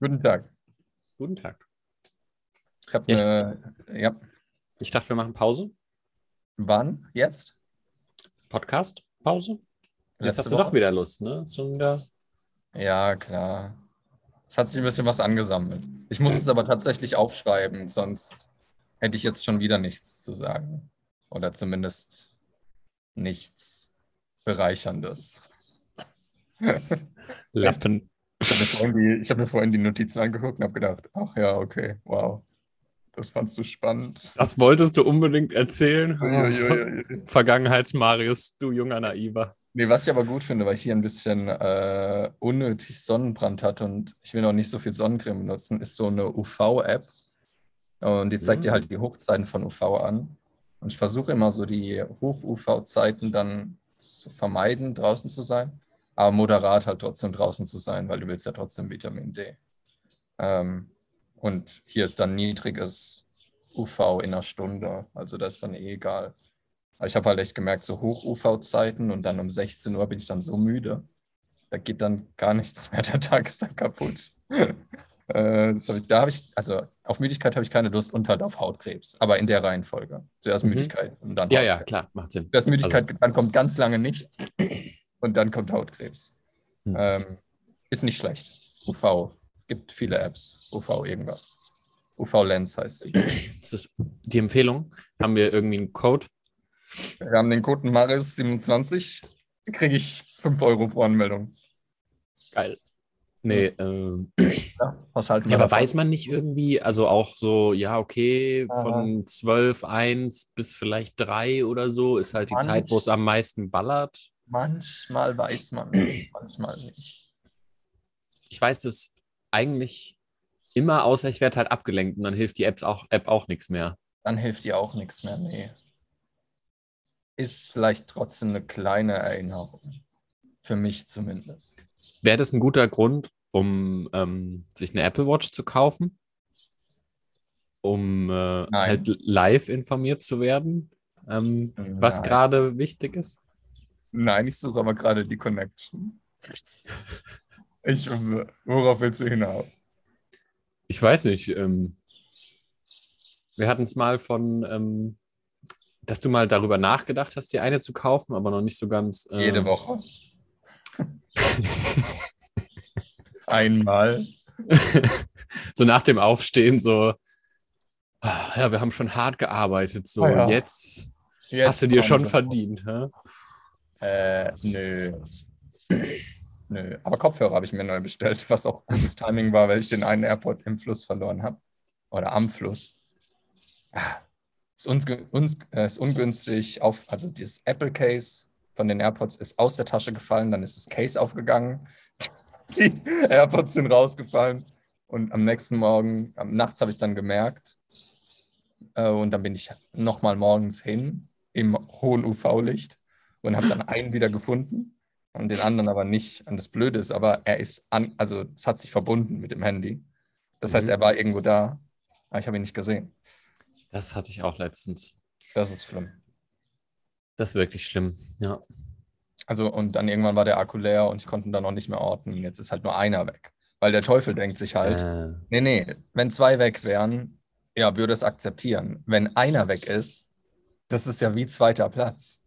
Guten Tag. Guten Tag. Ich habe Ja, ich- eine. Ja. Ich dachte, wir machen Pause. Wann? Jetzt? Podcast? Pause? Jetzt Letzte hast du Woche? doch wieder Lust, ne? Schon wieder. Ja, klar. Es hat sich ein bisschen was angesammelt. Ich muss es aber tatsächlich aufschreiben, sonst hätte ich jetzt schon wieder nichts zu sagen. Oder zumindest nichts Bereicherndes. Lappen. Ich habe mir, vorhin die- ich hab mir vorhin die Notizen angeguckt und habe gedacht, ach ja, okay, wow. Das fandst du spannend. Das wolltest du unbedingt erzählen. Vergangenheitsmarius, du junger Naiver. Nee, was ich aber gut finde, weil ich hier ein bisschen äh, unnötig Sonnenbrand hatte und ich will noch nicht so viel Sonnencreme benutzen, ist so eine UV-App. Und die zeigt dir Mhm. halt die Hochzeiten von UV an. Und ich versuche immer so die Hoch-UV-Zeiten dann zu vermeiden, draußen zu sein. Aber moderat halt trotzdem draußen zu sein, weil du willst ja trotzdem Vitamin D. Ähm, und hier ist dann niedriges UV in einer Stunde. Also das ist dann eh egal. Aber ich habe halt echt gemerkt, so Hoch-UV-Zeiten und dann um 16 Uhr bin ich dann so müde. Da geht dann gar nichts mehr. Der Tag ist dann kaputt. äh, hab ich, da habe ich, also auf Müdigkeit habe ich keine Lust und halt auf Hautkrebs. Aber in der Reihenfolge. Zuerst Mhm. Müdigkeit und dann Ja, ja, Hautkrebs. klar, macht Sinn. Zuerst Müdigkeit, dann kommt ganz lange nichts und dann kommt Hautkrebs. Hm. Ähm, ist nicht schlecht. UV. Gibt viele Apps. UV irgendwas. UV-Lens heißt sie. Das ist die Empfehlung. Haben wir irgendwie einen Code? Wir haben den Code Maris27. Kriege ich 5 Euro pro Anmeldung. Geil. Nee, ähm, Ja, was halten ja, aber davon? weiß man nicht irgendwie, also auch so, ja, okay, von 12, 1 bis vielleicht 3 oder so ist halt die Manch- Zeit, wo es am meisten ballert. Manchmal weiß man es, manchmal nicht. Ich weiß es eigentlich immer, außer ich werde halt abgelenkt und dann hilft die Apps auch, App auch nichts mehr. Dann hilft dir auch nichts mehr. Nee. Ist vielleicht trotzdem eine kleine Erinnerung. Für mich zumindest. Wäre das ein guter Grund, um ähm, sich eine Apple Watch zu kaufen? Um äh, halt live informiert zu werden, ähm, was gerade wichtig ist? Nein, ich suche aber gerade die Connection. Ich, worauf willst du hinaus? Ich weiß nicht. Ähm, wir hatten es mal von, ähm, dass du mal darüber nachgedacht hast, dir eine zu kaufen, aber noch nicht so ganz. ähm, Jede Woche. Einmal. so nach dem Aufstehen, so, ah, ja, wir haben schon hart gearbeitet, so Ah ja. jetzt, Jetzt hast du dir schon verdient. Hä? Äh, nö. Nö. Aber Kopfhörer habe ich mir neu bestellt, was auch gutes Timing war, weil ich den einen AirPod im Fluss verloren habe. Oder am Fluss. Ah, Ist, unsge- uns, äh, ist ungünstig auf, also dieses Apple Case von den AirPods ist aus der Tasche gefallen, dann ist das Case aufgegangen, die AirPods sind rausgefallen und am nächsten Morgen, am nachts habe ich dann gemerkt äh, und dann bin ich nochmal morgens hin im hohen UV-Licht und habe dann einen wieder gefunden und den anderen aber nicht. Und das Blöde ist aber, er ist an, also es hat sich verbunden mit dem Handy. Das heißt, Mhm. er war irgendwo da, aber ich habe ihn nicht gesehen. Das hatte ich auch letztens. Das ist schlimm. Das ist wirklich schlimm, ja. Also, und dann irgendwann war der Akku leer und ich konnte ihn dann noch nicht mehr ordnen. Jetzt ist halt nur einer weg. Weil der Teufel denkt sich halt, Äh, nee, nee, wenn zwei weg wären, ja, würde es akzeptieren. Wenn einer weg ist, das ist ja wie zweiter Platz.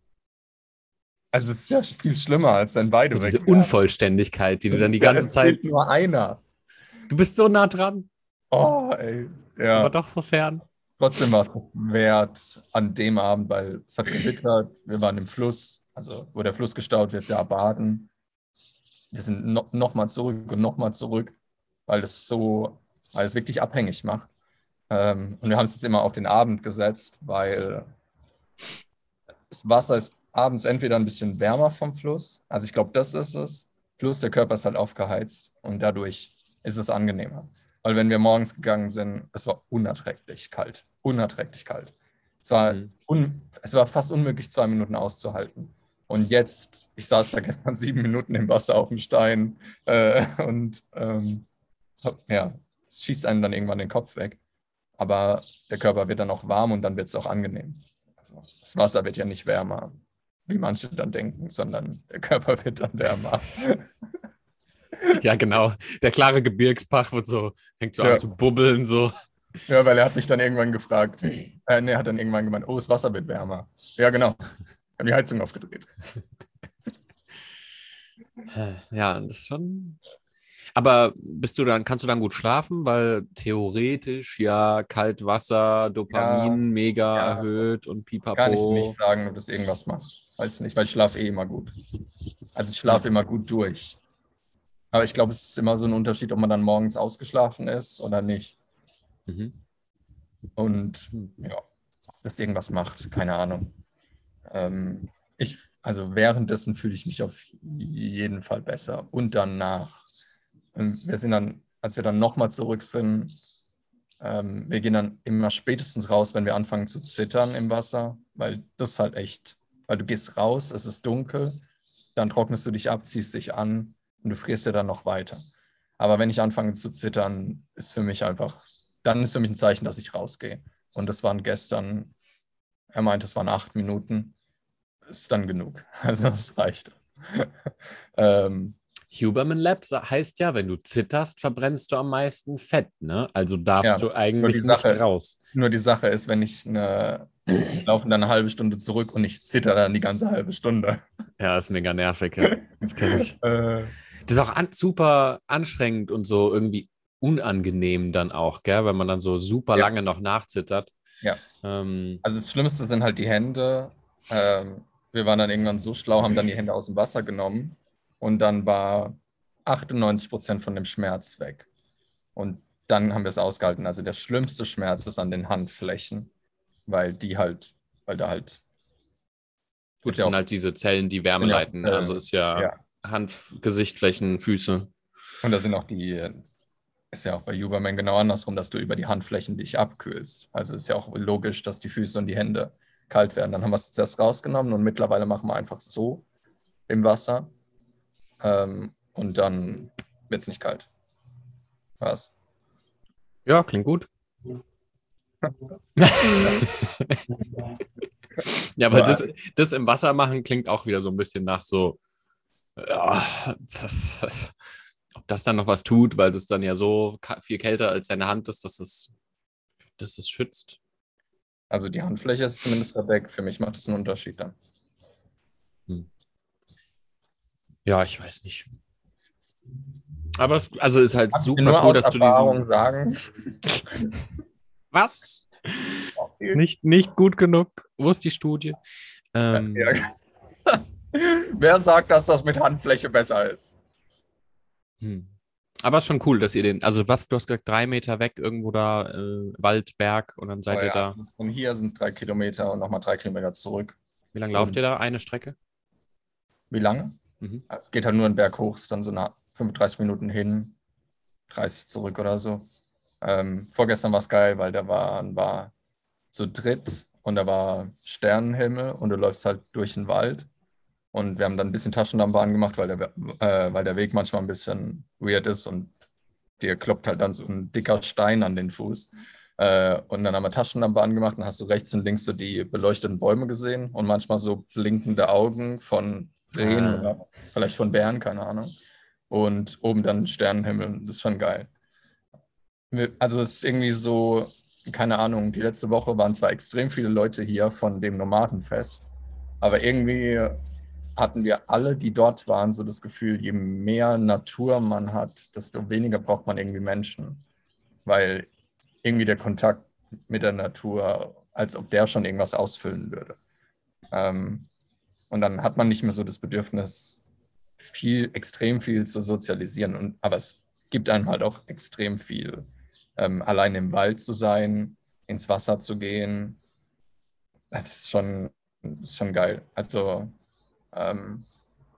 Also es ist ja viel schlimmer, als wenn beide so weg diese. Unvollständigkeit, die du dann die ganze Zeit. nur einer. Du bist so nah dran, Oh, ey. Ja. aber doch so fern. Trotzdem war es wert an dem Abend, weil es hat gewittert. Wir waren im Fluss, also wo der Fluss gestaut wird, da baden. Wir sind no nochmal zurück und nochmal zurück, weil es so, weil es wirklich abhängig macht. Ähm, und wir haben es jetzt immer auf den Abend gesetzt, weil das Wasser ist abends entweder ein bisschen wärmer vom Fluss, also ich glaube, das ist es, plus der Körper ist halt aufgeheizt und dadurch ist es angenehmer. Weil wenn wir morgens gegangen sind, es war unerträglich kalt. Unerträglich kalt. Es war, Mhm. es war fast unmöglich, zwei Minuten auszuhalten. Und jetzt, ich saß da gestern sieben Minuten im Wasser auf dem Stein äh, und ähm, ja, es schießt einem dann irgendwann den Kopf weg. Aber der Körper wird dann auch warm und dann wird es auch angenehm. Also, das Wasser wird ja nicht wärmer, wie manche dann denken, sondern der Körper wird dann wärmer. Ja, genau. Der klare Gebirgsbach wird so, fängt so Ja. an zu bubbeln, so. Ja, weil er hat mich dann irgendwann gefragt. Äh, nee, er hat dann irgendwann gemeint, oh, das Wasser wird wärmer. Ja, genau. Haben die Heizung aufgedreht. Ja, das ist schon. Aber bist du dann, kannst du dann gut schlafen? Weil theoretisch ja Kaltwasser, Dopamin Ja, mega ja. erhöht und pipapo. Kann ich nicht sagen, ob das irgendwas macht. Weiß nicht, weil ich schlafe eh immer gut. Also ich schlafe immer gut durch. Aber ich glaube, es ist immer so ein Unterschied, ob man dann morgens ausgeschlafen ist oder nicht. Mhm. Und ja, ob das irgendwas macht, keine Ahnung. Ähm, ich, also währenddessen fühle ich mich auf jeden Fall besser. Und danach. Ähm, wir sind dann, als wir dann nochmal zurück sind, ähm, wir gehen dann immer spätestens raus, wenn wir anfangen zu zittern im Wasser, weil das halt echt, weil du gehst raus, es ist dunkel, dann trocknest du dich ab, ziehst dich an und du frierst ja dann noch weiter. Aber wenn ich anfange zu zittern, ist für mich einfach, dann ist für mich ein Zeichen, dass ich rausgehe. Und das waren gestern, er meinte, es waren acht Minuten. Ist dann genug. Also das reicht. ähm, Huberman Lab heißt ja, wenn du zitterst, verbrennst du am meisten Fett, ne? Also darfst Ja, du nur eigentlich die nicht Sache- raus. nur die Sache ist, wenn ich eine, laufe dann eine halbe Stunde zurück und ich zitter dann die ganze halbe Stunde. Ja, ist mega nervig, ja. Das kenne ich. Äh, Das ist auch an, super anstrengend und so irgendwie unangenehm dann auch, gell? Wenn man dann so super Ja. lange noch nachzittert. Ja. Ähm, also das Schlimmste sind halt die Hände. Ähm, wir waren dann irgendwann so schlau, haben dann die Hände aus dem Wasser genommen und dann war 98 Prozent von dem Schmerz weg. Und dann haben wir es ausgehalten. Also der schlimmste Schmerz ist an den Handflächen, weil die halt, weil da halt das ja sind auch- halt diese Zellen, die Wärme ja leiten. ähm, also ist ja, ja. Hand, Gesicht, Flächen, Füße. Und da sind auch die, ist ja auch bei Huberman genau andersrum, dass du über die Handflächen dich abkühlst. Also ist ja auch logisch, dass die Füße und die Hände kalt werden. Dann haben wir es zuerst rausgenommen und mittlerweile machen wir einfach so im Wasser. Ähm, und dann wird es nicht kalt. Was? Ja, klingt gut. ja, weil Aber- das, das im Wasser machen klingt auch wieder so ein bisschen nach so, ja, ob das dann noch was tut, weil das dann ja so viel kälter als deine Hand ist, dass das, dass das schützt. Also die Handfläche ist zumindest verdeckt. Für mich macht das einen Unterschied dann. Ja, ich weiß nicht. Aber das, also ist halt Kann ich dir super nur cool, aus dass du Erfahrung diesen. sagen. Was? Ist nicht, nicht gut genug. Wo ist die Studie? Ähm, Ja. Wer sagt, dass das mit Handfläche besser ist? Hm. Aber ist schon cool, dass ihr den, also was, du hast gesagt, drei Meter weg, irgendwo da, äh, Wald, Berg und dann seid Oh ihr ja, da. Von hier sind es drei Kilometer und nochmal drei Kilometer zurück. Wie lange lauft ihr da? Eine Strecke? Wie lange? Mhm. Es geht halt nur einen Berg hoch, ist dann so nach 35 Minuten hin, 30 zurück oder so. Ähm, vorgestern war es geil, weil da war, war zu dritt und da war Sternenhimmel und du läufst halt durch den Wald. Und wir haben dann ein bisschen Taschenlampe angemacht, weil der, äh, weil der Weg manchmal ein bisschen weird ist und dir kloppt halt dann so ein dicker Stein an den Fuß. Äh, und dann haben wir Taschenlampe angemacht und hast du rechts und links so die beleuchteten Bäume gesehen und manchmal so blinkende Augen von Rehen Ah. oder vielleicht von Bären, keine Ahnung. Und oben dann Sternenhimmel, das ist schon geil. Wir- Also es ist irgendwie so, keine Ahnung, die letzte Woche waren zwar extrem viele Leute hier von dem Nomadenfest, aber irgendwie hatten wir alle, die dort waren, so das Gefühl, je mehr Natur man hat, desto weniger braucht man irgendwie Menschen. Weil irgendwie der Kontakt mit der Natur, als ob der schon irgendwas ausfüllen würde. Ähm, und dann hat man nicht mehr so das Bedürfnis, viel, extrem viel zu sozialisieren. Und, aber es gibt einem halt auch extrem viel. Ähm, allein im Wald zu sein, ins Wasser zu gehen, das ist schon, das ist schon geil. Also ähm,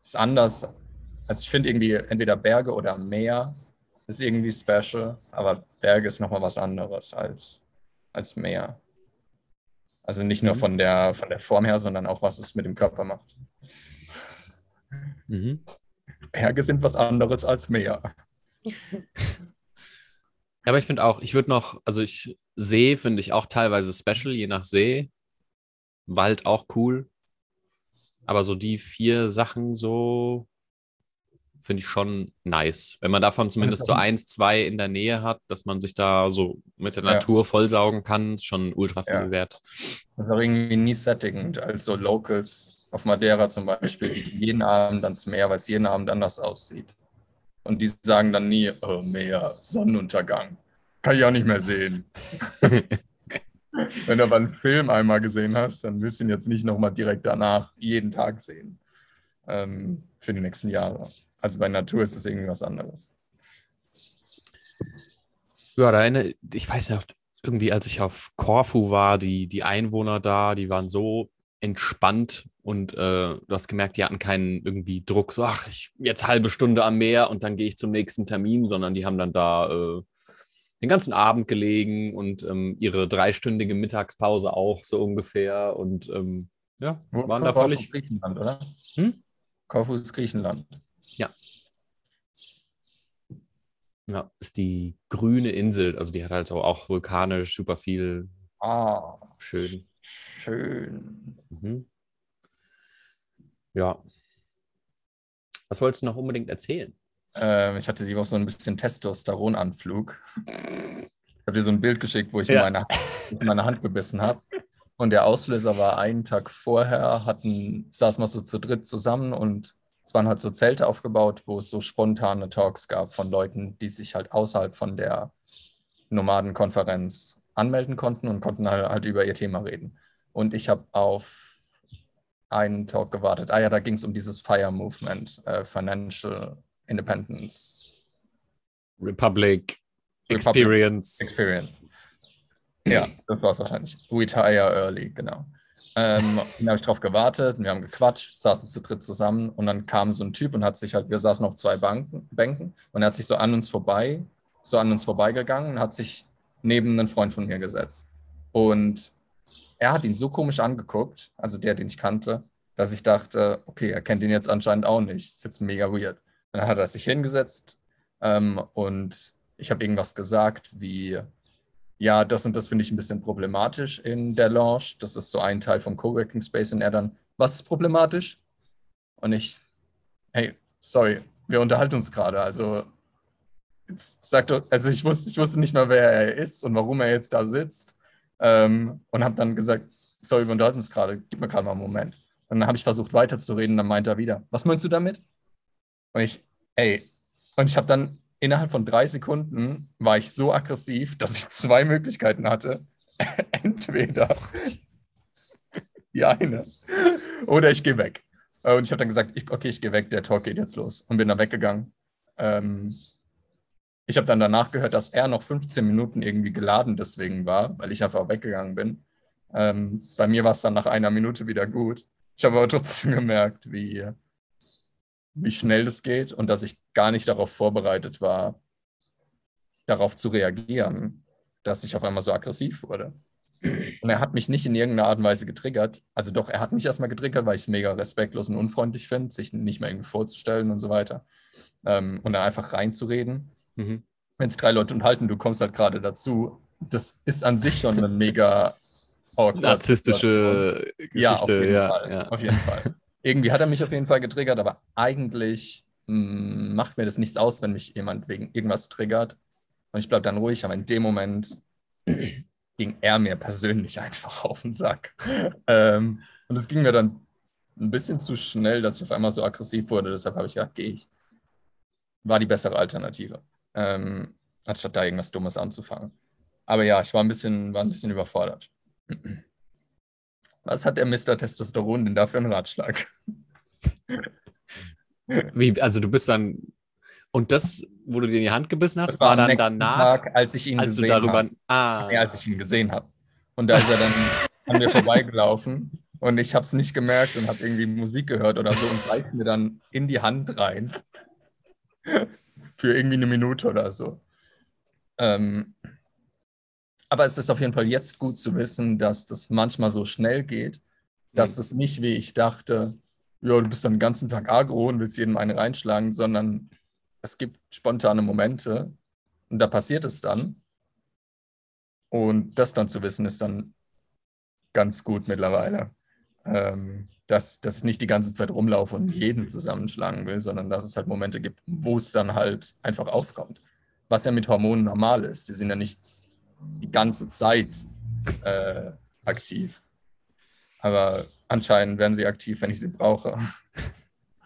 ist anders. Also ich finde irgendwie entweder Berge oder Meer ist irgendwie special, aber Berge ist nochmal was anderes als, als Meer. Also nicht nur Mhm. von der, von der Form her, sondern auch, was es mit dem Körper macht. Mhm. Berge sind was anderes als Meer. Ja, aber ich finde auch, ich würde noch, also ich See finde ich auch teilweise special, je nach See. Wald auch cool. Aber so die vier Sachen so, finde ich schon nice. Wenn man davon zumindest so eins, zwei in der Nähe hat, dass man sich da so mit der Ja. Natur vollsaugen kann, ist schon ultra viel Ja. wert. Das ist auch irgendwie nie sättigend, als so Locals auf Madeira zum Beispiel, die jeden Abend ans Meer, weil es jeden Abend anders aussieht. Und die sagen dann nie, oh Meer, Sonnenuntergang. Kann ich auch nicht mehr sehen. Wenn du aber einen Film einmal gesehen hast, dann willst du ihn jetzt nicht nochmal direkt danach jeden Tag sehen. Ähm, für die nächsten Jahre. Also bei Natur ist es irgendwie was anderes. Ja, da eine, ich weiß noch, irgendwie als ich auf Korfu war, die, die Einwohner da, die waren so entspannt und äh, du hast gemerkt, die hatten keinen irgendwie Druck, so, ach, ich jetzt halbe Stunde am Meer und dann gehe ich zum nächsten Termin, sondern die haben dann da äh, den ganzen Abend gelegen und ähm, ihre dreistündige Mittagspause auch so ungefähr und ähm, ja, Wo waren da völlig. Griechenland, oder? Hm? Korfu ist Griechenland. Ja, ist die grüne Insel, also die hat halt auch, auch vulkanisch super viel Ah, schön. Schön. Mhm. Ja. Was wolltest du noch unbedingt erzählen? Ähm, ich hatte die Woche so ein bisschen Testosteronanflug. Ich habe dir so ein Bild geschickt, wo ich Ja. in, meine, in meine Hand gebissen habe. Und der Auslöser war einen Tag vorher, hatten, saßen wir so zu dritt zusammen und es waren halt so Zelte aufgebaut, wo es so spontane Talks gab von Leuten, die sich halt außerhalb von der Nomadenkonferenz anmelden konnten und konnten halt, halt über ihr Thema reden. Und ich habe auf einen Talk gewartet. Ah ja, da ging es um dieses FIRE Movement, äh, Financial Independence Republic, Republic Experience. Experience. Ja, das war es wahrscheinlich. Retire early, genau. Ähm, und da habe ich drauf gewartet, und wir haben gequatscht, saßen zu dritt zusammen und dann kam so ein Typ und hat sich halt, wir saßen auf zwei Banken, Bänken und er hat sich so an uns vorbei, so an uns vorbeigegangen und hat sich neben einen Freund von mir gesetzt. Und er hat ihn so komisch angeguckt, also der, den ich kannte, dass ich dachte, okay, er kennt ihn jetzt anscheinend auch nicht. Ist jetzt mega weird. Dann hat er sich hingesetzt ähm, und ich habe irgendwas gesagt, wie, ja, das und das finde ich ein bisschen problematisch in der Lounge. Das ist so ein Teil vom Coworking Space und er dann, was ist problematisch? Und ich, hey, sorry, wir unterhalten uns gerade. Also, jetzt sagt doch, also ich wusste, ich wusste nicht mal, wer er ist und warum er jetzt da sitzt. Ähm, und habe dann gesagt, sorry, wir unterhalten uns gerade, gib mir gerade mal einen Moment. Und dann habe ich versucht weiterzureden, dann meint er wieder, was meinst du damit? Und ich, ey, und ich habe dann innerhalb von drei Sekunden war ich so aggressiv, dass ich zwei Möglichkeiten hatte. Entweder die eine oder ich gehe weg. Und ich habe dann gesagt, ich, okay, ich gehe weg, der Talk geht jetzt los. Und bin dann weggegangen. Ähm, ich habe dann danach gehört, dass er noch 15 Minuten irgendwie geladen deswegen war, weil ich einfach weggegangen bin. Ähm, bei mir war es dann nach einer Minute wieder gut. Ich habe aber trotzdem gemerkt, wie, wie schnell das geht und dass ich gar nicht darauf vorbereitet war, darauf zu reagieren, dass ich auf einmal so aggressiv wurde. Und er hat mich nicht in irgendeiner Art und Weise getriggert. Also doch, er hat mich erstmal getriggert, weil ich es mega respektlos und unfreundlich finde, sich nicht mehr irgendwie vorzustellen und so weiter. Ähm, und dann einfach reinzureden. Mhm. Wenn sich drei Leute unterhalten, du kommst halt gerade dazu. Das ist an sich schon eine mega awkward Narzisstische Geschichte. ja, auf jeden ja, Fall. ja. Auf jeden Fall. Irgendwie hat er mich auf jeden Fall getriggert, aber eigentlich mh, macht mir das nichts aus, wenn mich jemand wegen irgendwas triggert. Und ich bleibe dann ruhig, aber in dem Moment ging er mir persönlich einfach auf den Sack. ähm, und es ging mir dann ein bisschen zu schnell, dass ich auf einmal so aggressiv wurde. Deshalb habe ich gedacht, gehe ich. War die bessere Alternative, ähm, anstatt da irgendwas Dummes anzufangen. Aber ja, ich war ein bisschen, war ein bisschen überfordert. Was hat der Mr. Testosteron denn da für einen Ratschlag? Wie, also du bist dann. Und das, wo du dir in die Hand gebissen hast, war am dann danach, Tag, als ich ihn als gesehen darüber. habe. Ah, als ich ihn gesehen habe. Und da ist er dann an mir vorbeigelaufen und ich habe es nicht gemerkt und habe irgendwie Musik gehört oder so und reicht mir dann in die Hand rein. Für irgendwie eine Minute oder so. Ähm, aber es ist auf jeden Fall jetzt gut zu wissen, dass das manchmal so schnell geht, dass Mhm. es nicht wie ich dachte, ja, du bist dann den ganzen Tag agro und willst jedem eine reinschlagen, sondern es gibt spontane Momente und da passiert es dann. Und das dann zu wissen, ist dann ganz gut mittlerweile. ähm, dass, dass ich nicht die ganze Zeit rumlaufe und jeden zusammenschlagen will, sondern dass es halt Momente gibt, wo es dann halt einfach aufkommt. Was ja mit Hormonen normal ist. Die sind ja nicht die ganze Zeit äh, aktiv. Aber anscheinend werden sie aktiv, wenn ich sie brauche.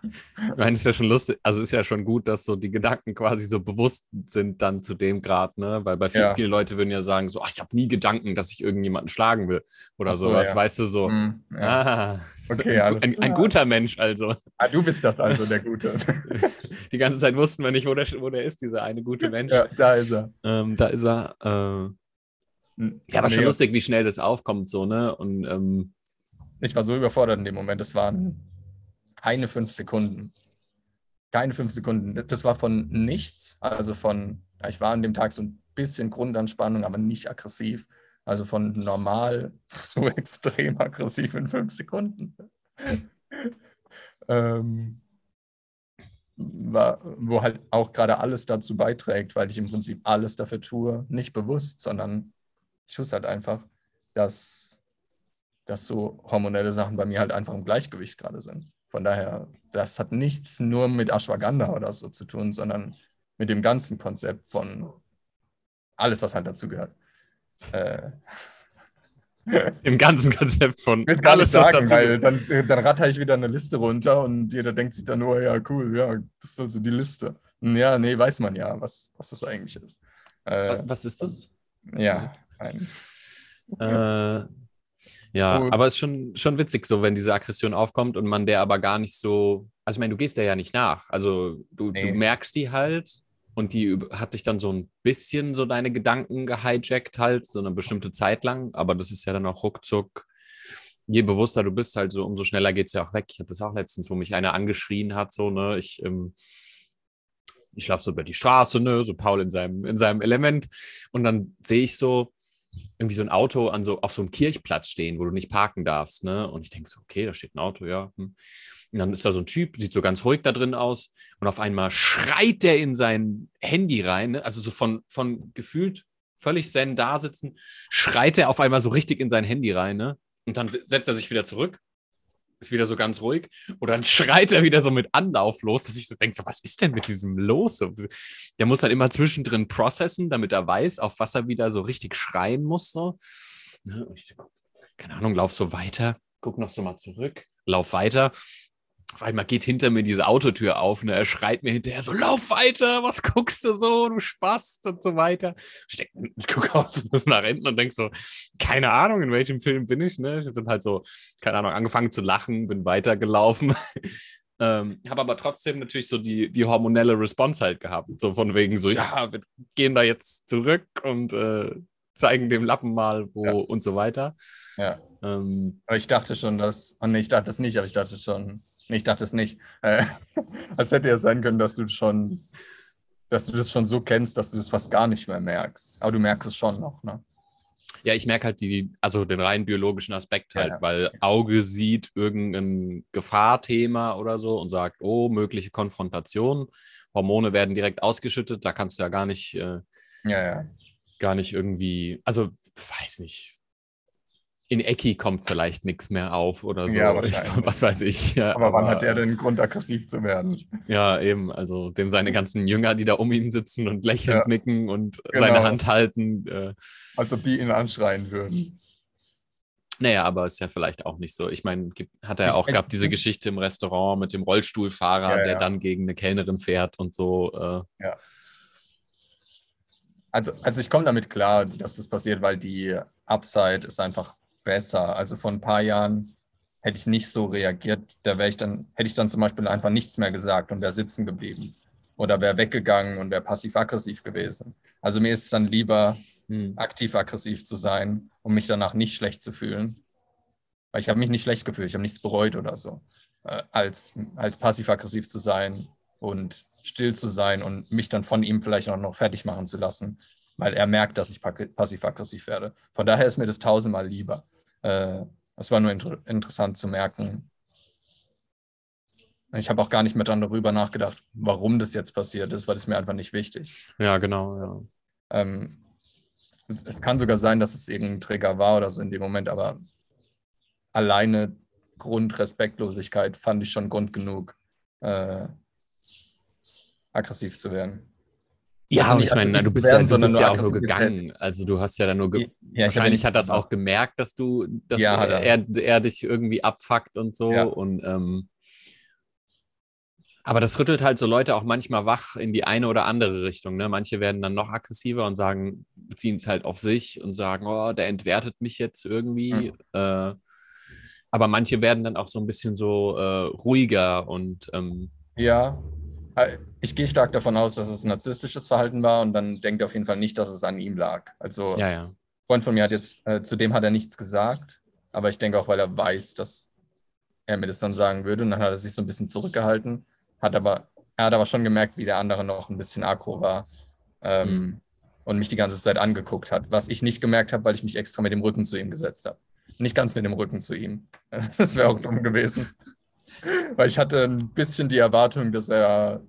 Ich meine, ist ja schon lustig, also ist ja schon gut, dass so die Gedanken quasi so bewusst sind dann zu dem Grad, ne? Weil bei vielen, Ja. viele Leute würden ja sagen, so, ach, ich habe nie Gedanken, dass ich irgendjemanden schlagen will oder so, sowas, ja. weißt du, so. Hm, ja. Ah, Okay, ein, ein, ein guter Mensch also. Ah, du bist das also, der Gute. Die ganze Zeit wussten wir nicht, wo der, wo der ist, dieser eine gute Mensch. ja, da ist er. Ähm, da ist er. Äh, Hm, ja, aber schon nee, lustig, wie schnell das aufkommt, so, ne? Und ähm, Ich war so überfordert in dem Moment. Das waren keine fünf Sekunden. Keine fünf Sekunden. Das war von nichts. Also von, ich war an dem Tag so ein bisschen Grundanspannung, aber nicht aggressiv. Also von normal so extrem aggressiv in fünf Sekunden. ähm, war, wo halt auch gerade alles dazu beiträgt, weil ich im Prinzip alles dafür tue, nicht bewusst, sondern ich es halt einfach, dass, dass so hormonelle Sachen bei mir halt einfach im Gleichgewicht gerade sind. Von daher, das hat nichts nur mit Ashwagandha oder so zu tun, sondern mit dem ganzen Konzept von alles, was halt dazu gehört. Äh, im ganzen Konzept von ich alles, was sagen, dazu weil dann, dann ratter ich wieder eine Liste runter und jeder denkt sich dann nur, ja, cool, ja, das ist also die Liste. Und ja, nee, weiß man ja, was, was das eigentlich ist. Äh, Was ist das? ja, ein, Äh, ja, Gut. aber es ist schon, schon witzig, so wenn diese Aggression aufkommt und man der aber gar nicht so. Also, ich meine, du gehst der ja nicht nach. Also, du, Nee. du merkst die halt und die hat dich dann so ein bisschen so deine Gedanken gehijackt, halt, so eine bestimmte Zeit lang. Aber das ist ja dann auch ruckzuck. Je bewusster du bist, halt so, umso schneller geht es ja auch weg. Ich hatte das auch letztens, wo mich einer angeschrien hat, so, ne, ich, ähm, ich laufe so über die Straße, ne, so Paul in seinem, in seinem Element. Und dann sehe ich so, irgendwie so ein Auto an so, auf so einem Kirchplatz stehen, wo du nicht parken darfst, ne? Und ich denke so, okay, da steht ein Auto, ja. hm. Und dann ist da so ein Typ, sieht so ganz ruhig da drin aus und auf einmal schreit der in sein Handy rein, ne? also so von, von gefühlt völlig zen da sitzen, schreit er auf einmal so richtig in sein Handy rein, ne? Und dann se- setzt er sich wieder zurück, ist wieder so ganz ruhig und dann schreit er wieder so mit Anlauf los, dass ich so denke, so, was ist denn mit diesem los? Der muss halt immer zwischendrin processen, damit er weiß, auf was er wieder so richtig schreien muss. So. Ne? Und ich, keine Ahnung, lauf so weiter, guck noch so mal zurück, lauf weiter. Auf einmal geht hinter mir diese Autotür auf und er schreit mir hinterher so, lauf weiter, was guckst du so, du Spast und so weiter. Ich, denk, ich gucke aus muss nach hinten und denke so, keine Ahnung, in welchem Film bin ich. Ne? Ich habe dann halt so, keine Ahnung, angefangen zu lachen, bin weitergelaufen. Ähm, habe aber trotzdem natürlich so die, die hormonelle Response halt gehabt. So von wegen so, ja, wir gehen da jetzt zurück und äh, zeigen dem Lappen mal, wo Ja. und so weiter. ja. Ähm, Aber ich dachte schon, dass. Oh nee, ich dachte es nicht, aber ich dachte schon. Nee, ich dachte es nicht. Äh, es hätte ja sein können, dass du schon, dass du das schon so kennst, dass du das fast gar nicht mehr merkst. Aber du merkst es schon noch, ne? ja, ich merke halt die, also den rein biologischen Aspekt Ja, halt, ja. weil Auge sieht irgendein Gefahrthema oder so und sagt, oh, mögliche Konfrontation. Hormone werden direkt ausgeschüttet, da kannst du ja gar nicht, äh, Ja, ja. Gar nicht irgendwie, also weiß nicht. In Ecki kommt vielleicht nichts mehr auf oder so. Ja, ich, was weiß ich. Ja, Aber wann hat der äh, denn Grund, aggressiv zu werden? Ja, eben. Also dem seine ganzen Jünger, die da um ihn sitzen und lächelnd Ja. nicken und Genau. seine Hand halten. Äh, Als ob die ihn anschreien würden. naja, aber ist ja vielleicht auch nicht so. Ich meine, hat er Ich auch gehabt, diese Geschichte im Restaurant mit dem Rollstuhlfahrer, Ja, der ja. dann gegen eine Kellnerin fährt und so. Äh, Also, also ich komme damit klar, dass das passiert, weil die Upside ist einfach besser. Also vor ein paar Jahren hätte ich nicht so reagiert. Da wäre ich dann, hätte ich dann zum Beispiel einfach nichts mehr gesagt und wäre sitzen geblieben. Oder wäre weggegangen und wäre passiv-aggressiv gewesen. Also mir ist es dann lieber, hm. aktiv-aggressiv zu sein, um mich danach nicht schlecht zu fühlen. Weil ich habe mich nicht schlecht gefühlt, ich habe nichts bereut oder so. Äh, als, als passiv-aggressiv zu sein und still zu sein und mich dann von ihm vielleicht auch noch fertig machen zu lassen, weil er merkt, dass ich passiv-aggressiv werde. Von daher ist mir das tausendmal lieber. Äh, es war nur inter interessant zu merken. Ich habe auch gar nicht mehr dran darüber nachgedacht, warum das jetzt passiert ist, weil es mir einfach nicht wichtig. Ja, genau, ja. Ähm, es, es kann sogar sein, dass es irgendein Trigger war oder so in dem Moment, aber alleine Grundrespektlosigkeit fand ich schon Grund genug, äh, aggressiv zu werden. Ja, Also ich meine, du bist ja, werden, du sondern bist ja auch nur gegangen. Also du hast ja dann nur, ge Ja, wahrscheinlich hat das auch gemerkt, dass du, dass Ja, du, er. er, dich irgendwie abfuckt und so. Ja. Und ähm, aber das rüttelt halt so Leute auch manchmal wach in die eine oder andere Richtung. Ne? Manche werden dann noch aggressiver und sagen, beziehen es halt auf sich und sagen, oh, der entwertet mich jetzt irgendwie. Mhm. Äh, aber manche werden dann auch so ein bisschen so äh, ruhiger und ähm, Ja, äh, ich gehe stark davon aus, dass es narzisstisches Verhalten war und dann denkt er auf jeden Fall nicht, dass es an ihm lag. Also ja, ja. ein Freund von mir hat jetzt, äh, zu dem hat er nichts gesagt, aber ich denke auch, weil er weiß, dass er mir das dann sagen würde und dann hat er sich so ein bisschen zurückgehalten, hat aber, er hat aber schon gemerkt, wie der andere noch ein bisschen aggro war ähm, Mhm. und mich die ganze Zeit angeguckt hat, was ich nicht gemerkt habe, weil ich mich extra mit dem Rücken zu ihm gesetzt habe. Nicht ganz mit dem Rücken zu ihm. Das wäre auch dumm gewesen. Weil ich hatte ein bisschen die Erwartung, dass er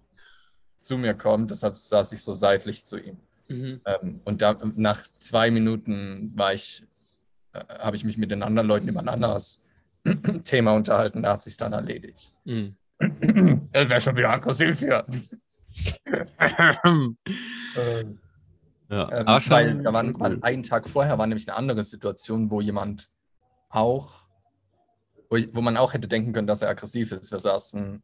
zu mir kommt, deshalb saß ich so seitlich zu ihm. Mhm. Ähm, und da, nach zwei Minuten war ich, äh, habe ich mich mit den anderen Leuten über ein anderes Thema unterhalten, da hat sich dann erledigt. Mhm. Er wäre schon wieder aggressiv hier. Ähm, Ja, ähm, weil da war, schon war cool. einen Tag vorher war nämlich eine andere Situation, wo jemand auch, wo, ich, wo man auch hätte denken können, dass er aggressiv ist. Wir saßen,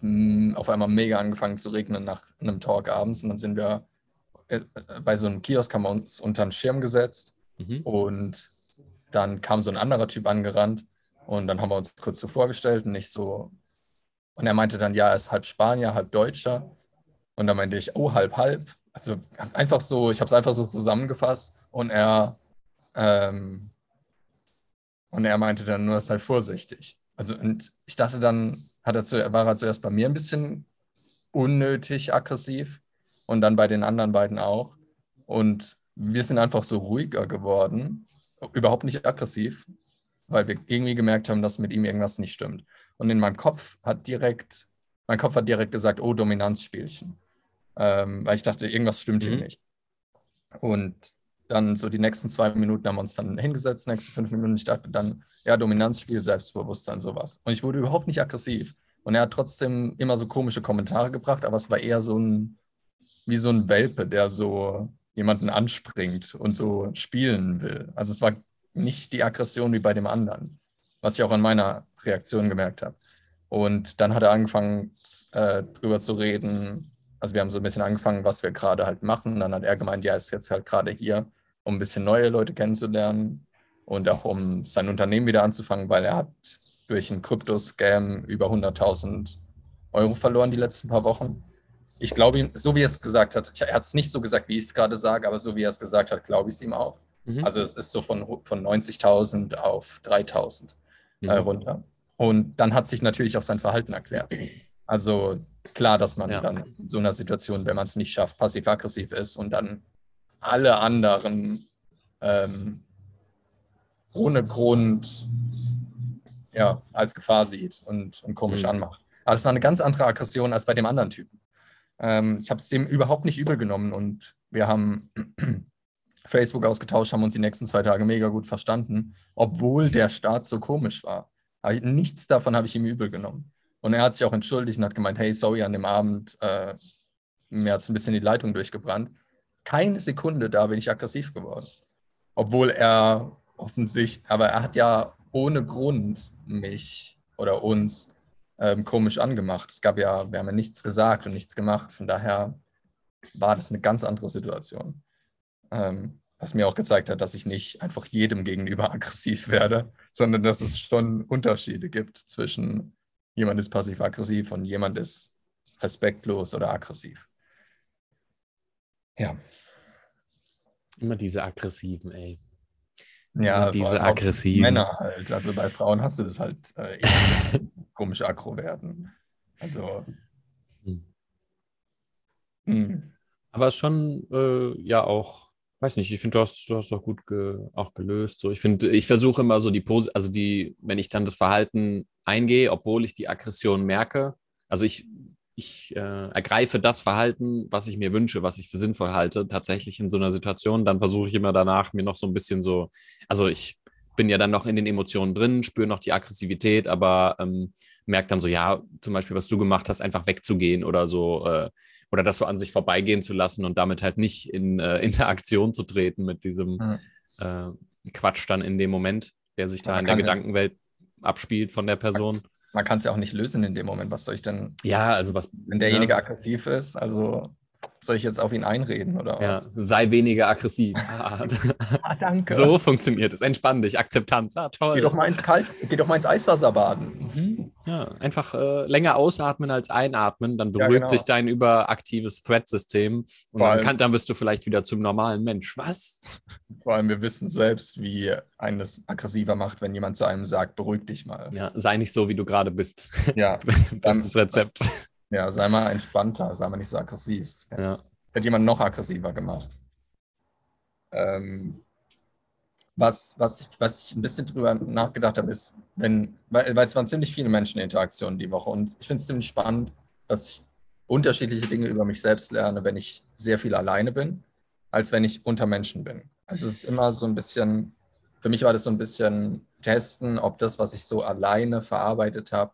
mm, auf einmal mega angefangen zu regnen nach einem Talk abends und dann sind wir äh, äh, bei so einem Kiosk haben wir uns unter einen Schirm gesetzt Mhm. und dann kam so ein anderer Typ angerannt und dann haben wir uns kurz so vorgestellt und nicht so. Und er meinte dann, ja, er ist halb Spanier, halb Deutscher. Und dann meinte ich, oh, halb, halb. Also einfach so, ich habe es einfach so zusammengefasst und er, ähm, und er meinte dann nur, sei vorsichtig. Also, und ich dachte dann, hat er zu, war er zuerst bei mir ein bisschen unnötig aggressiv und dann bei den anderen beiden auch. Und wir sind einfach so ruhiger geworden, überhaupt nicht aggressiv, weil wir irgendwie gemerkt haben, dass mit ihm irgendwas nicht stimmt. Und in meinem Kopf hat direkt, mein Kopf hat direkt gesagt, oh, Dominanzspielchen. Ähm, weil ich dachte, irgendwas stimmt hier Mhm. nicht. Und dann so die nächsten zwei Minuten haben wir uns dann hingesetzt, nächste fünf Minuten. Ich dachte dann, ja, Dominanzspiel, Selbstbewusstsein, sowas. Und ich wurde überhaupt nicht aggressiv. Und er hat trotzdem immer so komische Kommentare gebracht, aber es war eher so ein, wie so ein Welpe, der so jemanden anspringt und so spielen will. Also es war nicht die Aggression wie bei dem anderen, was ich auch an meiner Reaktion gemerkt habe. Und dann hat er angefangen, äh, drüber zu reden. Also wir haben so ein bisschen angefangen, was wir gerade halt machen. Dann hat er gemeint, ja, ist jetzt halt gerade hier, um ein bisschen neue Leute kennenzulernen und auch um sein Unternehmen wieder anzufangen, weil er hat durch einen Krypto-Scam über 100.000 Euro verloren die letzten paar Wochen. Ich glaube ihm, so wie er es gesagt hat, er hat es nicht so gesagt, wie ich es gerade sage, aber so wie er es gesagt hat, glaube ich es ihm auch. Mhm. Also es ist so von, von 90.000 auf 3.000 Mhm. äh, runter. Und dann hat sich natürlich auch sein Verhalten erklärt. Also klar, dass man Ja. dann in so einer Situation, wenn man es nicht schafft, passiv-aggressiv ist und dann alle anderen ähm, ohne Grund ja, als Gefahr sieht und, und komisch Mhm. anmacht. Aber es war eine ganz andere Aggression als bei dem anderen Typen. Ähm, ich habe es dem überhaupt nicht übel genommen und wir haben Facebook ausgetauscht, haben uns die nächsten zwei Tage mega gut verstanden, obwohl der Start so komisch war. Aber ich- nichts davon habe ich ihm übel genommen. Und er hat sich auch entschuldigt und hat gemeint, hey, sorry, an dem Abend, äh, mir hat es ein bisschen die Leitung durchgebrannt. Keine Sekunde da bin ich aggressiv geworden. Obwohl er offensichtlich, aber er hat ja ohne Grund mich oder uns ähm, komisch angemacht. Es gab ja, wir haben ja nichts gesagt und nichts gemacht. Von daher war das eine ganz andere Situation. Ähm, was mir auch gezeigt hat, dass ich nicht einfach jedem gegenüber aggressiv werde, sondern dass es schon Unterschiede gibt zwischen jemand ist passiv-aggressiv und jemand ist respektlos oder aggressiv. Ja. Immer diese aggressiven, ey. Ja, Immer diese aggressiven. Männer halt. Also bei Frauen hast du das halt äh, komisch aggro werden. Also, Hm. hm. Aber schon, äh, ja, auch, weiß nicht, ich finde, du hast, du hast auch gut ge, auch gelöst. So, ich finde, ich versuche immer so die Pose, also die, wenn ich dann das Verhalten eingehe, obwohl ich die Aggression merke, also ich, ich äh, ergreife das Verhalten, was ich mir wünsche, was ich für sinnvoll halte, tatsächlich in so einer Situation, dann versuche ich immer danach mir noch so ein bisschen so, also ich bin ja dann noch in den Emotionen drin, spüre noch die Aggressivität, aber ähm, merke dann so, ja, zum Beispiel, was du gemacht hast, einfach wegzugehen oder so, äh, oder das so an sich vorbeigehen zu lassen und damit halt nicht in äh, Interaktion zu treten mit diesem mhm. äh, Quatsch dann in dem Moment, der sich da in der Gedankenwelt abspielt von der Person. Man kann es ja auch nicht lösen in dem Moment. Was soll ich denn? Ja, also was. Wenn derjenige ja. aggressiv ist, also soll ich jetzt auf ihn einreden oder was? Ja, sei weniger aggressiv. ah, danke. So funktioniert es. Entspann dich, Akzeptanz. Ah, toll. Geh doch mal ins Kalt, geh doch mal ins Eiswasser baden. Mhm. Ja, einfach äh, länger ausatmen als einatmen, dann beruhigt ja, genau. sich dein überaktives Thread-System und dann, kann, dann wirst du vielleicht wieder zum normalen Mensch. Was? Vor allem, wir wissen selbst, wie eines aggressiver macht, wenn jemand zu einem sagt, beruhig dich mal. Ja, sei nicht so, wie du gerade bist. Ja. das ist das Rezept. Ja, sei mal entspannter, sei mal nicht so aggressiv. Ja. Hätte jemand noch aggressiver gemacht. Ähm, was, was, was ich ein bisschen drüber nachgedacht habe, ist, wenn, weil, weil es waren ziemlich viele Menscheninteraktionen die Woche und ich finde es ziemlich spannend, dass ich unterschiedliche Dinge über mich selbst lerne, wenn ich sehr viel alleine bin, als wenn ich unter Menschen bin. Also es ist immer so ein bisschen, für mich war das so ein bisschen testen, ob das, was ich so alleine verarbeitet habe,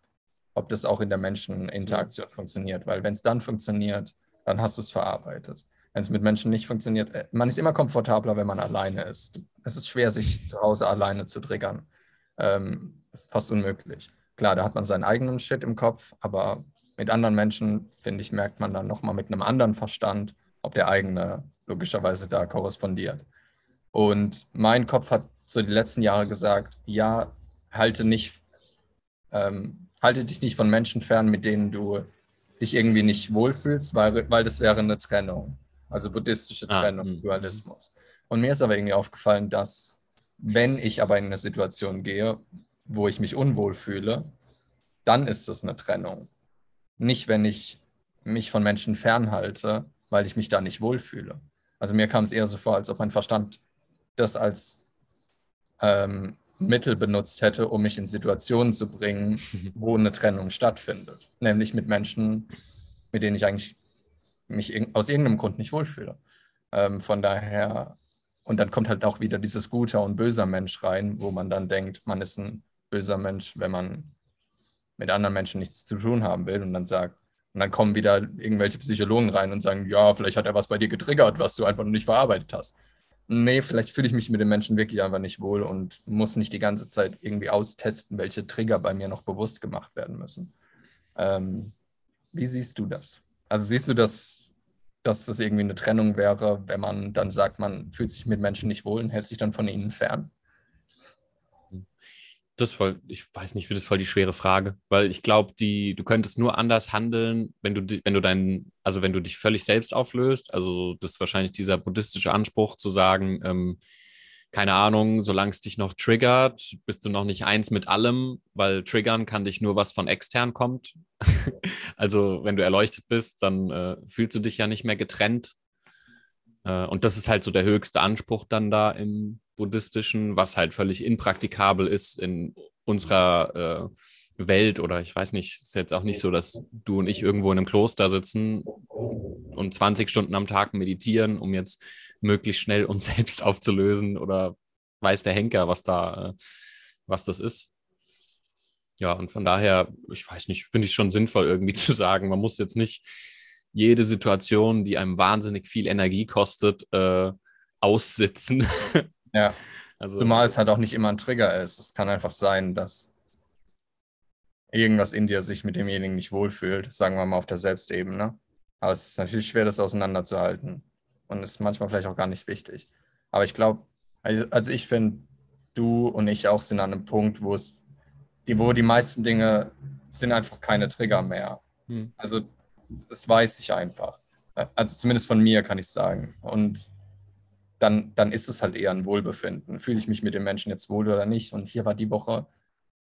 ob das auch in der Menscheninteraktion funktioniert. Weil wenn es dann funktioniert, dann hast du es verarbeitet. Wenn es mit Menschen nicht funktioniert, äh, man ist immer komfortabler, wenn man alleine ist. Es ist schwer, sich zu Hause alleine zu triggern. Ähm, fast unmöglich. Klar, da hat man seinen eigenen Shit im Kopf, aber mit anderen Menschen, finde ich, merkt man dann nochmal mit einem anderen Verstand, ob der eigene logischerweise da korrespondiert. Und mein Kopf hat so die letzten Jahre gesagt, ja, halte nicht ähm, halte dich nicht von Menschen fern, mit denen du dich irgendwie nicht wohlfühlst, weil, weil das wäre eine Trennung. Also buddhistische ah, Trennung, ah, Dualismus. Und mir ist aber irgendwie aufgefallen, dass wenn ich aber in eine Situation gehe, wo ich mich unwohl fühle, dann ist das eine Trennung. Nicht, wenn ich mich von Menschen fernhalte, weil ich mich da nicht wohlfühle. Also mir kam es eher so vor, als ob mein Verstand das als ähm, Mittel benutzt hätte, um mich in Situationen zu bringen, wo eine Trennung stattfindet. Nämlich mit Menschen, mit denen ich eigentlich mich aus irgendeinem Grund nicht wohlfühle. Ähm, von daher, und dann kommt halt auch wieder dieses guter und böser Mensch rein, wo man dann denkt, man ist ein böser Mensch, wenn man mit anderen Menschen nichts zu tun haben will und dann sagt, und dann kommen wieder irgendwelche Psychologen rein und sagen, ja, vielleicht hat er was bei dir getriggert, was du einfach noch nicht verarbeitet hast nee, vielleicht fühle ich mich mit den Menschen wirklich einfach nicht wohl und muss nicht die ganze Zeit irgendwie austesten, welche Trigger bei mir noch bewusst gemacht werden müssen. Ähm, wie siehst du das? Also siehst du das, dass das irgendwie eine Trennung wäre, wenn man dann sagt, man fühlt sich mit Menschen nicht wohl und hält sich dann von ihnen fern? Das voll, ich weiß nicht, das voll die schwere Frage, weil ich glaube, die, du könntest nur anders handeln, wenn du, wenn du deinen, also wenn du dich völlig selbst auflöst. Also das ist wahrscheinlich dieser buddhistische Anspruch zu sagen, ähm, keine Ahnung, solange es dich noch triggert, bist du noch nicht eins mit allem, weil triggern kann dich nur was von extern kommt. also wenn du erleuchtet bist, dann äh, fühlst du dich ja nicht mehr getrennt. Äh, und das ist halt so der höchste Anspruch dann da im buddhistischen, was halt völlig impraktikabel ist in unserer äh, Welt oder ich weiß nicht, ist jetzt auch nicht so, dass du und ich irgendwo in einem Kloster sitzen und 20 Stunden am Tag meditieren, um jetzt möglichst schnell uns selbst aufzulösen oder weiß der Henker, was da, äh, was das ist. Ja, und von daher, ich weiß nicht, finde ich schon sinnvoll irgendwie zu sagen, man muss jetzt nicht jede Situation, die einem wahnsinnig viel Energie kostet, äh, aussitzen, Ja. Also, Zumal es halt auch nicht immer ein Trigger ist. Es kann einfach sein, dass irgendwas in dir sich mit demjenigen nicht wohlfühlt, sagen wir mal auf der Selbstebene. Aber es ist natürlich schwer, das auseinanderzuhalten. Und ist manchmal vielleicht auch gar nicht wichtig. Aber ich glaube, also, also ich finde, du und ich auch sind an einem Punkt, wo es, die, wo die meisten Dinge sind einfach keine Trigger mehr. Hm. Also das weiß ich einfach. Also zumindest von mir kann ich sagen. Und dann, dann ist es halt eher ein Wohlbefinden. Fühle ich mich mit den Menschen jetzt wohl oder nicht? Und hier war die Woche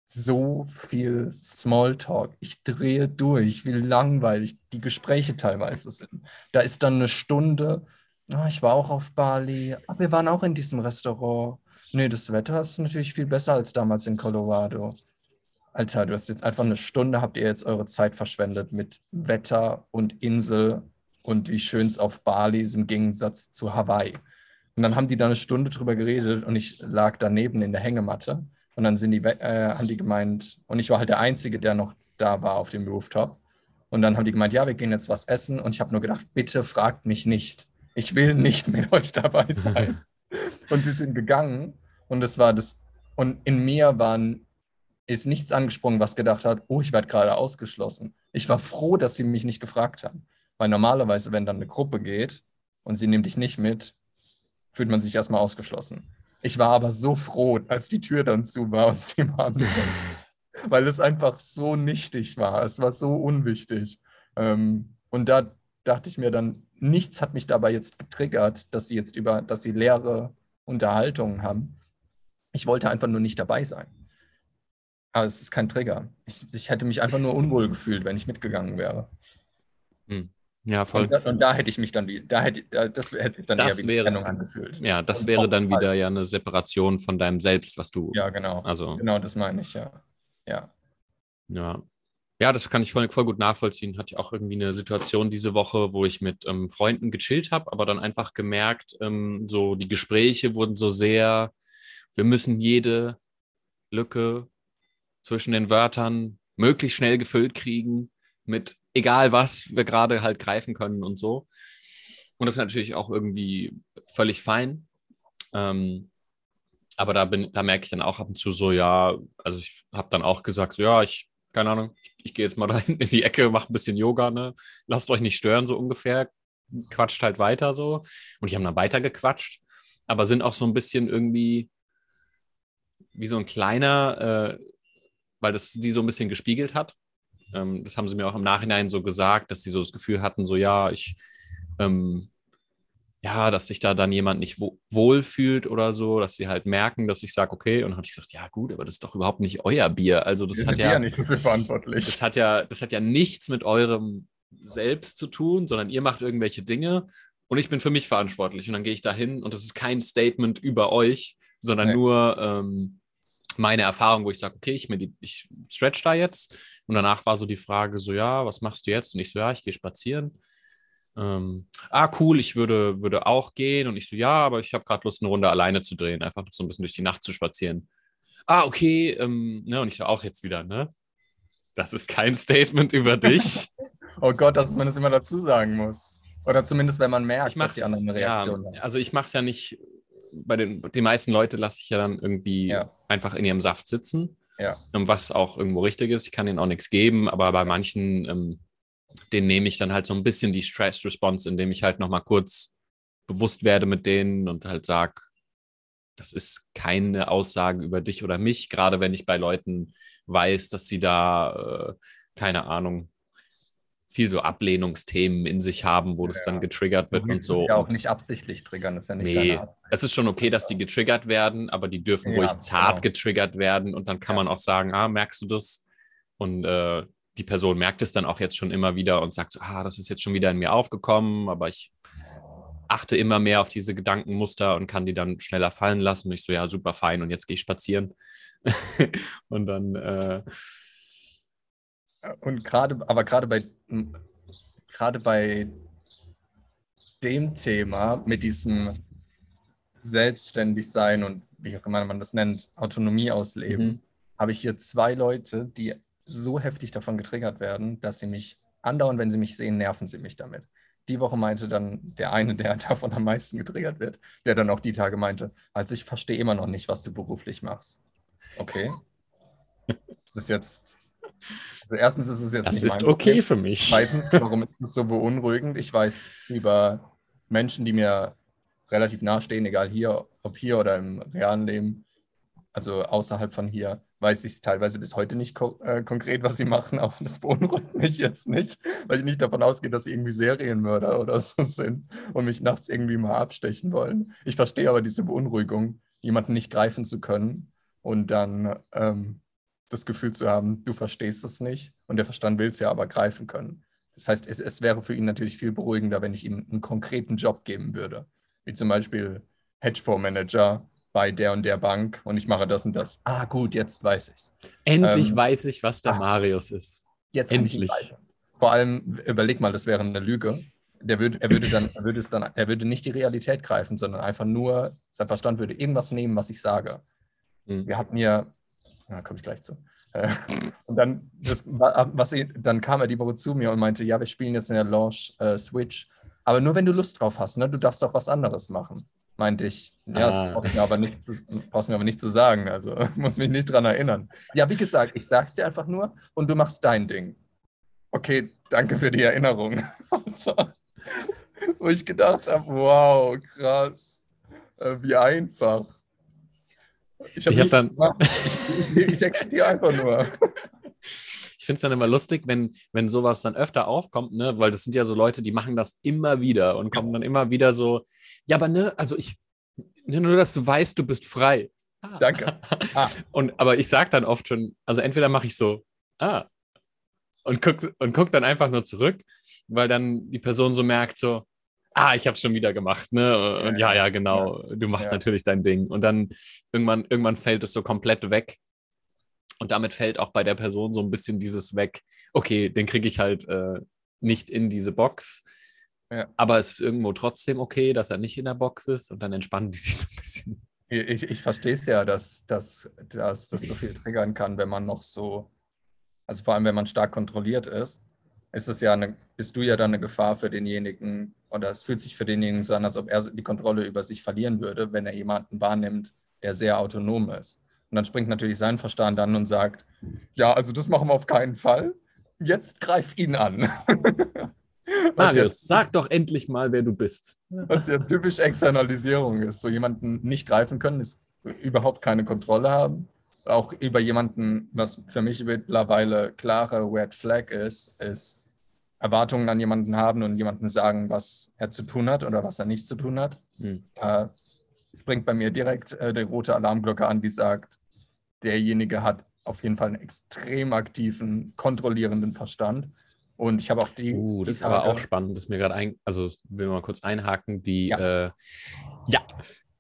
so viel Smalltalk. Ich drehe durch, wie langweilig die Gespräche teilweise sind. Da ist dann eine Stunde, oh, ich war auch auf Bali, aber wir waren auch in diesem Restaurant. Nee, das Wetter ist natürlich viel besser als damals in Colorado. Alter, du hast jetzt einfach eine Stunde, habt ihr jetzt eure Zeit verschwendet mit Wetter und Insel und wie schön es auf Bali ist im Gegensatz zu Hawaii Und dann haben die da eine Stunde drüber geredet und ich lag daneben in der Hängematte. Und dann sind die, äh, haben die gemeint, und ich war halt der Einzige, der noch da war auf dem Rooftop. Und dann haben die gemeint, ja, wir gehen jetzt was essen. Und ich habe nur gedacht, bitte fragt mich nicht. Ich will nicht mit euch dabei sein. und sie sind gegangen und es war das, und in mir waren, ist nichts angesprungen, was gedacht hat, oh, ich werde gerade ausgeschlossen. Ich war froh, dass sie mich nicht gefragt haben. Weil normalerweise, wenn dann eine Gruppe geht und sie nimmt dich nicht mit, fühlt man sich erstmal ausgeschlossen. Ich war aber so froh, als die Tür dann zu war und sie waren, weil es einfach so nichtig war. Es war so unwichtig. Ähm, und da dachte ich mir dann, nichts hat mich dabei jetzt getriggert, dass sie jetzt über, dass sie leere Unterhaltungen haben. Ich wollte einfach nur nicht dabei sein. Aber es ist kein Trigger. Ich, ich hätte mich einfach nur unwohl gefühlt, wenn ich mitgegangen wäre. Hm. Ja, voll. Und da, und da, hätte ich mich dann wieder, da hätte, das hätte ich dann das eher wie wäre, Trennung angefühlt. Ja, das Und wäre dann wieder ja eine Separation von deinem Selbst, was du. Ja, genau. Also, Genau, das meine ich, ja. Ja. ja. Ja, das kann ich voll, voll gut nachvollziehen. Hatte ich auch irgendwie eine Situation diese Woche, wo ich mit ähm, Freunden gechillt habe, aber dann einfach gemerkt, ähm, so die Gespräche wurden so sehr, wir müssen jede Lücke zwischen den Wörtern möglichst schnell gefüllt kriegen mit egal was wir gerade halt greifen können und so. Und das ist natürlich auch irgendwie völlig fein. Ähm, aber da bin, da merke ich dann auch ab und zu so, ja, also ich habe dann auch gesagt, so, ja, ich, keine Ahnung, ich, ich gehe jetzt mal da in die Ecke, mache ein bisschen Yoga, ne? Lasst euch nicht stören, so ungefähr. Quatscht halt weiter so. Und die haben dann weiter gequatscht, aber sind auch so ein bisschen irgendwie wie so ein kleiner, äh, weil das die so ein bisschen gespiegelt hat. Ähm, das haben sie mir auch im Nachhinein so gesagt, dass sie so das Gefühl hatten, so ja, ich, ähm, ja, dass sich da dann jemand nicht wo wohl fühlt oder so, dass sie halt merken, dass ich sage, okay, und dann habe ich gesagt, ja gut, aber das ist doch überhaupt nicht euer Bier. Also das Wir hat ja, nicht dafür verantwortlich. das hat ja, das hat ja nichts mit eurem Selbst zu tun, sondern ihr macht irgendwelche Dinge und ich bin für mich verantwortlich. Und dann gehe ich da hin und das ist kein Statement über euch, sondern Nee. nur ähm, meine Erfahrung, wo ich sage, okay, ich, medit- ich stretch da jetzt. Und danach war so die Frage, so, ja, was machst du jetzt? Und ich so, ja, ich gehe spazieren. Ähm, ah, cool, ich würde, würde auch gehen. Und ich so, ja, aber ich habe gerade Lust, eine Runde alleine zu drehen, einfach so ein bisschen durch die Nacht zu spazieren. Ah, okay, ähm, ne, und ich so auch jetzt wieder, ne? Das ist kein Statement über dich. Oh Gott, dass man das immer dazu sagen muss. Oder zumindest, wenn man merkt, dass die anderen eine Reaktion ja, haben. also ich mache es ja nicht, bei den die meisten Leute lasse ich ja dann irgendwie Ja. einfach in ihrem Saft sitzen, Ja. ähm, was auch irgendwo richtig ist. Ich kann ihnen auch nichts geben, aber bei manchen, ähm, denen nehme ich dann halt so ein bisschen die Stress-Response, indem ich halt nochmal kurz bewusst werde mit denen und halt sage, das ist keine Aussage über dich oder mich, gerade wenn ich bei Leuten weiß, dass sie da, äh, keine Ahnung, viel so Ablehnungsthemen in sich haben, wo das Ja. dann getriggert wird und so. Ja, auch nicht absichtlich triggern, das ist ja nicht Nee, es ist schon okay, dass die getriggert werden, aber die dürfen Ja, ruhig zart genau. getriggert werden und dann kann Ja. man auch sagen, ah, merkst du das? Und äh, die Person merkt es dann auch jetzt schon immer wieder und sagt so, ah, das ist jetzt schon wieder in mir aufgekommen, aber ich achte immer mehr auf diese Gedankenmuster und kann die dann schneller fallen lassen. Und ich so, ja, super fein und jetzt gehe ich spazieren. und dann, äh, Und gerade, aber gerade bei, gerade bei dem Thema mit diesem Selbstständigsein und wie auch immer man das nennt, Autonomie ausleben, Mhm. habe ich hier zwei Leute, die so heftig davon getriggert werden, dass sie mich andauernd, wenn sie mich sehen, nerven sie mich damit. Die Woche meinte dann der eine, der davon am meisten getriggert wird, der dann auch die Tage meinte, also ich verstehe immer noch nicht, was du beruflich machst. Okay. Das ist jetzt, also erstens ist es jetzt das nicht ist okay Problem. für mich. Zweitens, warum ist es so beunruhigend? Ich weiß über Menschen, die mir relativ nahestehen, egal hier, ob hier oder im realen Leben, also außerhalb von hier, weiß ich es teilweise bis heute nicht ko äh, konkret, was sie machen, aber das beunruhigt mich jetzt nicht, weil ich nicht davon ausgehe, dass sie irgendwie Serienmörder oder so sind und mich nachts irgendwie mal abstechen wollen. Ich verstehe aber diese Beunruhigung, jemanden nicht greifen zu können und dann ähm, das Gefühl zu haben, du verstehst es nicht und der Verstand will es ja aber greifen können. Das heißt, es, es wäre für ihn natürlich viel beruhigender, wenn ich ihm einen konkreten Job geben würde, wie zum Beispiel Hedgefondsmanager bei der und der Bank und ich mache das und das. Ah, gut, jetzt weiß ich's. Endlich Ähm, weiß ich, was der ah. Marius ist. Jetzt Endlich. Vor allem, überleg mal, das wäre eine Lüge. der würde, er würde dann, er würde es dann, er würde nicht die Realität greifen, sondern einfach nur, sein Verstand würde irgendwas nehmen, was ich sage. Hm. Wir hatten ja, da komme ich gleich zu. Äh, Und dann, das, was, ich- dann kam er die Woche zu mir und meinte, ja, wir spielen jetzt in der Launch äh, Switch, aber nur wenn du Lust drauf hast, ne? Du darfst auch was anderes machen. Meinte ich, ja, das Ah. brauchst du mir aber nicht zu, brauchst mir aber nicht zu sagen, also muss mich nicht dran erinnern. Ja, wie gesagt, ich sag's dir einfach nur und du machst dein Ding. Okay, danke für die Erinnerung. So, wo ich gedacht habe, wow, krass, äh, wie einfach. Ich habe hab dann- ich, ich existiere einfach nur. Ich finde es dann immer lustig, wenn, wenn sowas dann öfter aufkommt, ne? Weil das sind ja so Leute, die machen das immer wieder und kommen dann immer wieder so, ja, aber ne, also ich, ne, nur dass du weißt, du bist frei. Ah. Danke. Ah. Und aber ich sage dann oft schon, also entweder mache ich so, ah, und guck, und guck dann einfach nur zurück, weil dann die Person so merkt, so, ah, ich habe es schon wieder gemacht, ne? Und ja, ja, genau, du machst Ja. natürlich dein Ding. Und dann irgendwann, irgendwann fällt es so komplett weg. Und damit fällt auch bei der Person so ein bisschen dieses weg, okay, den kriege ich halt äh, nicht in diese Box. Ja. Aber es ist irgendwo trotzdem okay, dass er nicht in der Box ist und dann entspannen die sich so ein bisschen. Ich, ich verstehe es ja, dass, dass, dass das so viel triggern kann, wenn man noch so, also vor allem wenn man stark kontrolliert ist, ist es ja eine, bist du ja dann eine Gefahr für denjenigen, oder es fühlt sich für denjenigen so an, als ob er die Kontrolle über sich verlieren würde, wenn er jemanden wahrnimmt, der sehr autonom ist. Und dann springt natürlich sein Verstand an und sagt, ja, also das machen wir auf keinen Fall. Jetzt greif ihn an. Was ja- Marius, sag doch endlich mal, wer du bist. was ja typisch Externalisierung ist. So jemanden nicht greifen können, ist überhaupt keine Kontrolle haben. Auch über jemanden, was für mich mittlerweile klare Red Flag ist, ist Erwartungen an jemanden haben und jemanden sagen, was er zu tun hat oder was er nicht zu tun hat. Hm. Da springt bei mir direkt äh, die rote Alarmglocke an, die sagt, derjenige hat auf jeden Fall einen extrem aktiven, kontrollierenden Verstand. Und ich habe auch die. Uh, das ist aber auch spannend, das ist mir gerade ein, also das will mal kurz einhaken, die, Ja. ja, äh, ja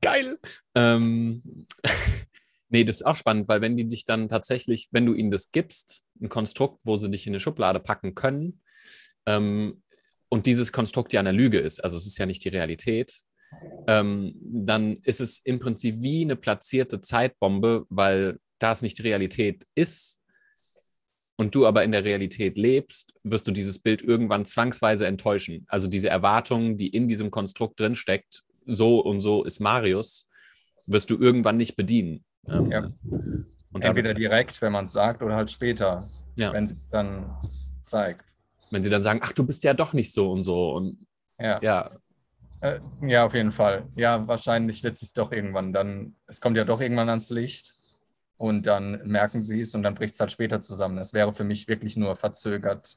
geil. Ähm, nee, das ist auch spannend, weil wenn die dich dann tatsächlich, wenn du ihnen das gibst, ein Konstrukt, wo sie dich in eine Schublade packen können, ähm, und dieses Konstrukt ja eine Lüge ist, also es ist ja nicht die Realität, ähm, dann ist es im Prinzip wie eine platzierte Zeitbombe, weil da es nicht die Realität ist und du aber in der Realität lebst, wirst du dieses Bild irgendwann zwangsweise enttäuschen. Also diese Erwartung, die in diesem Konstrukt drinsteckt, so und so ist Marius, wirst du irgendwann nicht bedienen. Ähm, Ja. Und Entweder direkt, wenn man es sagt, oder halt später, Ja. wenn es dann zeigt. wenn sie dann sagen, ach, du bist ja doch nicht so und so. Und Ja. ja, Äh, ja, auf jeden Fall. Ja, wahrscheinlich wird es sich doch irgendwann dann, es kommt ja doch irgendwann ans Licht und dann merken sie es und dann bricht es halt später zusammen. Es wäre für mich wirklich nur verzögert,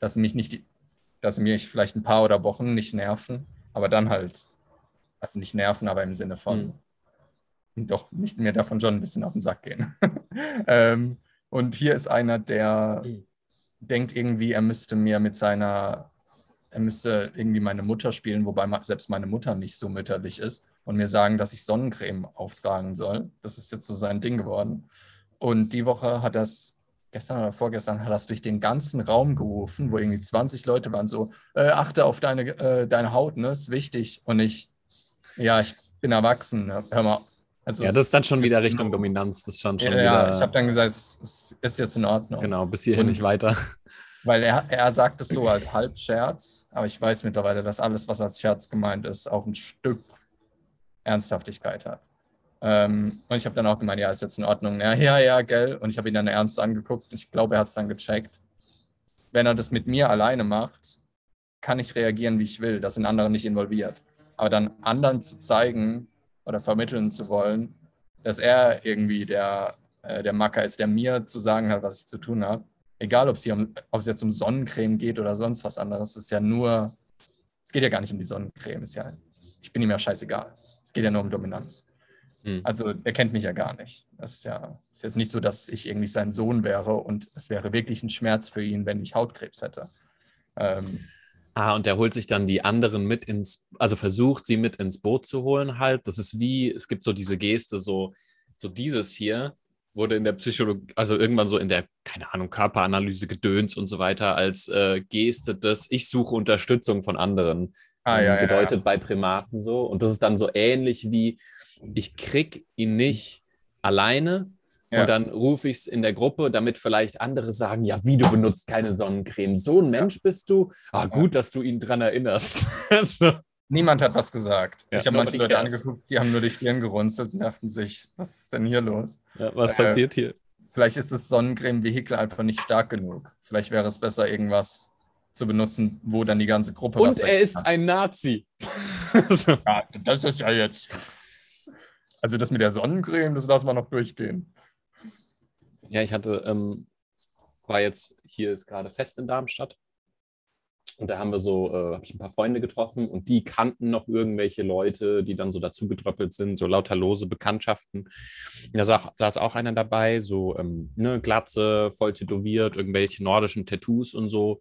dass sie mich nicht, dass sie mich vielleicht ein paar oder Wochen nicht nerven, aber dann halt, also nicht nerven, aber im Sinne von, doch nicht mehr davon schon ein bisschen auf den Sack gehen. ähm, und hier ist einer, der Mhm. denkt irgendwie, er müsste mir mit seiner, er müsste irgendwie meine Mutter spielen, wobei selbst meine Mutter nicht so mütterlich ist und mir sagen, dass ich Sonnencreme auftragen soll. Das ist jetzt so sein Ding geworden. Und die Woche hat das, gestern oder vorgestern, hat das durch den ganzen Raum gerufen, wo irgendwie 20 Leute waren, so, äh, achte auf deine, äh, deine Haut, ne, ist wichtig. Und ich, ja, ich bin erwachsen, ne? hör mal. Also ja, das ist dann schon wieder Richtung Dominanz. Das ist schon, schon ja, wieder, ich habe dann gesagt, es, es ist jetzt in Ordnung. genau, bis hierhin Und- nicht weiter. Weil er, er sagt es so als Halbscherz, aber ich weiß mittlerweile, dass alles, was als Scherz gemeint ist, auch ein Stück Ernsthaftigkeit hat. Ähm, und ich habe dann auch gemeint, ja, ist jetzt in Ordnung. Ja, ja, ja, gell. Und ich habe ihn dann ernst angeguckt. Ich glaube, er hat es dann gecheckt. Wenn er das mit mir alleine macht, kann ich reagieren, wie ich will. Das sind andere nicht involviert. Aber dann anderen zu zeigen oder vermitteln zu wollen, dass er irgendwie der, äh, der Macker ist, der mir zu sagen hat, was ich zu tun habe, egal ob es, um, jetzt um Sonnencreme geht oder sonst was anderes, es ist ja nur, es geht ja gar nicht um die Sonnencreme, ist ja, ich bin ihm ja scheißegal. Es geht ja nur um Dominanz. Hm. Also er kennt mich ja gar nicht. Das ist ja ist jetzt nicht so, dass ich irgendwie sein Sohn wäre und es wäre wirklich ein Schmerz für ihn, wenn ich Hautkrebs hätte. Ähm, Ah, und er holt sich dann die anderen mit ins, also versucht sie mit ins Boot zu holen halt. Das ist wie, es gibt so diese Geste, so, so dieses hier, wurde in der Psychologie, also irgendwann so in der, keine Ahnung, Körperanalyse gedöns und so weiter, als äh, Geste des Ich suche Unterstützung von anderen. Ah, ja, ähm, bedeutet ja, ja. bei Primaten so. Und das ist dann so ähnlich wie, ich krieg ihn nicht alleine Ja. und dann rufe ich es in der Gruppe, damit vielleicht andere sagen, ja, wie du benutzt keine Sonnencreme. So ein Mensch bist du. Ah, gut, dass du ihn dran erinnerst. so. Niemand hat was gesagt. Ja, ich habe manche Leute angeguckt, die haben nur die Stirn gerunzelt und dachten sich, was ist denn hier los? ja, was Äh, passiert hier? Vielleicht ist das Sonnencreme-Vehikel einfach nicht stark genug. Vielleicht wäre es besser, irgendwas zu benutzen, wo dann die ganze Gruppe Und er ist hat. ein Nazi. Ja, das ist ja jetzt. Also das mit der Sonnencreme, das lassen wir noch durchgehen. Ja, ich hatte, ähm, war jetzt hier ist gerade Fest in Darmstadt. Und da haben wir so, äh, habe ich ein paar Freunde getroffen und die kannten noch irgendwelche Leute, die dann so dazu getröppelt sind, so lauter lose Bekanntschaften. Und da saß, saß auch einer dabei, so ähm, ne, Glatze, voll tätowiert, irgendwelche nordischen Tattoos und so.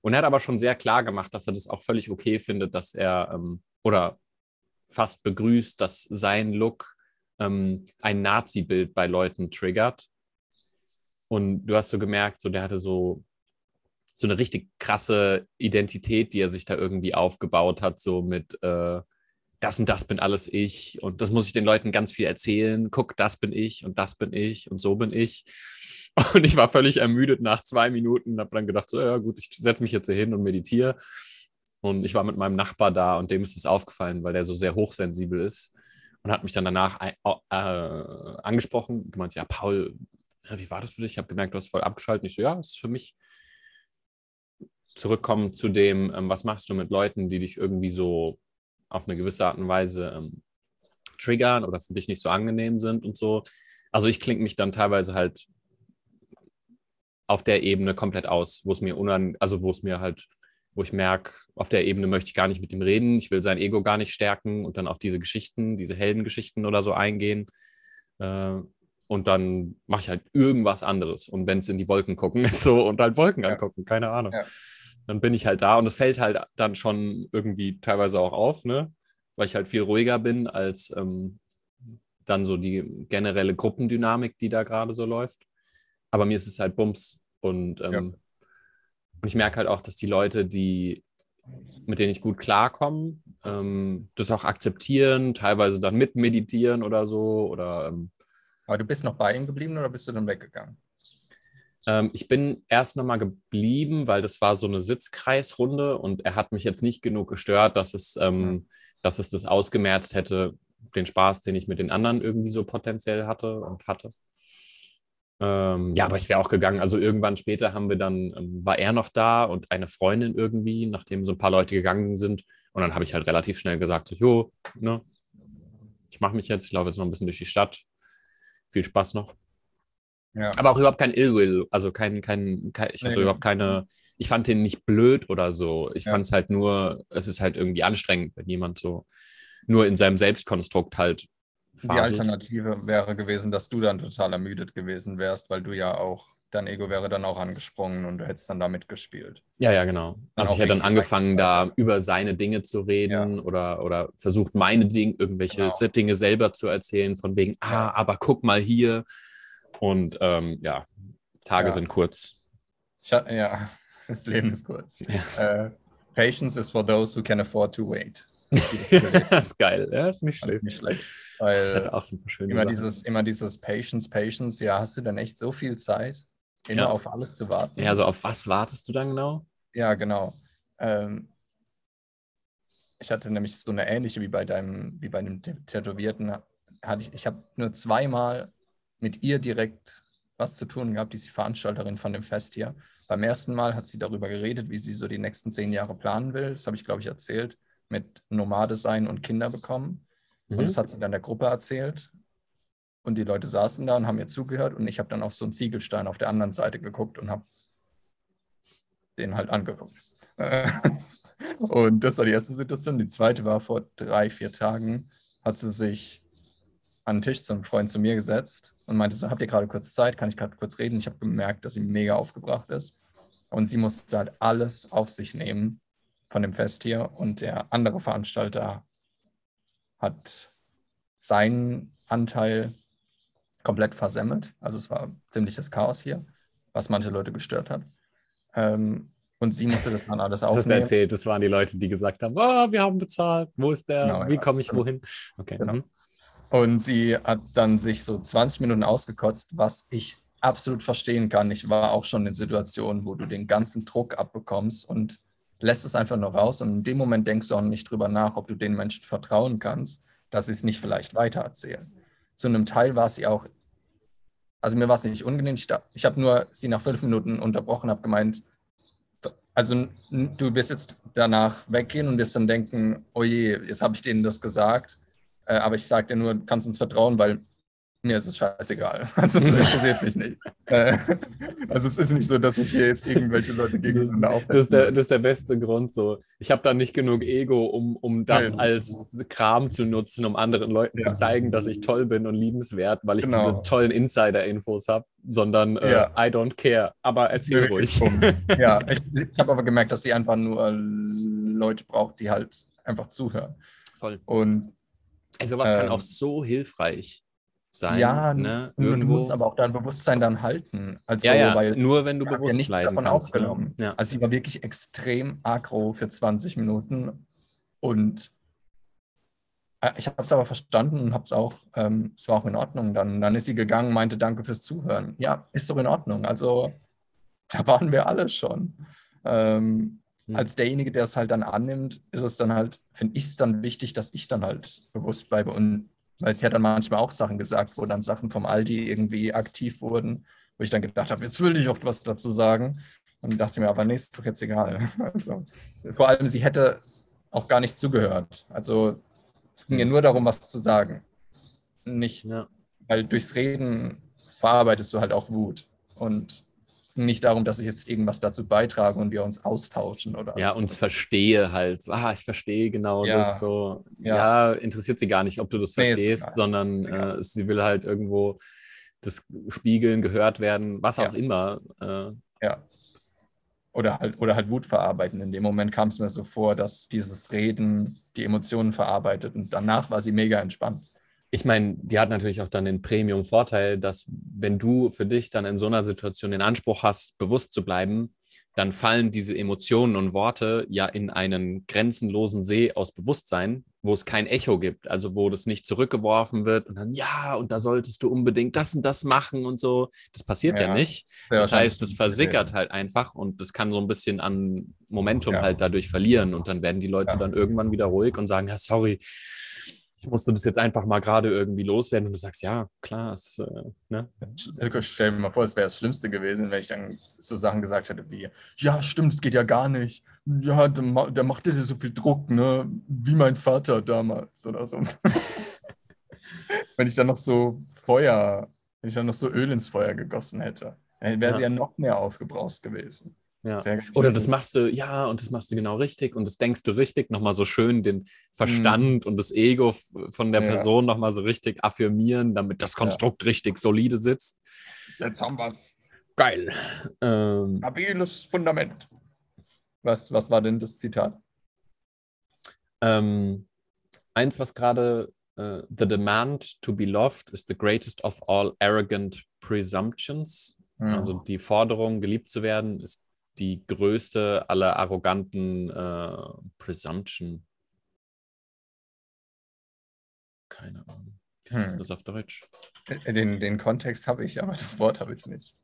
Und er hat aber schon sehr klar gemacht, dass er das auch völlig okay findet, dass er ähm, oder fast begrüßt, dass sein Look ähm, ein Nazi-Bild bei Leuten triggert. Und du hast so gemerkt, so der hatte so, so eine richtig krasse Identität, die er sich da irgendwie aufgebaut hat, so mit äh, das und das bin alles ich und das muss ich den Leuten ganz viel erzählen. Guck, das bin ich und das bin ich und so bin ich. Und ich war völlig ermüdet nach zwei Minuten und habe dann gedacht, so, ja gut, ich setze mich jetzt hier hin und meditiere. Und ich war mit meinem Nachbar da und dem ist es aufgefallen, weil der so sehr hochsensibel ist und hat mich dann danach äh, angesprochen, gemeint, ja, Paul, ja, wie war das für dich? Ich habe gemerkt, du hast voll abgeschaltet. Ich so, ja, das ist für mich zurückkommen zu dem, ähm, was machst du mit Leuten, die dich irgendwie so auf eine gewisse Art und Weise ähm, triggern oder für dich nicht so angenehm sind und so. Also ich klinge mich dann teilweise halt auf der Ebene komplett aus, wo es mir unan, also wo es mir halt, wo ich merke, auf der Ebene möchte ich gar nicht mit ihm reden, ich will sein Ego gar nicht stärken und dann auf diese Geschichten, diese Heldengeschichten oder so eingehen. Äh, und dann mache ich halt irgendwas anderes. Und wenn es in die Wolken gucken ist so und halt Wolken Ja. angucken, keine Ahnung. Ja. Dann bin ich halt da und es fällt halt dann schon irgendwie teilweise auch auf, ne? Weil ich halt viel ruhiger bin als ähm, dann so die generelle Gruppendynamik, die da gerade so läuft. Aber mir ist es halt Bums. Und, ähm, Ja. und ich merke halt auch, dass die Leute, die, mit denen ich gut klarkomme, ähm, das auch akzeptieren, teilweise dann mitmeditieren oder so. Oder ähm, Aber du bist noch bei ihm geblieben oder bist du dann weggegangen? ähm, ich bin erst nochmal geblieben, weil das war so eine Sitzkreisrunde und er hat mich jetzt nicht genug gestört, dass es, ähm, dass es das ausgemerzt hätte, den Spaß, den ich mit den anderen irgendwie so potenziell hatte und hatte. Ähm, ja, aber ich wäre auch gegangen. Also irgendwann später haben wir dann, ähm, war er noch da und eine Freundin irgendwie, nachdem so ein paar Leute gegangen sind. Und dann habe ich halt relativ schnell gesagt, so, jo, ne, ich mache mich jetzt, ich laufe jetzt noch ein bisschen durch die Stadt. Viel Spaß noch. Ja. Aber auch überhaupt kein Illwill, also kein, kein, kein ich hatte Nee. überhaupt keine, ich fand den nicht blöd oder so. Ich Ja. fand es halt nur, es ist halt irgendwie anstrengend, wenn jemand so nur in seinem Selbstkonstrukt halt Die faselt. Alternative wäre gewesen, dass du dann total ermüdet gewesen wärst, weil du ja auch, dein Ego wäre dann auch angesprungen und du hättest dann da mitgespielt. Ja, ja, genau. Also ich hätte dann angefangen, da über seine Dinge zu reden oder, oder versucht, meine Dinge, irgendwelche Genau. Dinge selber zu erzählen, von wegen, ah, Ja. aber guck mal hier. Und ähm, ja, Tage Ja. sind kurz. Ich, ha- ja, das Leben ist kurz. Äh, Patience is for those who can afford to wait. das ist geil. Ja, ist nicht schlecht. nicht schlecht. Weil hatte auch paar schöne immer Sachen. dieses, immer dieses Patience, Patience, ja, hast du dann echt so viel Zeit, immer Ja. auf alles zu warten? Ja, so auf was wartest du dann genau? Ja, genau. Ähm, ich hatte nämlich so eine ähnliche wie bei deinem, wie bei dem Tä- Tätowierten. Hatte ich ich habe nur zweimal mit ihr direkt was zu tun gehabt, die ist die Veranstalterin von dem Fest hier. Beim ersten Mal hat sie darüber geredet, wie sie so die nächsten zehn Jahre planen will. Das habe ich, glaube ich, erzählt, mit Nomade sein und Kinder bekommen. Und Mhm. das hat sie dann der Gruppe erzählt. Und die Leute saßen da und haben ihr zugehört. Und ich habe dann auf so einen Ziegelstein auf der anderen Seite geguckt und habe den halt angeguckt. Und das war die erste Situation. Die zweite war vor drei, vier Tagen, hat sie sich an den Tisch zu einem Freund zu mir gesetzt und meinte so, habt ihr gerade kurz Zeit? Kann ich gerade kurz reden? Ich habe gemerkt, dass sie mega aufgebracht ist. Und sie musste halt alles auf sich nehmen von dem Fest hier. Und der andere Veranstalter hat seinen Anteil komplett versemmelt. Also es war ziemliches Chaos hier, was manche Leute gestört hat. Ähm, und sie musste das dann alles Das hast du aufnehmen. erzählt, das waren die Leute, die gesagt haben, oh, wir haben bezahlt, wo ist der, Genau, wie ja. komme ich wohin? Okay. Genau. mhm. Und sie hat dann sich so 20 Minuten ausgekotzt, was ich absolut verstehen kann. Ich war auch schon in Situationen, wo du den ganzen Druck abbekommst und lässt es einfach nur raus. Und in dem Moment denkst du auch nicht drüber nach, ob du den Menschen vertrauen kannst, dass sie es nicht vielleicht weitererzählen. Zu einem Teil war sie auch, also mir war es nicht unangenehm. Ich, ich habe nur sie nach fünf Minuten unterbrochen, habe gemeint, also du wirst jetzt danach weggehen und wirst dann denken, oh je, jetzt habe ich denen das gesagt. Äh, aber ich sage dir nur, kannst uns vertrauen, weil mir ist es scheißegal. Also das interessiert mich nicht. Äh, also es ist nicht so, dass ich hier jetzt irgendwelche Leute gegeneinander Das aufhetzen der, will. das ist der beste Grund so. Ich habe da nicht genug Ego, um, um das Nein. als Kram zu nutzen, um anderen Leuten Ja. zu zeigen, dass ich toll bin und liebenswert, weil ich Genau. diese tollen Insider-Infos habe, sondern äh, Ja. I don't care. Aber erzähl Wirklich ruhig. Bums. Ja, ich, ich habe aber gemerkt, dass sie einfach nur Leute braucht, die halt einfach zuhören. Voll. Und Also was kann Ähm, auch so hilfreich sein. ja, ne? nur du Irgendwo. musst aber auch dein Bewusstsein dann halten. Also, ja, ja, weil nur wenn du habe ja bewusst nichts bleiben davon kannst. Ne? aufgenommen. Ja. Also sie war wirklich extrem aggro für 20 Minuten und äh, ich habe es aber verstanden und habe es auch, ähm, es war auch in Ordnung. Dann, dann ist sie gegangen, meinte Danke fürs Zuhören. Ja, ist doch in Ordnung. Also da waren wir alle schon. Ähm, Hm. als derjenige, der es halt dann annimmt, ist es dann halt, finde ich es dann wichtig, dass ich dann halt bewusst bleibe. Und weil sie hat dann manchmal auch Sachen gesagt, wo dann Sachen vom Aldi irgendwie aktiv wurden, wo ich dann gedacht habe, jetzt will ich auch was dazu sagen. Und dachte mir, aber nee, ist doch jetzt egal. Also, vor allem, sie hätte auch gar nicht zugehört. Also es ging ihr nur darum, was zu sagen. Nicht, Ja. weil durchs Reden verarbeitest du halt auch Wut. Und es ging nicht darum, dass ich jetzt irgendwas dazu beitrage und wir uns austauschen oder Ja, und verstehe halt. Ah, ich verstehe genau Ja. das so. Ja. Ja. interessiert sie gar nicht, ob du das Nee, verstehst, egal. sondern äh, sie will halt irgendwo das spiegeln, gehört werden, was auch Ja. immer. Äh, Ja. Oder halt, oder halt Wut verarbeiten. In dem Moment kam es mir so vor, dass dieses Reden die Emotionen verarbeitet und danach war sie mega entspannt. Ich meine, die hat natürlich auch dann den Premium-Vorteil, dass wenn du für dich dann in so einer Situation den Anspruch hast, bewusst zu bleiben, dann fallen diese Emotionen und Worte ja in einen grenzenlosen See aus Bewusstsein, wo es kein Echo gibt, also wo das nicht zurückgeworfen wird und dann, ja, und da solltest du unbedingt das und das machen und so. Das passiert ja, Ja. nicht. Das heißt, das wahrscheinlich versickert halt einfach und das kann so ein bisschen an Momentum Ja. halt dadurch verlieren und dann werden die Leute dann irgendwann wieder ruhig und sagen, ja, sorry, ich musste das jetzt einfach mal gerade irgendwie loswerden und du sagst, ja, klar, es, äh, ne? Ich stell mir mal vor, es wäre das Schlimmste gewesen, wenn ich dann so Sachen gesagt hätte wie, ja, stimmt, es geht ja gar nicht. Ja, der, der macht dir so viel Druck, ne? Wie mein Vater damals oder so. wenn ich dann noch so Feuer, wenn ich dann noch so Öl ins Feuer gegossen hätte, dann wäre sie Ja. ja noch mehr aufgebraust gewesen. Ja. Oder das machst du, ja, und das machst du genau richtig und das denkst du richtig, nochmal so schön den Mhm. Verstand und das Ego von der Ja. Person nochmal so richtig affirmieren, damit das Konstrukt richtig solide sitzt. Jetzt haben wir Geil. Ähm, stabiles Fundament. Was, was war denn das Zitat? ähm, eins, was gerade äh, The demand to be loved is the greatest of all arrogant presumptions. Also die Forderung, geliebt zu werden, ist die größte aller arroganten äh, Presumption. Keine Ahnung. Wie heißt Hm. das auf Deutsch? den, den Kontext habe ich, aber das Wort habe ich nicht.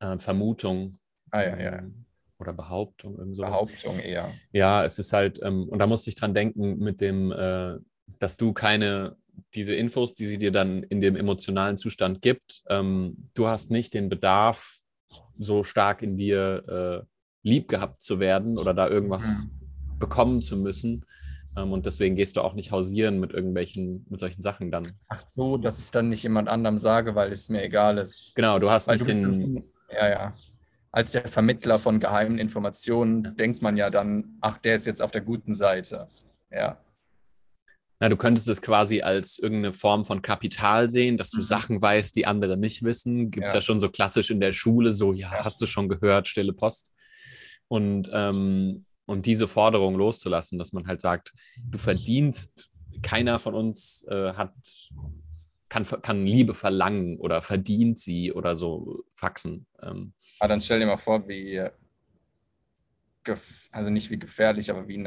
Äh, Vermutung. Ah ja, ja. ähm, Oder Behauptung, irgend sowas. Behauptung eher. Ja, es ist halt, ähm, und da musste ich dran denken mit dem, äh, dass du keine, diese Infos, die sie dir dann in dem emotionalen Zustand gibt, ähm, du hast nicht den Bedarf, so stark in dir äh, lieb gehabt zu werden oder da irgendwas bekommen zu müssen. Ähm, und deswegen gehst du auch nicht hausieren mit irgendwelchen, mit solchen Sachen dann. Ach so, dass ich dann nicht jemand anderem sage, weil es mir egal ist. Genau, du hast Weil nicht du den. ja, ja. Als der Vermittler von geheimen Informationen Ja. denkt man ja dann, ach, der ist jetzt auf der guten Seite. Ja. Na, du könntest es quasi als irgendeine Form von Kapital sehen, dass du Mhm. Sachen weißt, die andere nicht wissen. Gibt es ja. Ja. schon so klassisch in der Schule, so, ja, Ja. hast du schon gehört, stille Post. Und, ähm, und diese Forderung loszulassen, dass man halt sagt, du verdienst, keiner von uns äh, hat kann, kann Liebe verlangen oder verdient sie oder so Faxen. Ähm. Aber dann stell dir mal vor, wie, also nicht wie gefährlich, aber wie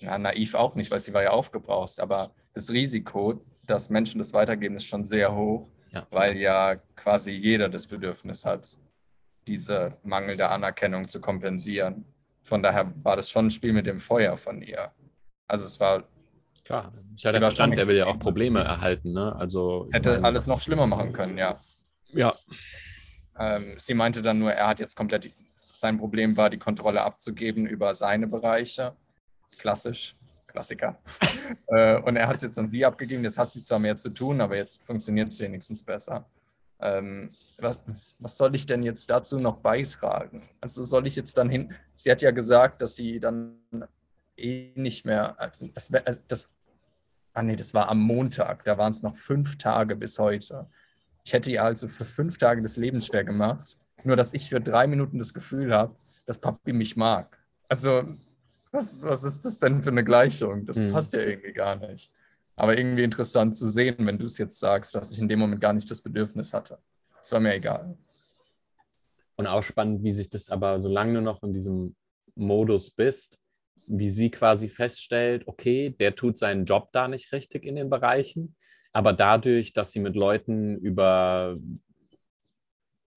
na, na, naiv auch nicht, weil sie war ja aufgebraucht. Aber das Risiko, dass Menschen das weitergeben, ist schon sehr hoch, ja. weil ja quasi jeder das Bedürfnis hat, diese mangelnde Anerkennung zu kompensieren. Von daher war das schon ein Spiel mit dem Feuer von ihr. Also es war Klar, ist ja der Verstand, der will ja auch Probleme erhalten. Ne? Also, Hätte meine, alles noch schlimmer machen können, ja. Ja. Ähm, sie meinte dann nur, er hat jetzt komplett, sein Problem war, die Kontrolle abzugeben über seine Bereiche. Klassisch, Klassiker. äh, und er hat es jetzt an sie abgegeben. Jetzt hat sie zwar mehr zu tun, aber jetzt funktioniert es wenigstens besser. Ähm, was, was, soll ich denn jetzt dazu noch beitragen? Also soll ich jetzt dann hin? Sie hat ja gesagt, dass sie dann eh nicht mehr, das, das ah nee, das war am Montag, da waren es noch fünf Tage bis heute. Ich hätte ihr also für fünf Tage das Leben schwer gemacht, nur dass ich für drei Minuten das Gefühl habe, dass Papi mich mag. Also, was, was ist das denn für eine Gleichung? Das mhm. passt ja irgendwie gar nicht. Aber irgendwie interessant zu sehen, wenn du es jetzt sagst, dass ich in dem Moment gar nicht das Bedürfnis hatte. Es war mir egal. Und auch spannend, wie sich das aber, solange du noch in diesem Modus bist, wie sie quasi feststellt, okay, der tut seinen Job da nicht richtig in den Bereichen, aber dadurch, dass sie mit Leuten über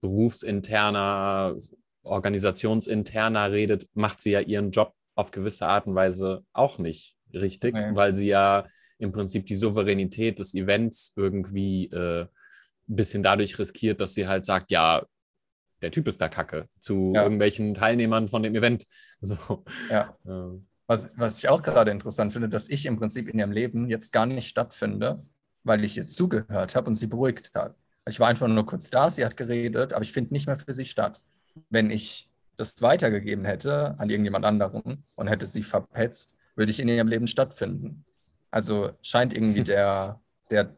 berufsinterner, organisationsinterner redet, macht sie ja ihren Job auf gewisse Art und Weise auch nicht richtig, okay. weil sie ja im Prinzip die Souveränität des Events irgendwie äh, ein bisschen dadurch riskiert, dass sie halt sagt, ja, der Typ ist da kacke zu ja. irgendwelchen Teilnehmern von dem Event. So. Ja. Was, was ich auch gerade interessant finde, dass ich im Prinzip in ihrem Leben jetzt gar nicht stattfinde, weil ich ihr zugehört habe und sie beruhigt hat. Ich war einfach nur kurz da, sie hat geredet, aber ich finde nicht mehr für sie statt. Wenn ich das weitergegeben hätte an irgendjemand anderen und hätte sie verpetzt, würde ich in ihrem Leben stattfinden. Also scheint irgendwie der, der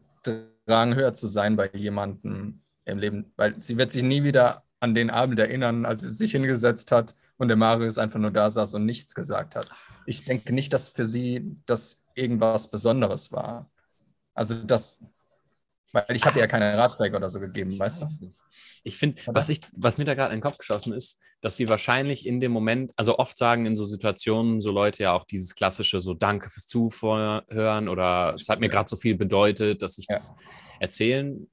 Drang höher zu sein bei jemandem im Leben, weil sie wird sich nie wieder an den Abend erinnern, als sie sich hingesetzt hat und der Marius einfach nur da saß und nichts gesagt hat. Ich denke nicht, dass für sie das irgendwas Besonderes war. Also das, weil ich habe ja keine Ratschläge oder so gegeben, weißt du? Ich finde, was, was mir da gerade in den Kopf geschossen ist, dass sie wahrscheinlich in dem Moment, also oft sagen in so Situationen so Leute ja auch dieses klassische so Danke fürs Zuhören oder es hat mir gerade so viel bedeutet, dass ich ja. das erzählen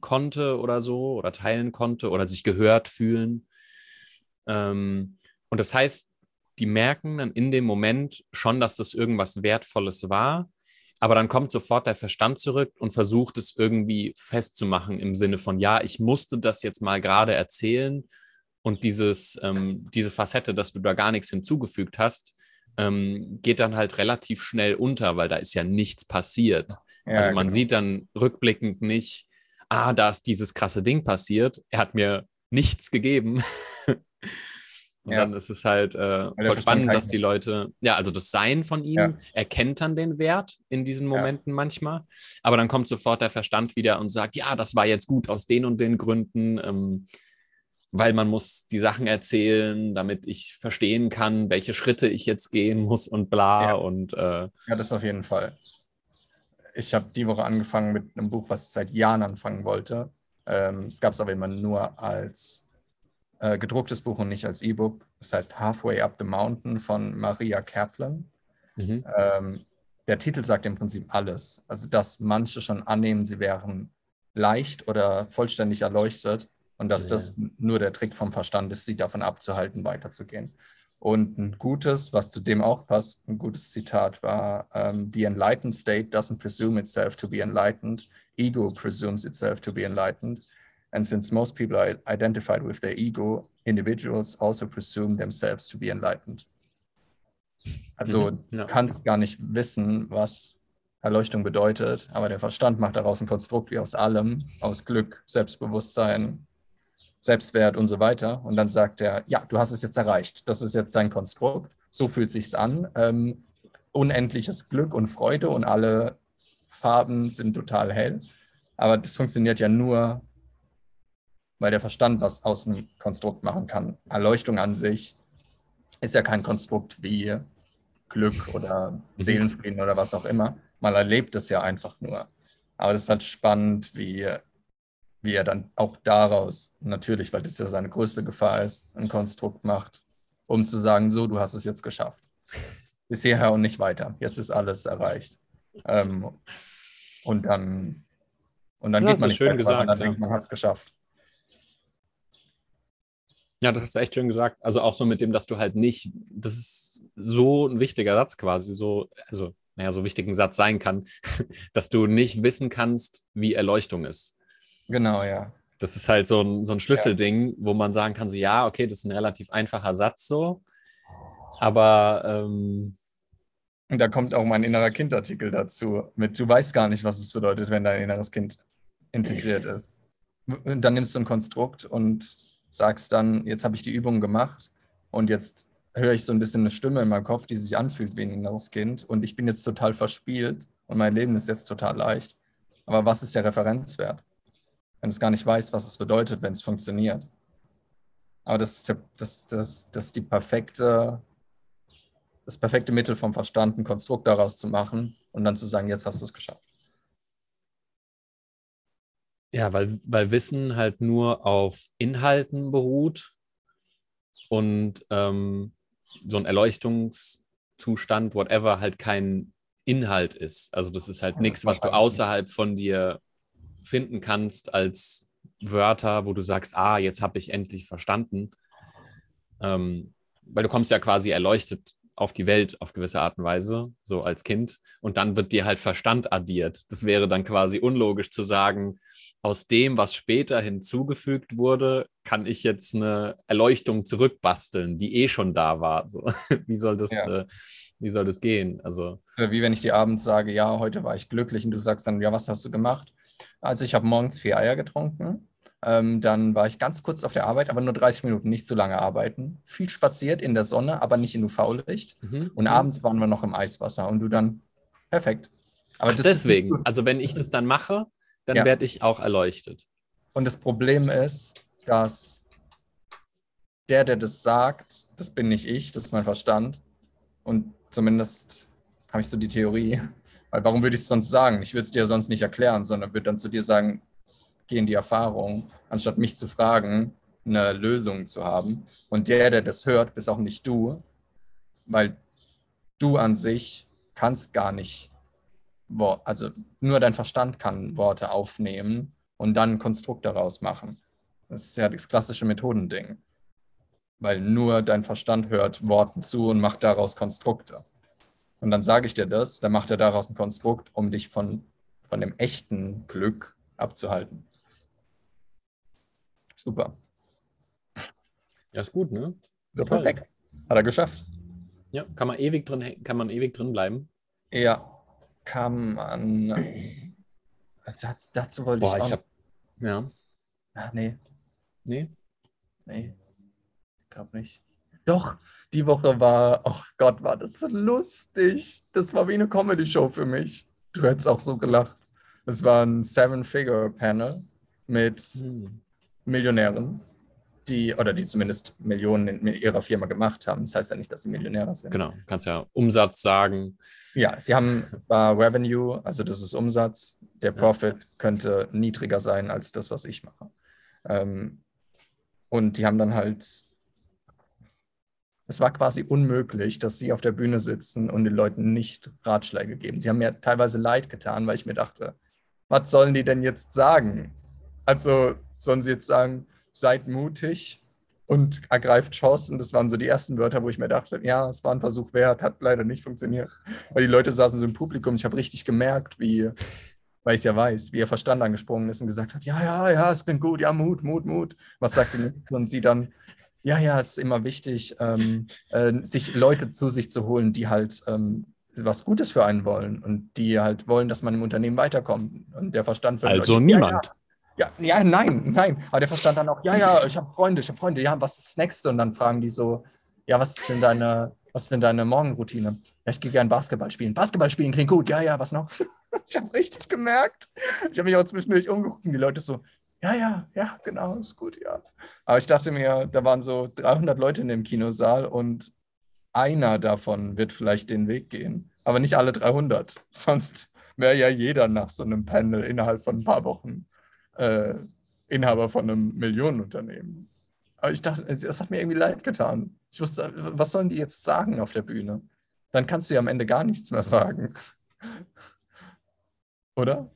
konnte oder so oder teilen konnte oder sich gehört fühlen. Ähm, und das heißt, die merken dann in dem Moment schon, dass das irgendwas Wertvolles war, aber dann kommt sofort der Verstand zurück und versucht es irgendwie festzumachen im Sinne von, ja, ich musste das jetzt mal gerade erzählen und dieses, ähm, diese Facette, dass du da gar nichts hinzugefügt hast, ähm, geht dann halt relativ schnell unter, weil da ist ja nichts passiert. Ja, also man genau. sieht dann rückblickend nicht, ah, da ist dieses krasse Ding passiert. Er hat mir nichts gegeben. Und ja. dann ist es halt äh, voll spannend, dass die Leute, ja, also das Sein von ihm ja. erkennt dann den Wert in diesen Momenten ja. manchmal. Aber dann kommt sofort der Verstand wieder und sagt, ja, das war jetzt gut aus den und den Gründen, ähm, weil man muss die Sachen erzählen, damit ich verstehen kann, welche Schritte ich jetzt gehen muss und bla. Und, äh, ja, das auf jeden Fall ich habe die Woche angefangen mit einem Buch, was ich seit Jahren anfangen wollte. Ähm, es gab es aber immer nur als äh, gedrucktes Buch und nicht als E-Book. Das heißt Halfway Up the Mountain von Maria Kaplan. Mhm. Ähm, der Titel sagt im Prinzip alles. Also, dass manche schon annehmen, sie wären leicht oder vollständig erleuchtet und dass ja. das nur der Trick vom Verstand ist, sie davon abzuhalten, weiterzugehen. Und ein gutes, was zu dem auch passt, ein gutes Zitat war, ähm, The enlightened state doesn't presume itself to be enlightened, ego presumes itself to be enlightened. And since most people are identified with their ego, individuals also presume themselves to be enlightened. Also mhm, ja. du kannst gar nicht wissen, was Erleuchtung bedeutet, aber der Verstand macht daraus ein Konstrukt wie aus allem, aus Glück, Selbstbewusstsein, Selbstwert und so weiter. Und dann sagt er, ja, du hast es jetzt erreicht. Das ist jetzt dein Konstrukt. So fühlt sich's an. Ähm, unendliches Glück und Freude und alle Farben sind total hell. Aber das funktioniert ja nur, weil der Verstand was aus einem Konstrukt machen kann. Erleuchtung an sich ist ja kein Konstrukt wie Glück oder mhm. Seelenfrieden oder was auch immer. Man erlebt es ja einfach nur. Aber das ist halt spannend, wie, wie er dann auch daraus, natürlich, weil das ja seine größte Gefahr ist, ein Konstrukt macht, um zu sagen, so, du hast es jetzt geschafft. Bis hierher und nicht weiter. Jetzt ist alles erreicht. Ähm, und dann, und dann Das geht man nicht schön weil gesagt, dann ja. denkt, man hat es geschafft. Ja, das hast du echt schön gesagt. Also auch so mit dem, dass du halt nicht, das ist so ein wichtiger Satz quasi, so, also, naja, so wichtig ein Satz sein kann, dass du nicht wissen kannst, wie Erleuchtung ist. Genau, ja. Das ist halt so ein, so ein Schlüsselding, wo man sagen kann, so, ja, okay, das ist ein relativ einfacher Satz so, aber ähm, Und da kommt auch mein innerer Kindartikel dazu. Mit, du weißt gar nicht, was es bedeutet, wenn dein inneres Kind integriert ist. Und dann nimmst du ein Konstrukt und sagst dann, jetzt habe ich die Übung gemacht und jetzt höre ich so ein bisschen eine Stimme in meinem Kopf, die sich anfühlt wie ein inneres Kind und ich bin jetzt total verspielt und mein Leben ist jetzt total leicht. Aber was ist der Referenzwert? Wenn du es gar nicht weißt, was es bedeutet, wenn es funktioniert. Aber das ist, das, das, das die perfekte, das perfekte Mittel vom Verstand, ein Konstrukt daraus zu machen und dann zu sagen, jetzt hast du es geschafft. Ja, weil, weil Wissen halt nur auf Inhalten beruht und ähm, so ein Erleuchtungszustand, whatever, halt kein Inhalt ist. Also das ist halt nichts, was du außerhalb von dir finden kannst als Wörter, wo du sagst, ah, jetzt habe ich endlich verstanden. Ähm, weil du kommst ja quasi erleuchtet auf die Welt auf gewisse Art und Weise, so als Kind. Und dann wird dir halt Verstand addiert. Das wäre dann quasi unlogisch zu sagen, aus dem, was später hinzugefügt wurde, kann ich jetzt eine Erleuchtung zurückbasteln, die eh schon da war. So, wie soll das, Ja. äh, wie soll das gehen? Also, wie wenn ich dir abends sage, ja, heute war ich glücklich und du sagst dann, ja, was hast du gemacht? Also ich habe morgens vier Eier getrunken. Ähm, dann war ich ganz kurz auf der Arbeit, aber nur 30 Minuten, nicht zu lange arbeiten. Viel spaziert in der Sonne, aber nicht in UV-Licht. mhm. Und abends waren wir noch im Eiswasser und du dann, perfekt. Aber Ach, deswegen. Also, wenn ich das dann mache, dann Ja. werde ich auch erleuchtet. Und das Problem ist, dass der, der das sagt, das bin nicht ich, das ist mein Verstand. Und zumindest habe ich so die Theorie. Weil warum würde ich es sonst sagen? Ich würde es dir sonst nicht erklären, sondern würde dann zu dir sagen, geh in die Erfahrung, anstatt mich zu fragen, eine Lösung zu haben. Und der, der das hört, bist auch nicht du, weil du an sich kannst gar nicht, also nur dein Verstand kann Worte aufnehmen und dann ein Konstrukt daraus machen. Das ist ja das klassische Methodending. Weil nur dein Verstand hört Worten zu und macht daraus Konstrukte. Und dann sage ich dir das, dann macht er daraus ein Konstrukt, um dich von, von dem echten Glück abzuhalten. Super. Ja, ist gut, ne? Ja, perfekt. Hat er geschafft. Ja, kann man ewig drin, kann man ewig drin bleiben. Ja, kann man. Das, dazu wollte Boah, ich auch. ich habe, ja, Ach, nee, nee. nee. Ich glaube nicht. Doch, die Woche war, oh Gott, war das so lustig. Das war wie eine Comedy-Show für mich. Du hättest auch so gelacht. Es war ein Seven-Figure-Panel mit Hm. Millionären, die, oder die zumindest Millionen in ihrer Firma gemacht haben. Das heißt ja nicht, dass sie Millionäre sind. Genau, kannst ja Umsatz sagen. Ja, sie haben zwar Revenue, also das ist Umsatz. Der Profit könnte niedriger sein als das, was ich mache. Ähm, und die haben dann halt, es war quasi unmöglich, dass sie auf der Bühne sitzen und den Leuten nicht Ratschläge geben. Sie haben mir teilweise leid getan, weil ich mir dachte, was sollen die denn jetzt sagen? Also sollen sie jetzt sagen, seid mutig und ergreift Chancen. Das waren so die ersten Wörter, wo ich mir dachte, ja, es war ein Versuch wert, hat leider nicht funktioniert. Weil die Leute saßen so im Publikum. Ich habe richtig gemerkt, wie, weil ich es ja weiß, wie ihr Verstand angesprungen ist und gesagt hat, ja, ja, ja, es klingt gut, ja, Mut, Mut, Mut. Was sagt die Nick? Und sie dann, ja, ja, es ist immer wichtig, ähm, äh, sich Leute zu sich zu holen, die halt ähm, was Gutes für einen wollen und die halt wollen, dass man im Unternehmen weiterkommt. Und der Verstand will Also Leute- niemand. ja, ja, nein, nein. Aber der verstand dann auch, ja, ja, ich habe Freunde, ich habe Freunde, ja, was ist das nächste? Und dann fragen die so, ja, was ist denn deine, was ist denn deine Morgenroutine? Ja, ich gehe gerne Basketball spielen. Basketball spielen klingt gut, ja, ja, was noch? Ich habe richtig gemerkt. Ich habe mich auch zwischendurch umgeguckt und die Leute so, ja, ja, ja, genau, ist gut, ja. Aber ich dachte mir, da waren so 300 Leute in dem Kinosaal und einer davon wird vielleicht den Weg gehen. Aber nicht alle 300. Sonst wäre ja jeder nach so einem Panel innerhalb von ein paar Wochen äh, Inhaber von einem Millionenunternehmen. Aber ich dachte, das hat mir irgendwie leid getan. Ich wusste, was sollen die jetzt sagen auf der Bühne? Dann kannst du ja am Ende gar nichts mehr sagen. Oder?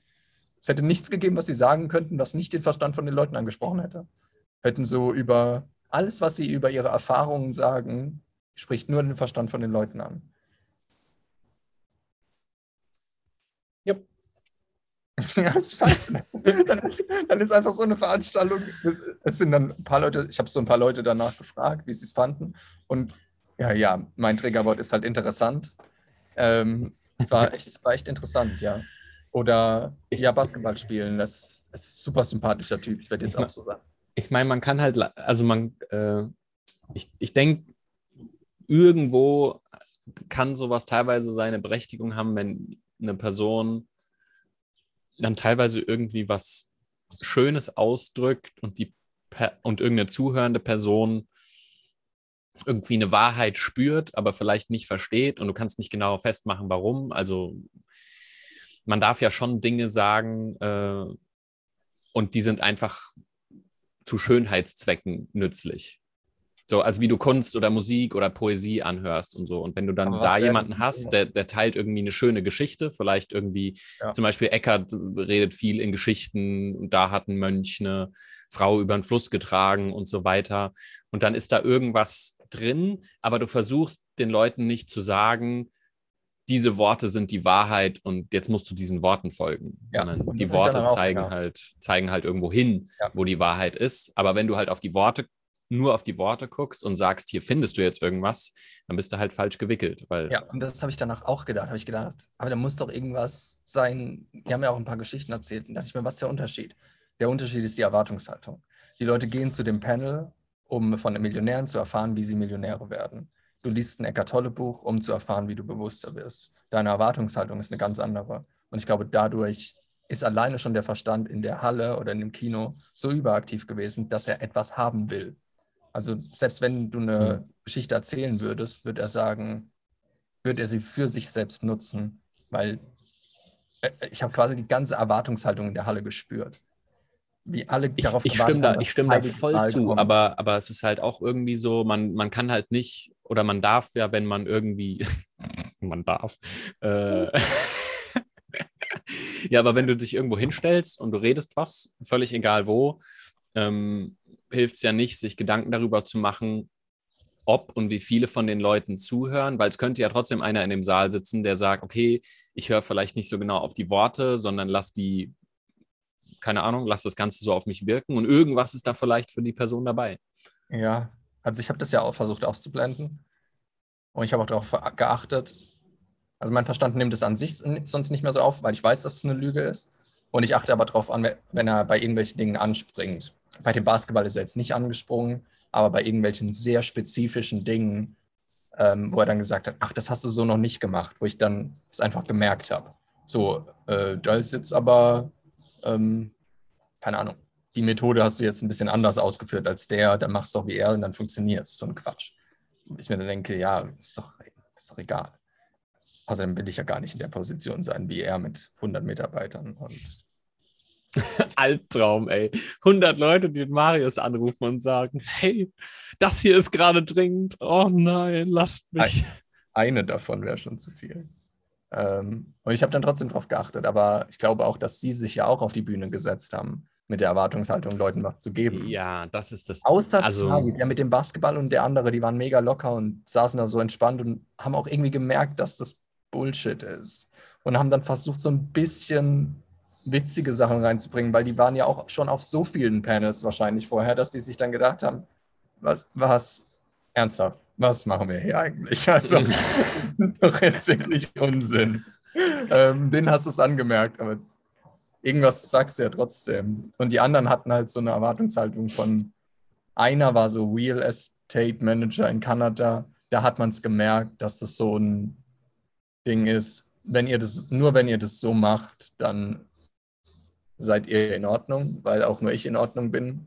Es hätte nichts gegeben, was sie sagen könnten, was nicht den Verstand von den Leuten angesprochen hätte. Hätten so über alles, was sie über ihre Erfahrungen sagen, spricht nur den Verstand von den Leuten an. Ja, scheiße. Dann ist, dann ist einfach so eine Veranstaltung. Es sind dann ein paar Leute, ich habe so ein paar Leute danach gefragt, wie sie es fanden. Und ja, ja, mein Triggerwort ist halt interessant. Ähm, es, war echt, es war echt interessant, ja. Oder ja, Basketball spielen. Das ist ein super sympathischer Typ, ich werde jetzt Ich auch so sagen. ich meine, man kann halt, also man, äh, ich, ich denke, irgendwo kann sowas teilweise seine Berechtigung haben, wenn eine Person dann teilweise irgendwie was Schönes ausdrückt und die und irgendeine zuhörende Person irgendwie eine Wahrheit spürt, aber vielleicht nicht versteht und du kannst nicht genau festmachen, warum. Also man darf ja schon Dinge sagen äh, und die sind einfach zu Schönheitszwecken nützlich. So, als wie du Kunst oder Musik oder Poesie anhörst und so. Und wenn du dann Aber was da jemanden hast, der, der teilt irgendwie eine schöne Geschichte, vielleicht irgendwie, Ja. zum Beispiel Eckart redet viel in Geschichten und da hat ein Mönch eine Frau über den Fluss getragen und so weiter. Und dann ist da irgendwas drin, aber du versuchst den Leuten nicht zu sagen, diese Worte sind die Wahrheit und jetzt musst du diesen Worten folgen, Ja, die Worte auch zeigen gedacht. halt, zeigen halt irgendwo hin, Ja. wo die Wahrheit ist. Aber wenn du halt auf die Worte, nur auf die Worte guckst und sagst, hier findest du jetzt irgendwas, dann bist du halt falsch gewickelt, weil Ja, und das habe ich danach auch gedacht. Habe ich gedacht, aber da muss doch irgendwas sein. Die haben ja auch ein paar Geschichten erzählt. Und da dachte ich mir, was ist der Unterschied? Der Unterschied ist die Erwartungshaltung. Die Leute gehen zu dem Panel, um von den Millionären zu erfahren, wie sie Millionäre werden. Du liest ein Eckart Tolle Buch, um zu erfahren, wie du bewusster wirst. Deine Erwartungshaltung ist eine ganz andere. Und ich glaube, dadurch ist alleine schon der Verstand in der Halle oder in dem Kino so überaktiv gewesen, dass er etwas haben will. Also selbst wenn du eine Geschichte erzählen würdest, würde er sagen, würde er sie für sich selbst nutzen, weil äh, ich habe quasi die ganze Erwartungshaltung in der Halle gespürt. Wie alle ich, darauf ich stimme da, haben, ich stimme da voll Gral zu, kommt. aber, aber es ist halt auch irgendwie so, man, man kann halt nicht, oder man darf ja, wenn man irgendwie, man darf, äh, ja, aber wenn du dich irgendwo hinstellst und du redest was, völlig egal wo, ähm, hilft es ja nicht, sich Gedanken darüber zu machen, ob und wie viele von den Leuten zuhören, weil es könnte ja trotzdem einer in dem Saal sitzen, der sagt, okay, ich höre vielleicht nicht so genau auf die Worte, sondern lass die, keine Ahnung, lass das Ganze so auf mich wirken und irgendwas ist da vielleicht für die Person dabei. Ja, also ich habe das ja auch versucht auszublenden. Und ich habe auch darauf geachtet. Also mein Verstand nimmt es an sich sonst nicht mehr so auf, weil ich weiß, dass es eine Lüge ist. Und ich achte aber darauf an, wenn er bei irgendwelchen Dingen anspringt. Bei dem Basketball ist er jetzt nicht angesprungen, aber bei irgendwelchen sehr spezifischen Dingen, ähm, wo er dann gesagt hat, ach, das hast du so noch nicht gemacht, wo ich dann es einfach gemerkt habe. So, äh, da ist jetzt aber, ähm, keine Ahnung, die Methode hast du jetzt ein bisschen anders ausgeführt als der, dann machst du auch wie er und dann funktioniert es. So ein Quatsch. Ich mir dann denke, ja, ist doch, ist doch egal. Außerdem will ich ja gar nicht in der Position sein wie er mit 100 Mitarbeitern. Und Albtraum, ey. 100 Leute, die den Marius anrufen und sagen, hey, das hier ist gerade dringend. Oh nein, lasst mich. eine davon wäre schon zu viel. Ähm, und ich habe dann trotzdem darauf geachtet, aber ich glaube auch, dass sie sich ja auch auf die Bühne gesetzt haben, mit der Erwartungshaltung, Leuten was zu geben. Ja, das ist das. Außer Also- zwei, der mit dem Basketball und der andere, die waren mega locker und saßen da so entspannt und haben auch irgendwie gemerkt, dass das Bullshit ist. Und haben dann versucht, so ein bisschen witzige Sachen reinzubringen, weil die waren ja auch schon auf so vielen Panels wahrscheinlich vorher, dass die sich dann gedacht haben, was, was, ernsthaft, was machen wir hier eigentlich? Also, doch jetzt wirklich Unsinn. Ähm, den hast du es angemerkt, aber irgendwas sagst du ja trotzdem. Und die anderen hatten halt so eine Erwartungshaltung von, einer war so Real Estate Manager in Kanada, da hat man es gemerkt, dass das so ein Ding ist. Wenn ihr das, nur wenn ihr das so macht, dann seid ihr in Ordnung, weil auch nur ich in Ordnung bin,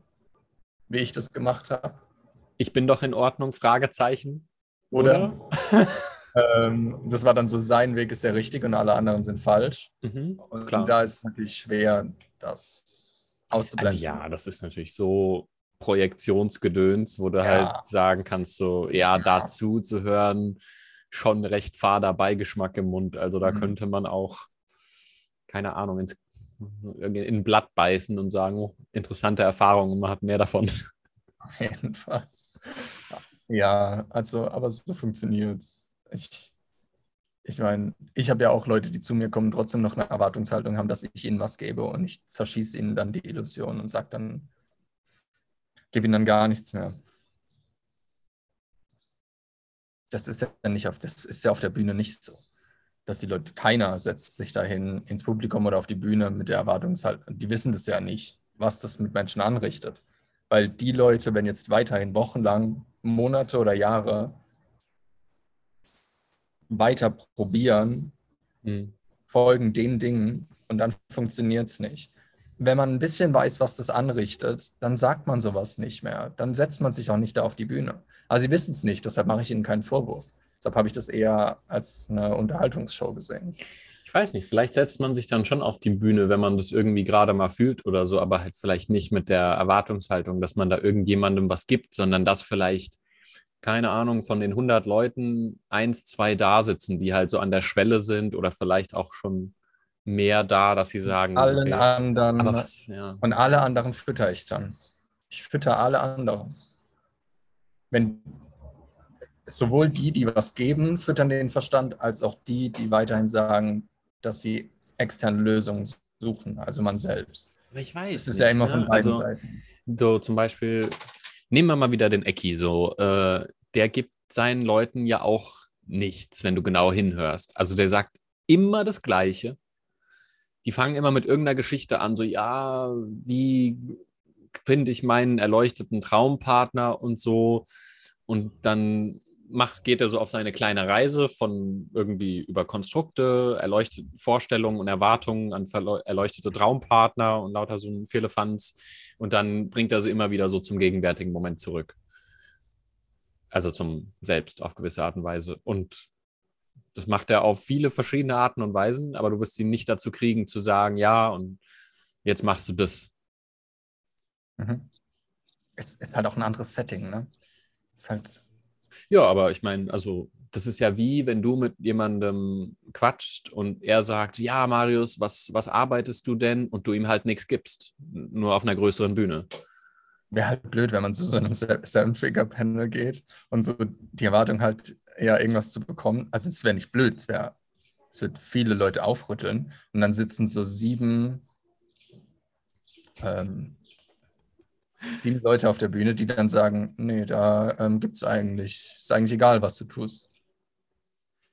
wie ich das gemacht habe. Ich bin doch in Ordnung, Fragezeichen. Oder? ähm, das war dann so, sein Weg ist der richtige und alle anderen sind falsch. Mhm, Und klar. da ist es natürlich schwer, das auszublenden. Also ja, das ist natürlich so Projektionsgedöns, wo du Ja. halt sagen kannst, so, ja, Ja. dazu zu hören, schon recht fader Beigeschmack im Mund. Also da Mhm. könnte man auch, keine Ahnung, ins, in ein Blatt beißen und sagen, oh, interessante Erfahrung und man hat mehr davon. Auf jeden Fall. Ja, also, aber so funktioniert es. Ich, ich meine, ich habe ja auch Leute, die zu mir kommen, trotzdem noch eine Erwartungshaltung haben, dass ich ihnen was gebe und ich zerschieße ihnen dann die Illusion und sage dann, gebe ihnen dann gar nichts mehr. Das ist ja nicht auf, das ist ja auf der Bühne nicht so. Dass die Leute, keiner setzt sich dahin ins Publikum oder auf die Bühne mit der Erwartungshaltung. Die wissen das ja nicht, was das mit Menschen anrichtet. Weil die Leute, wenn jetzt weiterhin wochenlang, Monate oder Jahre weiter probieren, Mhm. folgen den Dingen und dann funktioniert es nicht. Wenn man ein bisschen weiß, was das anrichtet, dann sagt man sowas nicht mehr. Dann setzt man sich auch nicht da auf die Bühne. Aber sie wissen es nicht, deshalb mache ich ihnen keinen Vorwurf. Deshalb habe ich das eher als eine Unterhaltungsshow gesehen. Ich weiß nicht, vielleicht setzt man sich dann schon auf die Bühne, wenn man das irgendwie gerade mal fühlt oder so, aber halt vielleicht nicht mit der Erwartungshaltung, dass man da irgendjemandem was gibt, sondern dass vielleicht, keine Ahnung, von den 100 Leuten eins, zwei da sitzen, die halt so an der Schwelle sind oder vielleicht auch schon mehr da, dass sie sagen, Allen okay, anderen was, ja. und alle anderen fütter ich dann. Ich fütter alle anderen. Wenn sowohl die, die was geben, füttern den Verstand, als auch die, die weiterhin sagen, dass sie externe Lösungen suchen, also man selbst. Aber ich weiß Es ist nicht, ja immer ne? von beiden also, Seiten. So zum Beispiel, nehmen wir mal wieder den Ecki, so, äh, der gibt seinen Leuten ja auch nichts, wenn du genau hinhörst. Also der sagt immer das Gleiche. Die fangen immer mit irgendeiner Geschichte an, so, ja, wie finde ich meinen erleuchteten Traumpartner und so. Und dann macht, geht er so auf seine kleine Reise von irgendwie über Konstrukte, erleuchtete Vorstellungen und Erwartungen an erleuchtete Traumpartner und lauter so ein Firlefanz. Und dann bringt er sie immer wieder so zum gegenwärtigen Moment zurück. Also zum Selbst auf gewisse Art und Weise. Und das macht er auf viele verschiedene Arten und Weisen, aber du wirst ihn nicht dazu kriegen, zu sagen, ja, und jetzt machst du das. Mhm. Es ist halt auch ein anderes Setting, ne? Es ist halt, Ja, aber ich meine, also das ist ja wie, wenn du mit jemandem quatscht und er sagt, ja, Marius, was, was arbeitest du denn? Und du ihm halt nichts gibst, nur auf einer größeren Bühne. wäre halt blöd, wenn man zu so einem Se- Seven-Figure-Panel geht und so die Erwartung halt eher irgendwas zu bekommen. Also es wäre nicht blöd, es wäre, es wird viele Leute aufrütteln und dann sitzen so sieben, ähm, sieben Leute auf der Bühne, die dann sagen, nee, da ähm, gibt es eigentlich, ist eigentlich egal, was du tust.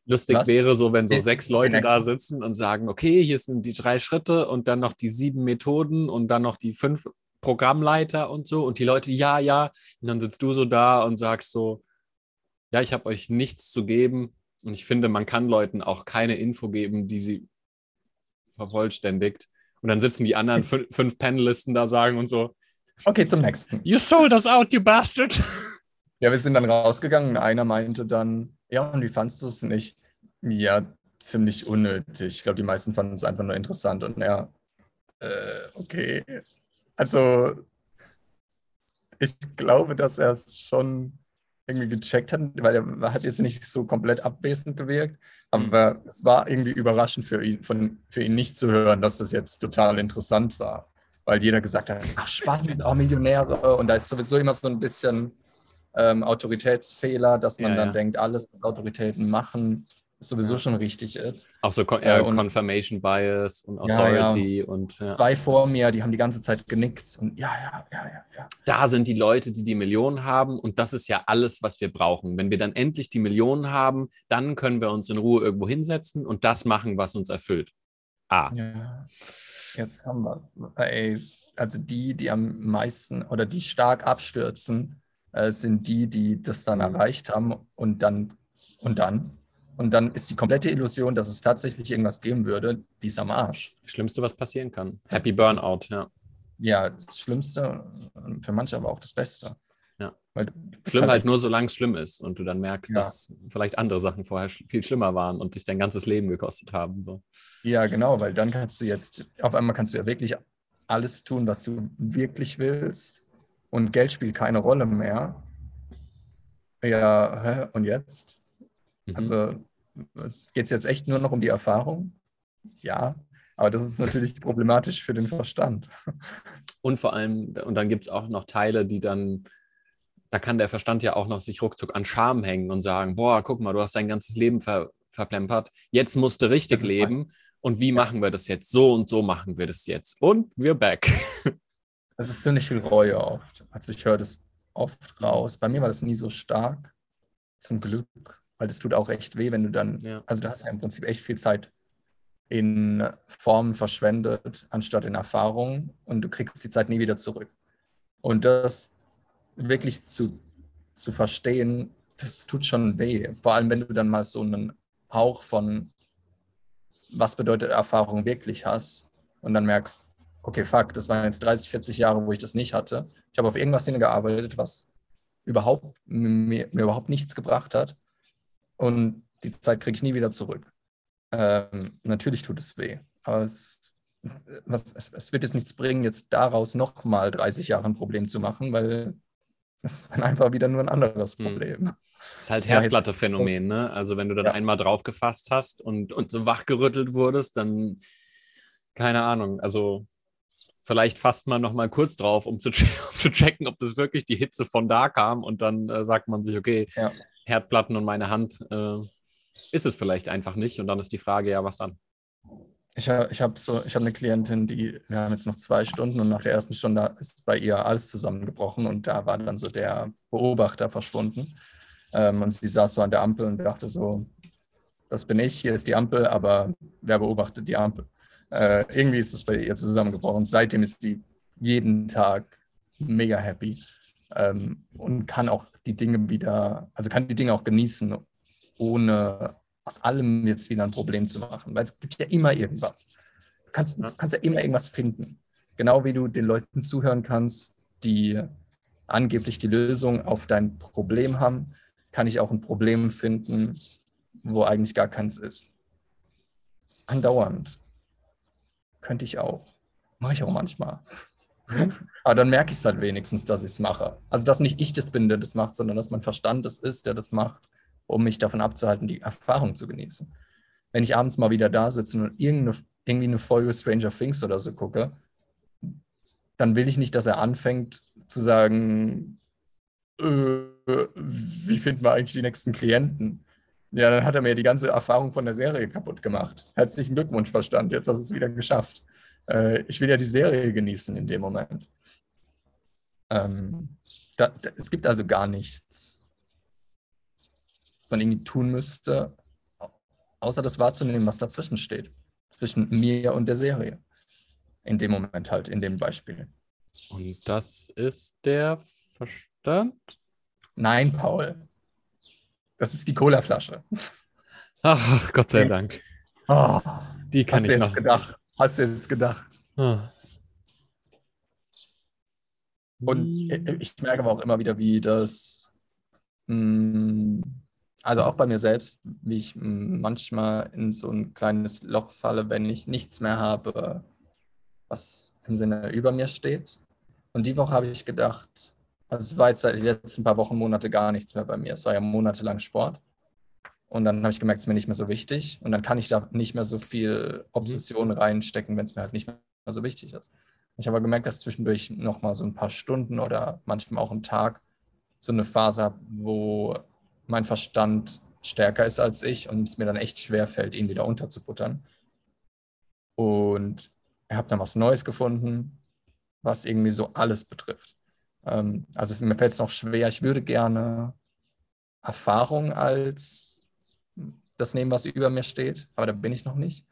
Lustig Was? wäre so, wenn so Nee, sechs Leute da sitzen und sagen, okay, hier sind die drei Schritte und dann noch die sieben Methoden und dann noch die fünf Programmleiter und so. Und die Leute, ja, ja. Und dann sitzt du so da und sagst so, ja, ich habe euch nichts zu geben. Und ich finde, man kann Leuten auch keine Info geben, die sie vervollständigt. Und dann sitzen die anderen fün fünf Panelisten da sagen und so, Okay, zum nächsten. You sold us out, you bastard. Ja, wir sind dann rausgegangen. Einer meinte dann, ja, und wie fandst du es nicht? Ja, ziemlich unnötig. Ich glaube, die meisten fanden es einfach nur interessant. Und er, äh, okay. Also, ich glaube, dass er es schon irgendwie gecheckt hat, weil er hat jetzt nicht so komplett abwesend gewirkt. Aber es war irgendwie überraschend für ihn, von, für ihn nicht zu hören, dass das jetzt total interessant war. Weil jeder gesagt hat, ach spannend, auch Millionäre. Und da ist sowieso immer so ein bisschen ähm, Autoritätsfehler, dass man Ja, dann ja. denkt, alles, was Autoritäten machen, sowieso Ja. schon richtig ist. Auch so Con Äh, äh, und- Confirmation Bias und Ja, ja. Authority und ja. Zwei vor mir, die haben die ganze Zeit genickt und ja, ja, ja, ja, ja. da sind die Leute, die die Millionen haben und das ist ja alles, was wir brauchen. Wenn wir dann endlich die Millionen haben, dann können wir uns in Ruhe irgendwo hinsetzen und das machen, was uns erfüllt. Ah, ja. Jetzt haben wir, ey, also die, die am meisten oder die stark abstürzen, äh, sind die, die das dann erreicht haben und dann, und dann, und dann ist die komplette Illusion, dass es tatsächlich irgendwas geben würde, die ist am Arsch. das Schlimmste, was passieren kann. Happy Burnout, ja. Ja, das Schlimmste, für manche aber auch das Beste. Ja. Weil Schlimm halt echt- nur, solange es schlimm ist und du dann merkst, Ja. dass vielleicht andere Sachen vorher viel schlimmer waren und dich dein ganzes Leben gekostet haben. So. Ja, genau, weil dann kannst du jetzt, auf einmal kannst du ja wirklich alles tun, was du wirklich willst und Geld spielt keine Rolle mehr. Ja, hä? und jetzt? Mhm. Also geht es jetzt echt nur noch um die Erfahrung? Ja, aber das ist natürlich problematisch für den Verstand. Und vor allem, und dann gibt es auch noch Teile, die dann, da kann der Verstand ja auch noch sich ruckzuck an Scham hängen und sagen, boah, guck mal, du hast dein ganzes Leben ver verplempert, jetzt musst du richtig leben. Und wie machen wir das jetzt? So und so machen wir das jetzt. Und we're back. Das ist ziemlich viel Reue oft. Also ich höre das oft raus. Bei mir war das nie so stark, zum Glück, weil das tut auch echt weh, wenn du dann, Ja. also du hast ja im Prinzip echt viel Zeit in Formen verschwendet, anstatt in Erfahrungen und du kriegst die Zeit nie wieder zurück. Und das wirklich zu, zu verstehen, das tut schon weh. Vor allem, wenn du dann mal so einen Hauch von, was bedeutet Erfahrung wirklich hast und dann merkst, okay, fuck, das waren jetzt 30, 40 Jahre, wo ich das nicht hatte. Ich habe auf irgendwas hingearbeitet, was überhaupt, mir, mir überhaupt nichts gebracht hat. Und die Zeit kriege ich nie wieder zurück. Ähm, natürlich tut es weh, aber es, was, es, es wird jetzt nichts bringen, jetzt daraus nochmal 30 Jahre ein Problem zu machen, weil es ist dann einfach wieder nur ein anderes Hm. Problem. Das ist halt Herdplatte-Phänomen, ne? Also wenn du dann Ja. einmal drauf gefasst hast und, und so wachgerüttelt wurdest, dann, keine Ahnung, also vielleicht fasst man noch mal kurz drauf, um zu, um zu checken, ob das wirklich die Hitze von da kam und dann äh, sagt man sich, okay, Ja. Herdplatten und meine Hand äh, ist es vielleicht einfach nicht und dann ist die Frage, ja, was dann? Ich habe ich hab so, hab eine Klientin, die, wir haben jetzt noch zwei Stunden und nach der ersten Stunde ist bei ihr alles zusammengebrochen und da war dann so der Beobachter verschwunden. Ähm, und sie saß so an der Ampel und dachte so, das bin ich, hier ist die Ampel, aber wer beobachtet die Ampel? Äh, irgendwie ist das bei ihr zusammengebrochen. Seitdem ist sie jeden Tag mega happy ähm, und kann auch die Dinge wieder, also kann die Dinge auch genießen, ohne aus allem jetzt wieder ein Problem zu machen, weil es gibt ja immer irgendwas. Du kannst, du kannst ja immer irgendwas finden. Genau wie du den Leuten zuhören kannst, die angeblich die Lösung auf dein Problem haben, kann ich auch ein Problem finden, wo eigentlich gar keins ist. Andauernd. Könnte ich auch. Mache ich auch manchmal. Aber dann merke ich es halt wenigstens, dass ich es mache. Also, dass nicht ich das bin, der das macht, sondern dass mein Verstand es ist, der das macht, um mich davon abzuhalten, die Erfahrung zu genießen. Wenn ich abends mal wieder da sitze und irgendeine, irgendwie eine Folge Stranger Things oder so gucke, dann will ich nicht, dass er anfängt zu sagen, äh, wie finden wir eigentlich die nächsten Klienten? Ja, dann hat er mir die ganze Erfahrung von der Serie kaputt gemacht. Herzlichen Glückwunsch, Verstand, jetzt hast du es wieder geschafft. Äh, ich will ja die Serie genießen in dem Moment. Ähm, da, da, es gibt also gar nichts, man irgendwie tun müsste, außer das wahrzunehmen, was dazwischen steht. Zwischen mir und der Serie. In dem Moment halt, in dem Beispiel. Und das ist der Verstand? Nein, Paul. Das ist die Colaflasche. Ach, Gott sei. Dank. Oh, Die kann hast du ich jetzt noch. gedacht? Hast du jetzt gedacht? Ah. Und Hm. ich merke aber auch immer wieder, wie das, mh, also auch bei mir selbst, wie ich manchmal in so ein kleines Loch falle, wenn ich nichts mehr habe, was im Sinne über mir steht. Und die Woche habe ich gedacht, also es war jetzt seit den letzten paar Wochen, Monate gar nichts mehr bei mir. Es war ja monatelang Sport. Und dann habe ich gemerkt, es ist mir nicht mehr so wichtig. Und dann kann ich da nicht mehr so viel Obsession reinstecken, wenn es mir halt nicht mehr so wichtig ist. Ich habe aber gemerkt, dass zwischendurch noch mal so ein paar Stunden oder manchmal auch einen Tag so eine Phase habe, wo mein Verstand stärker ist als ich und es mir dann echt schwer fällt, ihn wieder unterzubuttern. Und ich habe dann was Neues gefunden, was irgendwie so alles betrifft. Ähm, also mir fällt es noch schwer, ich würde gerne Erfahrung als das nehmen, was über mir steht, aber da bin ich noch nicht.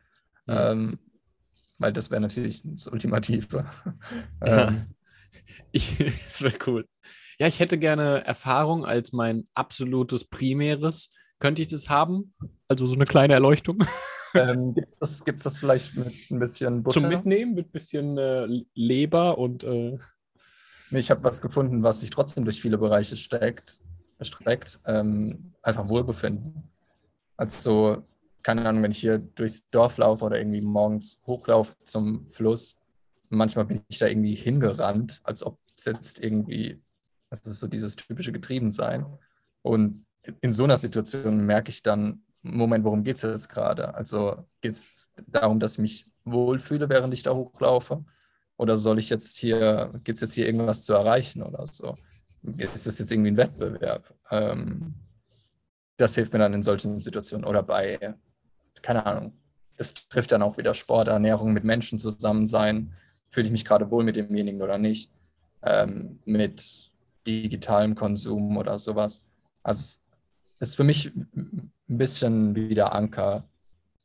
Ja. Ähm, weil das wäre natürlich das Ultimative. Ja. ähm, Ich, das wäre cool. Ja, ich hätte gerne Erfahrung als mein absolutes Primäres. Könnte ich das haben? Also so eine kleine Erleuchtung ähm, Gibt es das, gibt's das vielleicht mit ein bisschen Butter? zum Mitnehmen mit bisschen äh, Leber und äh, Nee, ich habe was gefunden, was sich trotzdem durch viele Bereiche steckt, erstreckt. Ähm, einfach Wohlbefinden. Also, keine Ahnung, wenn ich hier durchs Dorf laufe oder irgendwie morgens hochlaufe zum Fluss, manchmal bin ich da irgendwie hingerannt, als ob es jetzt irgendwie, also so dieses typische Getriebensein. Und in so einer Situation merke ich dann, Moment, worum geht es jetzt gerade? Also geht es darum, dass ich mich wohlfühle, während ich da hochlaufe? Oder soll ich jetzt hier, gibt es jetzt hier irgendwas zu erreichen oder so? Ist das jetzt irgendwie ein Wettbewerb? Ähm, das hilft mir dann in solchen Situationen. Oder bei, keine Ahnung, das trifft dann auch wieder Sport, Ernährung, mit Menschen zusammen sein. Fühle ich mich gerade wohl mit demjenigen oder nicht? Ähm, mit digitalem Konsum oder sowas. Also es ist für mich ein bisschen wieder Anker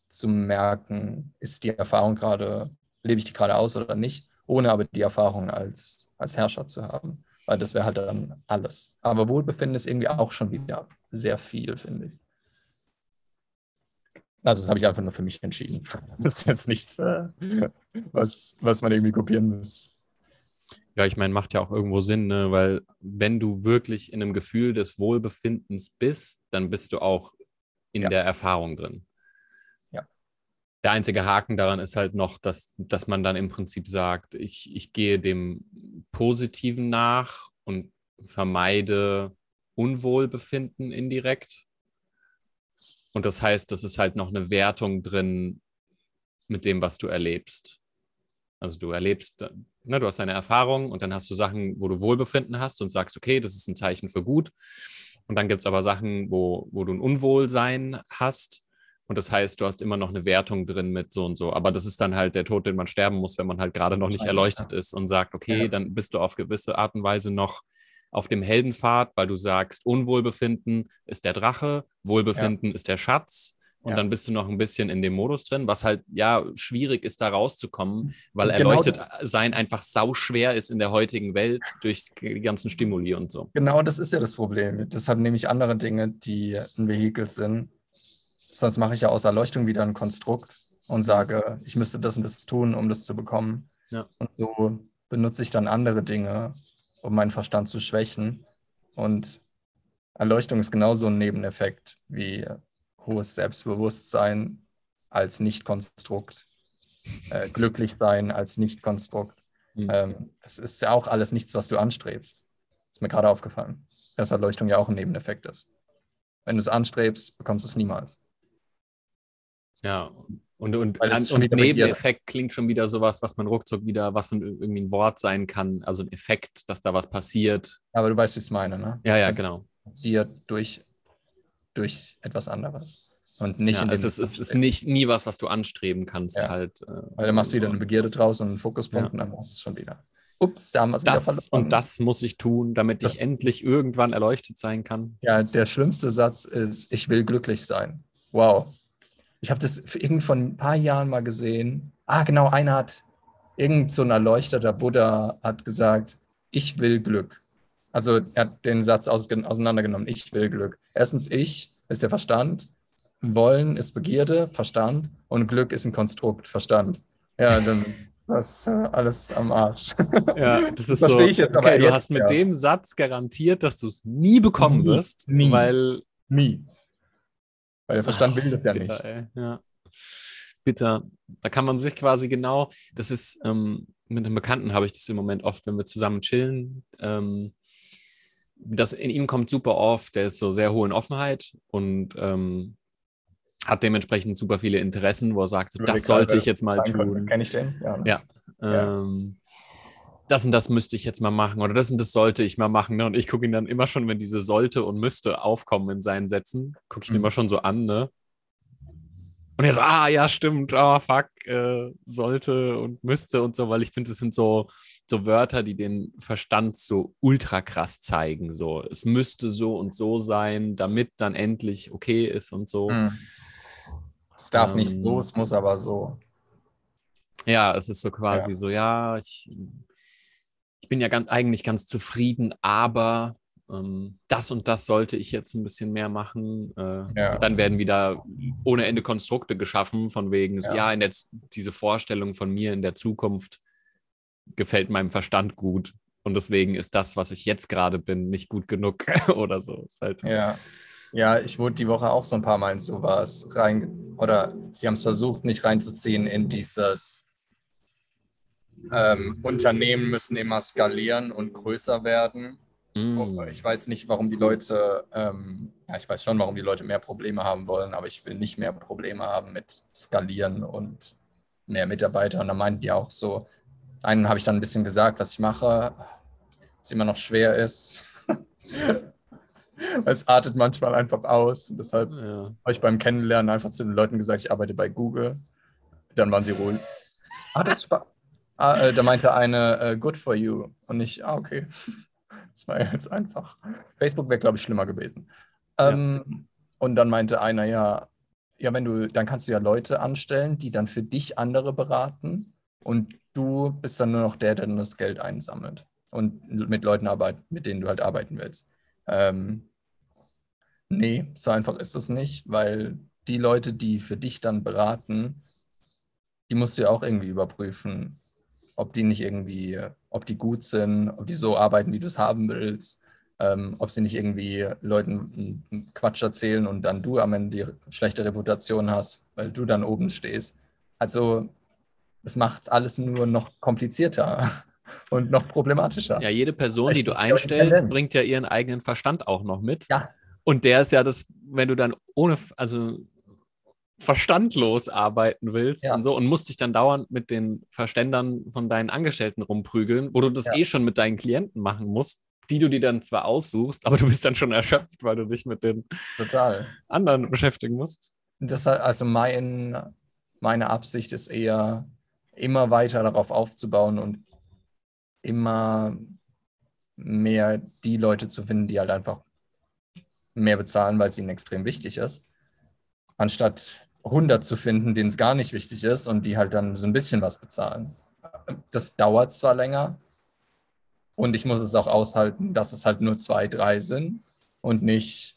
zu merken, ist die Erfahrung gerade, lebe ich die gerade aus oder nicht, ohne aber die Erfahrung als, als Herrscher zu haben. Weil das wäre halt dann alles. Aber Wohlbefinden ist irgendwie auch schon wieder sehr viel, finde ich. Also das habe ich einfach nur für mich entschieden. Das ist jetzt nichts, äh, was, was man irgendwie kopieren muss. Ja, ich meine, macht ja auch irgendwo Sinn, ne? weil wenn du wirklich in einem Gefühl des Wohlbefindens bist, dann bist du auch in Ja. der Erfahrung drin. Ja. Der einzige Haken daran ist halt noch, dass, dass man dann im Prinzip sagt, ich, ich gehe dem Positiven nach und vermeide Unwohlbefinden indirekt. Und das heißt, das ist halt noch eine Wertung drin mit dem, was du erlebst. Also du erlebst, ne, du hast deine Erfahrung und dann hast du Sachen, wo du Wohlbefinden hast und sagst, okay, das ist ein Zeichen für gut. Und dann gibt es aber Sachen, wo, wo du ein Unwohlsein hast. Und das heißt, du hast immer noch eine Wertung drin mit so und so. Aber das ist dann halt der Tod, den man sterben muss, wenn man halt gerade noch nicht erleuchtet ist und sagt, okay, Ja. dann bist du auf gewisse Art und Weise noch auf dem Heldenpfad, weil du sagst, Unwohlbefinden ist der Drache, Wohlbefinden ist der Schatz. Und Ja. dann bist du noch ein bisschen in dem Modus drin, was halt, ja, schwierig ist, da rauszukommen, weil Und genau erleuchtet sein einfach sau schwer ist in der heutigen Welt durch die ganzen Stimuli und so. Genau das ist ja das Problem. Deshalb nehme ich andere Dinge, die ein Vehikel sind. Sonst mache ich ja aus Erleuchtung wieder ein Konstrukt und sage, ich müsste das und das tun, um das zu bekommen. Ja. Und so benutze ich dann andere Dinge, um meinen Verstand zu schwächen. Und Erleuchtung ist genauso ein Nebeneffekt wie hohes Selbstbewusstsein als Nicht-Konstrukt, äh, glücklich sein als Nicht-Konstrukt. Mhm. Ähm, das ist ja auch alles nichts, was du anstrebst. Ist mir gerade aufgefallen, dass Erleuchtung ja auch ein Nebeneffekt ist. Wenn du es anstrebst, bekommst du es niemals. Ja. Und, und, an, und wieder Begierde. Nebeneffekt klingt schon wieder sowas, was man ruckzuck wieder, was ein, irgendwie ein Wort sein kann, also ein Effekt, dass da was passiert. Aber du weißt, wie ich es meine, ne? Ja, ja, Also genau. Passiert durch, durch etwas anderes. Und nicht Ja, in dem es ist, es ist nicht nie was, was du anstreben kannst, Ja. halt. äh, Weil dann machst du wieder eine Begierde draus und einen Fokuspunkt Ja. und dann machst du es schon wieder. Ups, da haben wir es wieder verloren. und das muss ich tun, damit ich endlich irgendwann erleuchtet sein kann. Ja, der schlimmste Satz ist, ich will glücklich sein. Wow. Ich habe das irgend von ein paar Jahren mal gesehen. Ah, genau, einer hat, irgend so ein erleuchteter Buddha hat gesagt, ich will Glück. Also er hat den Satz aus, auseinandergenommen, ich will Glück. Erstens ich ist der Verstand, wollen ist Begierde, Verstand und Glück ist ein Konstrukt, Verstand. Ja, dann ist das äh, alles am Arsch. Ja, das ist Verstehe so. ich jetzt, aber okay, du jetzt, hast mit ja. dem Satz garantiert, dass du es nie bekommen Nie, wirst, nie. weil Nie. Weil der Verstand will das ja bitter, nicht. Ey. Ja. Bitter. Da kann man sich quasi genau, das ist, ähm, mit einem Bekannten habe ich das im Moment oft, wenn wir zusammen chillen. Ähm, das in ihm kommt super oft, der ist so sehr hohe in Offenheit und ähm, hat dementsprechend super viele Interessen, wo er sagt, so, Überleg das sollte ich jetzt mal tun. Kenne ich den? Ja. ne? Ja. Ja. Ähm, das und das müsste ich jetzt mal machen oder das und das sollte ich mal machen. Ne? Und ich gucke ihn dann immer schon, wenn diese sollte und müsste aufkommen in seinen Sätzen, gucke ich ihn Mhm. immer schon so an, ne? Und er so, ah, ja, stimmt, oh, fuck, äh, sollte und müsste und so, weil ich finde, das sind so, so Wörter, die den Verstand so ultra krass zeigen. So, es müsste so und so sein, damit dann endlich okay ist und so. Hm. Es darf nicht Ähm, so, es muss aber so. Ja, es ist so quasi Ja. so, ja, ich, ich bin ja ganz, eigentlich ganz zufrieden, aber ähm, das und das sollte ich jetzt ein bisschen mehr machen. Äh, Ja. Dann werden wieder ohne Ende Konstrukte geschaffen, von wegen, Ja. ja, in der, diese Vorstellung von mir in der Zukunft gefällt meinem Verstand gut. Und deswegen ist das, was ich jetzt gerade bin, nicht gut genug oder so. Ist halt Ja. Ja, ich wurde die Woche auch so ein paar Mal in sowas rein, oder sie haben es versucht, mich reinzuziehen in dieses ähm, Unternehmen müssen immer skalieren und größer werden. Mm. Ich weiß nicht, warum die Leute, ähm, ja, ich weiß schon, warum die Leute mehr Probleme haben wollen, aber ich will nicht mehr Probleme haben mit Skalieren und mehr Mitarbeiter. Und da meinten die auch so, einen habe ich dann ein bisschen gesagt, was ich mache, was immer noch schwer ist. es artet manchmal einfach aus. Und deshalb Ja. habe ich beim Kennenlernen einfach zu den Leuten gesagt, ich arbeite bei Google. Dann waren sie ruhig. Ah, das war, ah, äh, da meinte eine, äh, good for you. Und ich, ah, okay. Das war jetzt einfach. Facebook wäre, glaube ich, schlimmer gewesen. Ähm, Und dann meinte einer, ja, ja, wenn du, dann kannst du ja Leute anstellen, die dann für dich andere beraten. Und du bist dann nur noch der, der dann das Geld einsammelt. Und mit Leuten arbeitet, mit denen du halt arbeiten willst. Ähm, nee, so einfach ist es nicht, weil die Leute, die für dich dann beraten, die musst du ja auch irgendwie überprüfen, ob die nicht irgendwie, ob die gut sind, ob die so arbeiten, wie du es haben willst, ähm, ob sie nicht irgendwie Leuten Quatsch erzählen und dann du am Ende die schlechte Reputation hast, weil du dann oben stehst. Also es macht alles nur noch komplizierter und noch problematischer. ja, jede Person, die du einstellst, bringt ja ihren eigenen Verstand auch noch mit. Ja. Und der ist ja das, wenn du dann ohne, also verstandlos arbeiten willst Ja. und so und musst dich dann dauernd mit den Verständern von deinen Angestellten rumprügeln, wo du das Ja. eh schon mit deinen Klienten machen musst, die du dir dann zwar aussuchst, aber du bist dann schon erschöpft, weil du dich mit den Total. anderen beschäftigen musst. Das, also mein, meine Absicht ist eher, immer weiter darauf aufzubauen und immer mehr die Leute zu finden, die halt einfach mehr bezahlen, weil es ihnen extrem wichtig ist, anstatt 100 zu finden, denen es gar nicht wichtig ist und die halt dann so ein bisschen was bezahlen. Das dauert zwar länger und ich muss es auch aushalten, dass es halt nur zwei, drei sind und nicht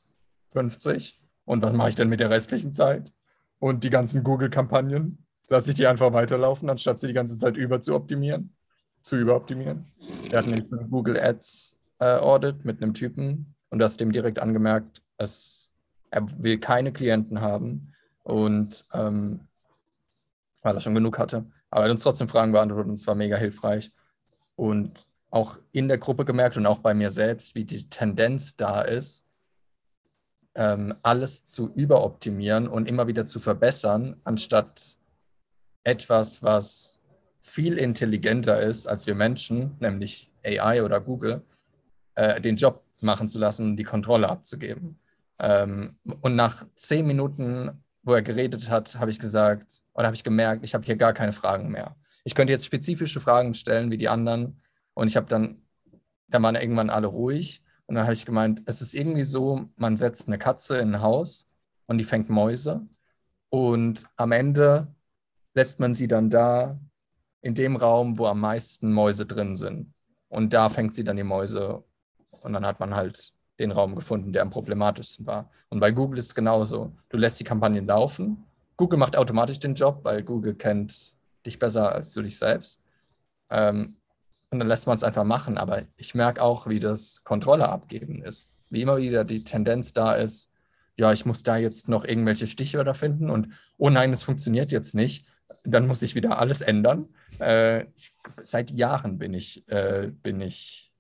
50. Und was mache ich denn mit der restlichen Zeit? Und die ganzen Google-Kampagnen? Lasse ich die einfach weiterlaufen, anstatt sie die ganze Zeit über zu optimieren? Zu überoptimieren? Wir hatten jetzt einen Google Ads äh, Audit mit einem Typen und das dem direkt angemerkt, es, er will keine Klienten haben und ähm, weil er schon genug hatte. Aber er hat uns trotzdem Fragen beantwortet und es war mega hilfreich. Und auch in der Gruppe gemerkt und auch bei mir selbst, wie die Tendenz da ist, ähm, alles zu überoptimieren und immer wieder zu verbessern, anstatt etwas, was viel intelligenter ist als wir Menschen, nämlich AI oder Google, äh, den Job machen zu lassen die Kontrolle abzugeben. Ähm, und nach zehn Minuten, wo er geredet hat, habe ich gesagt, oder habe ich gemerkt, ich habe hier gar keine Fragen mehr. Ich könnte jetzt spezifische Fragen stellen wie die anderen. Und ich habe dann, da waren irgendwann alle ruhig. Und dann habe ich gemeint, es ist irgendwie so, man setzt eine Katze in ein Haus und die fängt Mäuse. Und am Ende lässt man sie dann da in dem Raum, wo am meisten Mäuse drin sind. Und da fängt sie dann die Mäuse. Und dann hat man halt den Raum gefunden, der am problematischsten war. Und bei Google ist es genauso. Du lässt die Kampagnen laufen. Google macht automatisch den Job, weil Google kennt dich besser als du dich selbst. Ähm, und dann lässt man es einfach machen. Aber ich merke auch, wie das Kontrolle abgeben ist. Wie immer wieder die Tendenz da ist, ja, ich muss da jetzt noch irgendwelche Stichwörter finden und oh nein, es funktioniert jetzt nicht. Dann muss ich wieder alles ändern. Äh, seit Jahren bin ich, äh, bin ich,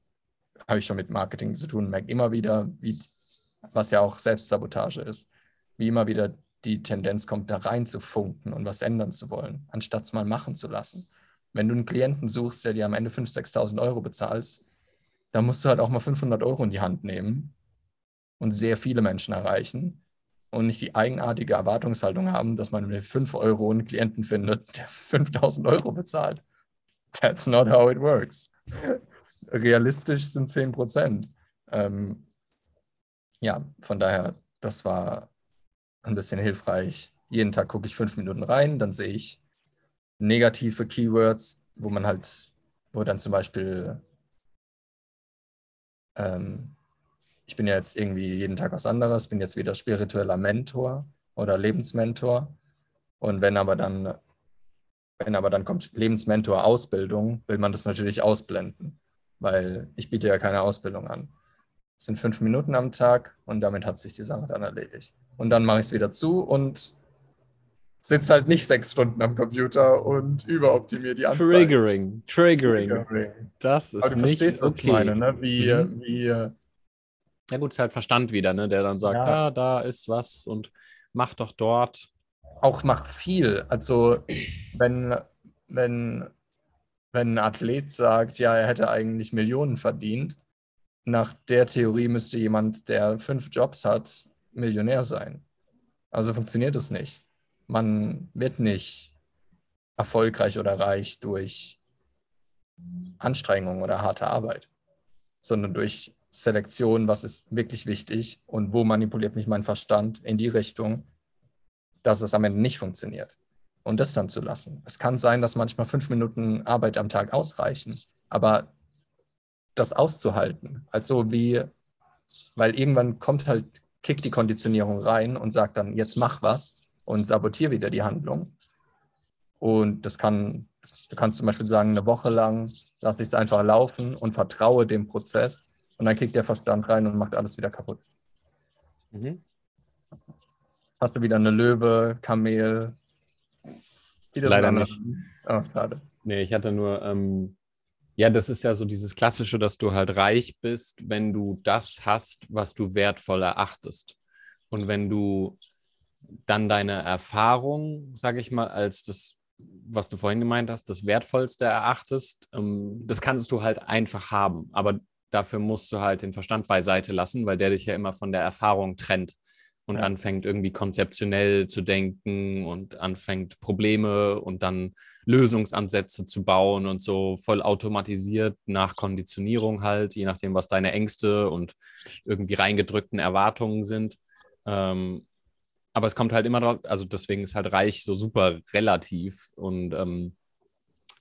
habe ich schon mit Marketing zu tun, merke immer wieder, wie, was ja auch Selbstsabotage ist, wie immer wieder die Tendenz kommt, da rein zu funken und was ändern zu wollen, anstatt es mal machen zu lassen. Wenn du einen Klienten suchst, der dir am Ende 5.000, 6.000 Euro bezahlst, dann musst du halt auch mal 500 Euro in die Hand nehmen und sehr viele Menschen erreichen und nicht die eigenartige Erwartungshaltung haben, dass man mit 5 Euro einen Klienten findet, der 5.000 Euro bezahlt. That's not how it works. Realistisch sind 10 Prozent. Ähm, ja, von daher, das war ein bisschen hilfreich. Jeden Tag gucke ich fünf Minuten rein, dann sehe ich negative Keywords, wo man halt, wo dann zum Beispiel, ähm, ich bin ja jetzt irgendwie jeden Tag was anderes, bin jetzt wieder spiritueller Mentor oder Lebensmentor. Und wenn aber dann, wenn aber dann kommt Lebensmentor Ausbildung, will man das natürlich ausblenden. weil ich biete ja keine Ausbildung an. Es sind fünf Minuten am Tag und damit hat sich die Sache dann erledigt. Und dann mache ich es wieder zu und sitze halt nicht sechs Stunden am Computer und überoptimiere die Anzeige. Triggering, Triggering. Das ist Aber du nicht verstehst, was ich okay. meine, ne? wie, Mhm. wie Ja gut, ist halt Verstand wieder, ne? der dann sagt, Ja. ja, da ist was und mach doch dort. auch macht viel. Also wenn, wenn, wenn ein Athlet sagt, ja, er hätte eigentlich Millionen verdient, nach der Theorie müsste jemand, der fünf Jobs hat, Millionär sein. Also funktioniert es nicht. Man wird nicht erfolgreich oder reich durch Anstrengung oder harte Arbeit, sondern durch Selektion, was ist wirklich wichtig und wo manipuliert mich mein Verstand in die Richtung, dass es am Ende nicht funktioniert. Und das dann zu lassen. Es kann sein, dass manchmal fünf Minuten Arbeit am Tag ausreichen, aber das auszuhalten, also wie, weil irgendwann kommt halt, kickt die Konditionierung rein und sagt dann, jetzt mach was und sabotier wieder die Handlung. Und das kann, du kannst zum Beispiel sagen, eine Woche lang lasse ich es einfach laufen und vertraue dem Prozess und dann kickt der Verstand rein und macht alles wieder kaputt. Mhm. Hast du wieder eine Löwe, Kamel? Leider nicht. Oh, schade. Nee, ich hatte nur, ähm, ja, das ist ja so dieses Klassische, dass du halt reich bist, wenn du das hast, was du wertvoll erachtest. Und wenn du dann deine Erfahrung, sage ich mal, als das, was du vorhin gemeint hast, das Wertvollste erachtest, ähm, das kannst du halt einfach haben. Aber dafür musst du halt den Verstand beiseite lassen, weil der dich ja immer von der Erfahrung trennt und Ja. anfängt irgendwie konzeptionell zu denken und anfängt Probleme und dann Lösungsansätze zu bauen und so voll automatisiert nach Konditionierung halt, je nachdem, was deine Ängste und irgendwie reingedrückten Erwartungen sind. Ähm, aber es kommt halt immer drauf, also deswegen ist halt reich so super relativ und ähm,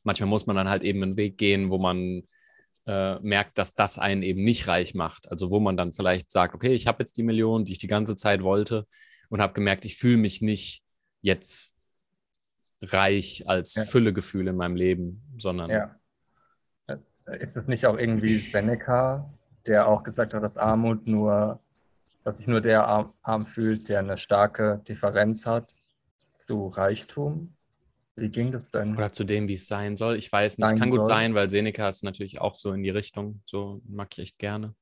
manchmal muss man dann halt eben einen Weg gehen, wo man äh, merkt, dass das einen eben nicht reich macht. Also wo man dann vielleicht sagt, okay, ich habe jetzt die Million, die ich die ganze Zeit wollte und habe gemerkt, ich fühle mich nicht jetzt reich als Ja. Füllegefühl in meinem Leben, sondern Ja. Äh, Ist es nicht auch irgendwie Seneca, der auch gesagt hat, dass Armut nur, dass sich nur der arm, arm fühlt, der eine starke Differenz hat zu Reichtum? Wie ging das denn? oder zu dem, wie es sein soll. Ich weiß nicht, Sein kann gut soll. sein, weil Seneca ist natürlich auch so in die Richtung, so mag ich echt gerne.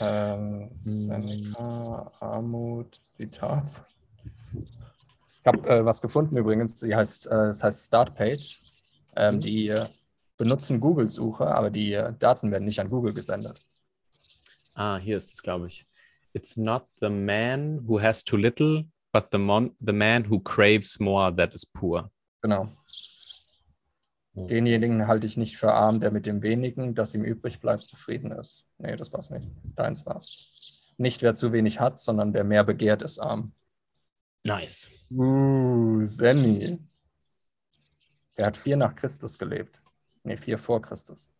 Ähm, Seneca, Armut, Zitat. Ich habe äh, was gefunden übrigens, die heißt, äh, das heißt Startpage. Ähm, die äh, benutzen Google-Suche, aber die Daten werden nicht an Google gesendet. Ah, hier ist es, glaube ich. It's not the man who has too little, but the, mon the man who craves more that is poor. Genau. Oh. Denjenigen halte ich nicht für arm, der mit dem wenigen, das ihm übrig bleibt, zufrieden ist. Nee, das war's nicht. Deins war's. Nicht wer zu wenig hat, sondern wer mehr begehrt, ist arm. Nice. Uh, Senni. Der hat vier nach Christus gelebt. Nee, vier vor Christus.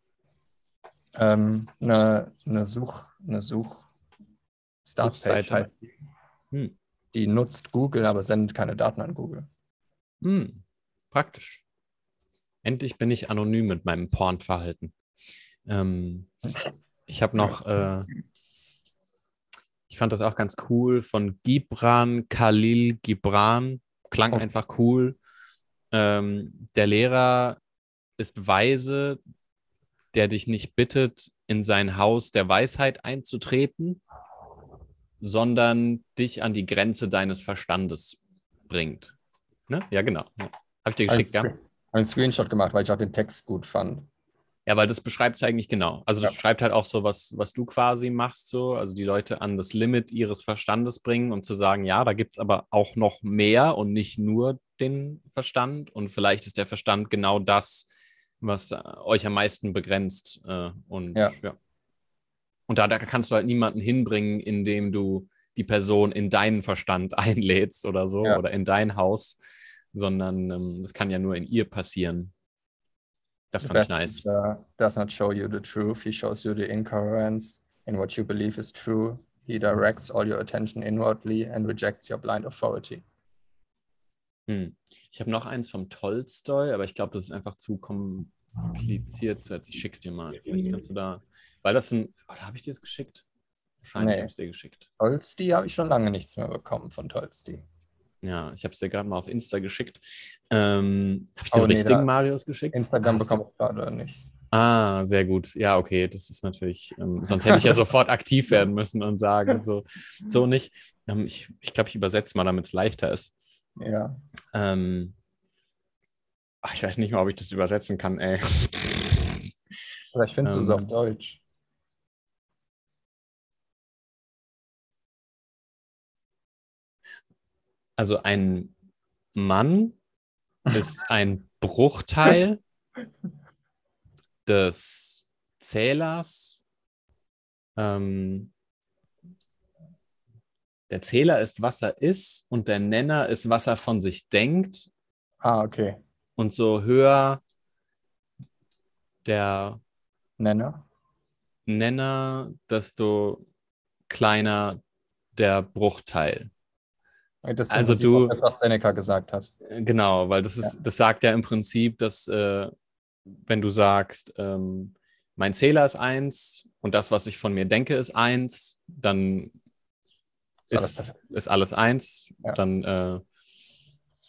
Ähm, eine, eine Such, eine Such Startpage heißt die. Hm. Die nutzt Google, aber sendet keine Daten an Google. Hm. Praktisch. Endlich bin ich anonym mit meinem Pornverhalten. Ähm, ich habe noch, äh, ich fand das auch ganz cool von Gibran Khalil Gibran. Klang Oh. einfach cool. Ähm, der Lehrer ist weise, der dich nicht bittet, in sein Haus der Weisheit einzutreten, sondern dich an die Grenze deines Verstandes bringt. Ne? Ja, genau. Ja. Habe ich dir geschickt, ja? Habe einen Screenshot gemacht, weil ich auch den Text gut fand. Ja, weil das beschreibt es eigentlich genau. Also das Ja. beschreibt halt auch so, was, was du quasi machst, so, also die Leute an das Limit ihres Verstandes bringen und zu sagen, ja, da gibt es aber auch noch mehr und nicht nur den Verstand. Und vielleicht ist der Verstand genau das, was äh, euch am meisten begrenzt. Äh, und Ja. ja. Und da, da kannst du halt niemanden hinbringen, indem du die Person in deinen Verstand einlädst oder so Ja. oder in dein Haus, sondern ähm, das kann ja nur in ihr passieren. Das fand ich nice. teacher does not show you the truth. He shows you the incoherence in what you believe is true. He directs all your attention inwardly and rejects your blind authority. Hm. Ich habe noch eins vom Tolstoi, aber ich glaube, das ist einfach zu kom kompliziert zu Ich schick's dir mal. Vielleicht kannst du da. Weil das ein. Oh, da habe ich dir das geschickt. Wahrscheinlich Nee. habe ich dir geschickt. Tolsti habe ich schon lange nichts mehr bekommen von Tolsti. Ja, ich habe es dir gerade mal auf Insta geschickt. Ähm, habe ich dir Oh, den nee, richtigen Marius geschickt? Instagram bekomme ich gerade nicht. Ah, sehr gut. Ja, okay, das ist natürlich, ähm, sonst hätte ich ja sofort aktiv werden müssen und sagen, so, so nicht. Ähm, ich ich glaube, ich übersetze mal, damit es leichter ist. Ja. Ähm, ach, ich weiß nicht mal, ob ich das übersetzen kann, ey. Vielleicht findest du es Ähm. auf Deutsch. Also ein Mann ist ein Bruchteil des Zählers. Ähm, der Zähler ist, was er ist, und der Nenner ist, was er von sich denkt. Ah, okay. Und so höher der Nenne. Nenner, desto kleiner der Bruchteil. Das ist Also du- was Seneca gesagt hat. Äh, Genau, weil das ist, das sagt ja im Prinzip, dass äh, wenn du sagst, ähm, mein Zähler ist eins und das, was ich von mir denke, ist eins, dann Ist alles ist, ist alles eins. Ja. Dann, äh,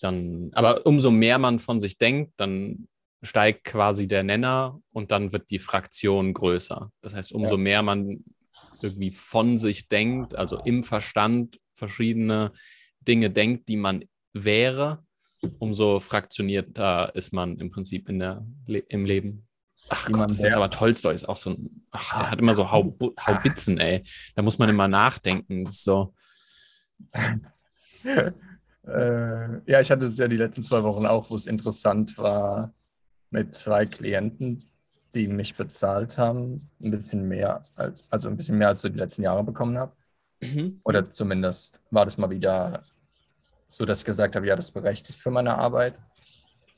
dann, aber umso mehr man von sich denkt, dann steigt quasi der Nenner und dann wird die Fraktion größer. Das heißt, umso Ja. mehr man irgendwie von sich denkt, also im Verstand verschiedene Dinge denkt, die man wäre, umso fraktionierter ist man im Prinzip in der, Le im Leben. Ach Gott, das ist aber Tolstoi ist auch so ein, ach, der Ah. hat immer so Hau, Haubitzen, ey. Da muss man immer nachdenken. Das ist so, Äh, ja, ich hatte es ja die letzten zwei Wochen auch, wo es interessant war mit zwei Klienten, die mich bezahlt haben, ein bisschen mehr, als, also ein bisschen mehr als ich die letzten Jahre bekommen habe. Mhm. Oder zumindest war das mal wieder so, dass ich gesagt habe, ja, das ist berechtigt für meine Arbeit.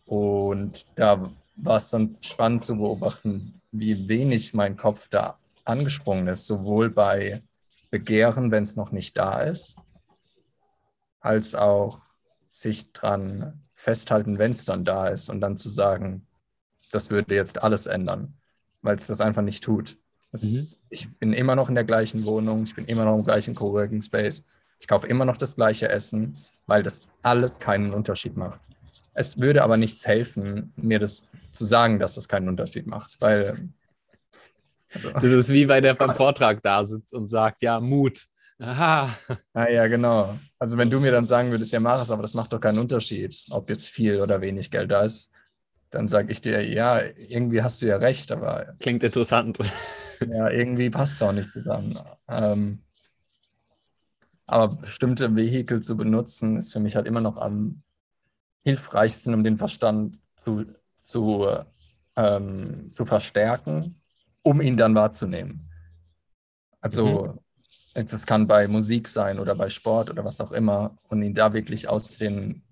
Und da war es dann spannend zu beobachten, wie wenig mein Kopf da angesprungen ist, sowohl bei Begehren, wenn es noch nicht da ist, als auch sich dran festhalten, wenn es dann da ist und dann zu sagen, das würde jetzt alles ändern, weil es das einfach nicht tut. Es, Mhm. Ich bin immer noch in der gleichen Wohnung, ich bin immer noch im gleichen Coworking Space, ich kaufe immer noch das gleiche Essen, weil das alles keinen Unterschied macht. Es würde aber nichts helfen, mir das zu sagen, dass das keinen Unterschied macht, weil also, Das ist wie bei der beim Vortrag da sitzt und sagt, ja, Mut. Aha. Ah, ja, genau. Also wenn du mir dann sagen würdest, ja, mach es, aber das macht doch keinen Unterschied, ob jetzt viel oder wenig Geld da ist, dann sage ich dir, ja, irgendwie hast du ja recht, aber Klingt interessant. Ja, irgendwie passt es auch nicht zusammen. Ähm, aber bestimmte Vehikel zu benutzen, ist für mich halt immer noch am hilfreichsten, um den Verstand zu, zu, ähm, zu verstärken, um ihn dann wahrzunehmen. Also, jetzt, das kann bei Musik sein oder bei Sport oder was auch immer, und ihn da wirklich aus, den,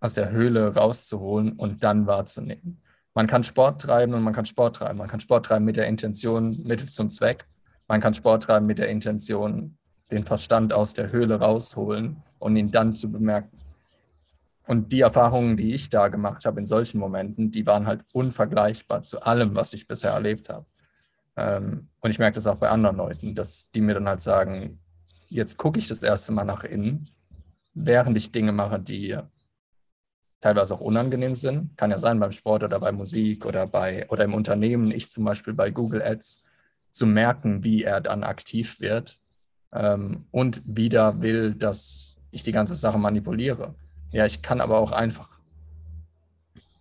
aus der Höhle rauszuholen und dann wahrzunehmen. Man kann Sport treiben und man kann Sport treiben. Man kann Sport treiben mit der Intention, Mittel zum Zweck. Man kann Sport treiben mit der Intention, den Verstand aus der Höhle rausholen und ihn dann zu bemerken. Und die Erfahrungen, die ich da gemacht habe in solchen Momenten, die waren halt unvergleichbar zu allem, was ich bisher erlebt habe. Ähm, und ich merke das auch bei anderen Leuten, dass die mir dann halt sagen, jetzt gucke ich das erste Mal nach innen, während ich Dinge mache, die teilweise auch unangenehm sind. Kann ja sein beim Sport oder bei Musik oder bei oder im Unternehmen, ich zum Beispiel bei Google Ads, zu merken, wie er dann aktiv wird ähm, und wieder will, dass ich die ganze Sache manipuliere. Ja, ich kann aber auch einfach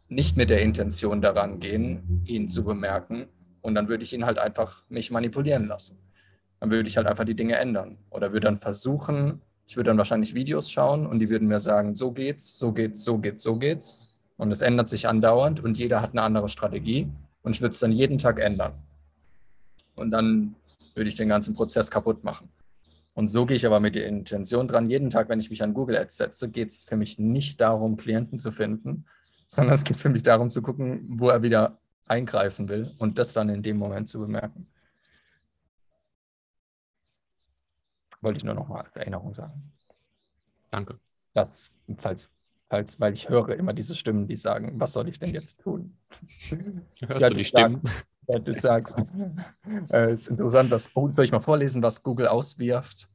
nicht mit der Intention daran gehen, ihn zu bemerken. Und dann würde ich ihn halt einfach mich manipulieren lassen. Dann würde ich halt einfach die Dinge ändern. Oder würde dann versuchen, ich würde dann wahrscheinlich Videos schauen und die würden mir sagen, so geht's, so geht's, so geht's, so geht's. Und es ändert sich andauernd und jeder hat eine andere Strategie. Und ich würde es dann jeden Tag ändern. Und dann würde ich den ganzen Prozess kaputt machen. Und so gehe ich aber mit der Intention dran. Jeden Tag, wenn ich mich an Google Ads setze, geht es für mich nicht darum, Klienten zu finden, sondern es geht für mich darum zu gucken, wo er wieder eingreifen will und das dann in dem Moment zu bemerken. Wollte ich nur noch mal als Erinnerung sagen. Danke. Das, falls Falls, weil ich höre immer diese Stimmen, die sagen, was soll ich denn jetzt tun? Hörst Ja, du die Stimmen? Ja, du sagst, äh, es ist interessant, dass, oh, soll ich mal vorlesen, was Google auswirft,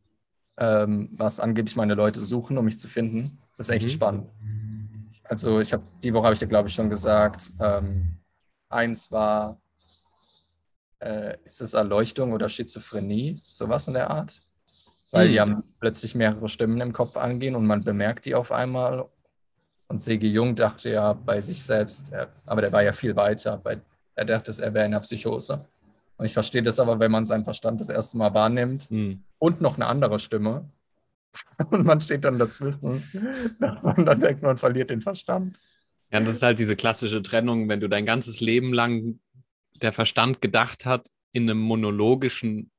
ähm, was angeblich meine Leute suchen, um mich zu finden? Das ist echt Mhm. spannend. Also ich habe, die Woche habe ich dir, glaube ich, schon gesagt, ähm, eins war, äh, ist es Erleuchtung oder Schizophrenie, sowas in der Art? Weil die Hm. haben plötzlich mehrere Stimmen im Kopf angehen und man bemerkt die auf einmal. Und Segi Jung dachte ja bei sich selbst, er, aber der war ja viel weiter, bei, er dachte, er wäre in einer Psychose. Und ich verstehe das aber, wenn man seinen Verstand das erste Mal wahrnimmt Hm. und noch eine andere Stimme und man steht dann dazwischen, man dann denkt, man verliert den Verstand. Ja, das ist halt diese klassische Trennung, wenn du dein ganzes Leben lang der Verstand gedacht hat in einem monologischen,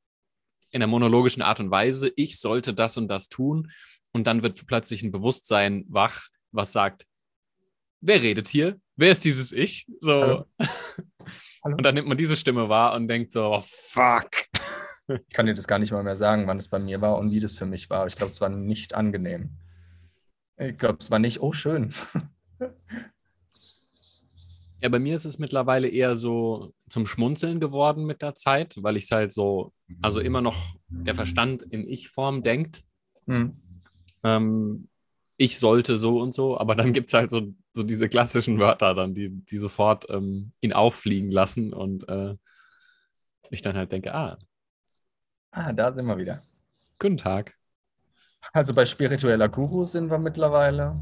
in einer monologischen Art und Weise, ich sollte das und das tun, und dann wird plötzlich ein Bewusstsein wach, was sagt, wer redet hier? Wer ist dieses Ich? So. Hallo. Hallo. Und dann nimmt man diese Stimme wahr und denkt so, oh, fuck. Ich kann dir das gar nicht mal mehr sagen, wann es bei mir war und wie das für mich war. Ich glaube, es war nicht angenehm. Ich glaube, es war nicht, oh schön. Ja, bei mir ist es mittlerweile eher so zum Schmunzeln geworden mit der Zeit, weil ich es halt so, also immer noch der Verstand in Ich-Form denkt, Hm. ähm, ich sollte so und so, aber dann gibt es halt so, so diese klassischen Wörter dann, die, die sofort ähm, ihn auffliegen lassen und äh, ich dann halt denke, ah, Ah, da sind wir wieder. guten Tag. Also bei spiritueller Guru sind wir mittlerweile.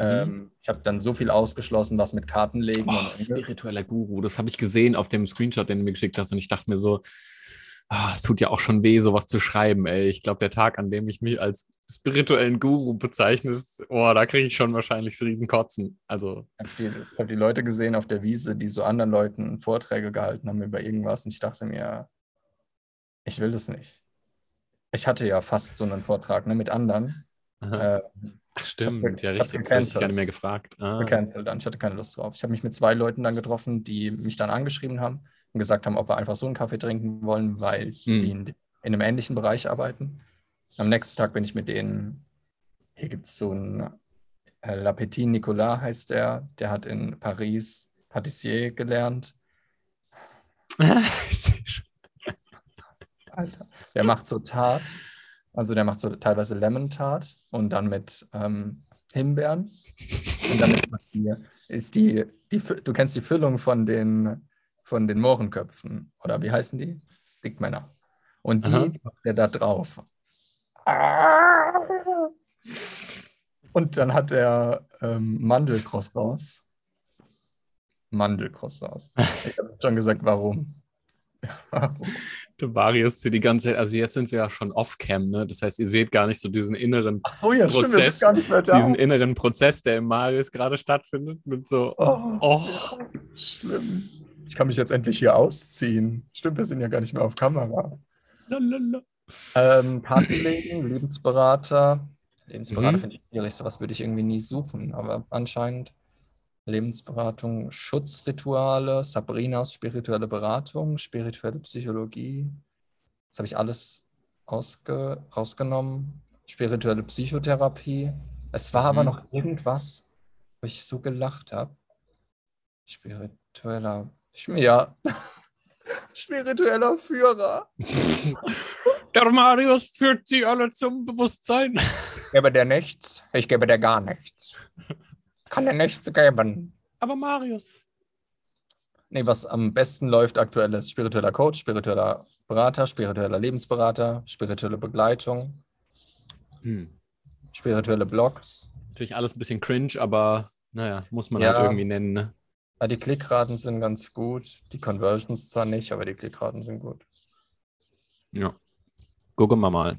Ähm, ich habe dann so viel ausgeschlossen, was mit Kartenlegen Oh, und spiritueller Guru, das habe ich gesehen auf dem Screenshot, den du mir geschickt hast und ich dachte mir so, ah, es tut ja auch schon weh, sowas zu schreiben, ey. Ich glaube, der Tag, an dem ich mich als spirituellen Guru bezeichne, ist, oh, da kriege ich schon wahrscheinlich so riesen Kotzen. Also, Ich habe die, hab die Leute gesehen auf der Wiese, die so anderen Leuten Vorträge gehalten haben über irgendwas. Und ich dachte mir, ich will das nicht. Ich hatte ja fast so einen Vortrag ne, mit anderen. Äh, Ach, stimmt, ja, richtig, das habe ich gar nicht mehr gefragt. Ah. gecancelt dann. Ich hatte keine Lust drauf. Ich habe mich mit zwei Leuten dann getroffen, die mich dann angeschrieben haben und gesagt haben, ob wir einfach so einen Kaffee trinken wollen, weil Hm. die in, in einem ähnlichen Bereich arbeiten. Am nächsten Tag bin ich mit denen, hier gibt es so einen äh, La Petit Nicolas heißt der, der hat in Paris Patissier gelernt. Alter. Der macht so Tart, also der macht so teilweise Lemon-Tart und dann mit ähm, Himbeeren. Und dann ist die, ist die, du kennst die Füllung von den, von den Mohrenköpfen, oder wie heißen die? Big Männer. Und die Aha. macht er da drauf. Und dann hat er ähm, Mandelcroissants. Mandelcroissants. Ich habe schon gesagt, warum. Der Marius hier die ganze Zeit, also jetzt sind wir ja schon off-cam, ne? Das heißt, ihr seht gar nicht so diesen inneren, so, ja, stimmt, Prozess, da. diesen inneren Prozess, der im Marius gerade stattfindet, mit so, Oh, Oh. ja, schlimm. Ich kann mich jetzt endlich hier ausziehen. Stimmt, wir sind ja gar nicht mehr auf Kamera. lalala. Ähm, Kartenlegen, Lebensberater. Lebensberater Mhm. finde ich schwierig, sowas würde ich irgendwie nie suchen, aber anscheinend Lebensberatung, Schutzrituale, Sabrinas spirituelle Beratung, spirituelle Psychologie. Das habe ich alles ausge rausgenommen. Spirituelle Psychotherapie. Es war aber Mhm. noch irgendwas, wo ich so gelacht habe. Spiritueller, ja, spiritueller Führer. Der Marius führt sie alle zum Bewusstsein. Ich gebe dir nichts, ich gebe dir gar nichts. Kann dir nichts geben. Aber Marius. Nee, was am besten läuft aktuell ist spiritueller Coach, spiritueller Berater, spiritueller Lebensberater, spirituelle Begleitung, Hm. spirituelle Blogs. Natürlich alles ein bisschen cringe, aber naja, muss man Ja. halt irgendwie nennen, ne? Ja, die Klickraten sind ganz gut, die Conversions zwar nicht, aber die Klickraten sind gut. Ja. Gucken wir mal.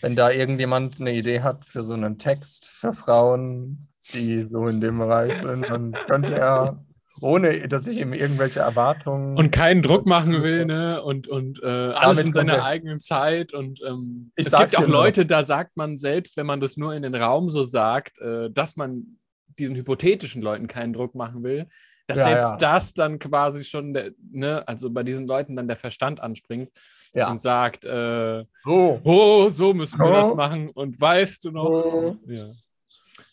Wenn da irgendjemand eine Idee hat für so einen Text für Frauen, die so in dem Bereich sind, dann könnte er, ohne dass ich ihm irgendwelche Erwartungen. Und keinen Druck machen will, ne? Und, und äh, alles in seiner er- eigenen Zeit. Und ähm, es gibt auch. Leute, da sagt man selbst, wenn man das nur in den Raum so sagt, äh, dass man diesen hypothetischen Leuten keinen Druck machen will, dass Ja, selbst ja. das dann quasi schon, der, ne, also bei diesen Leuten dann der Verstand anspringt ja. und sagt, äh, So. oh, so müssen wir Oh. das machen und weißt du noch? Oh. Ja.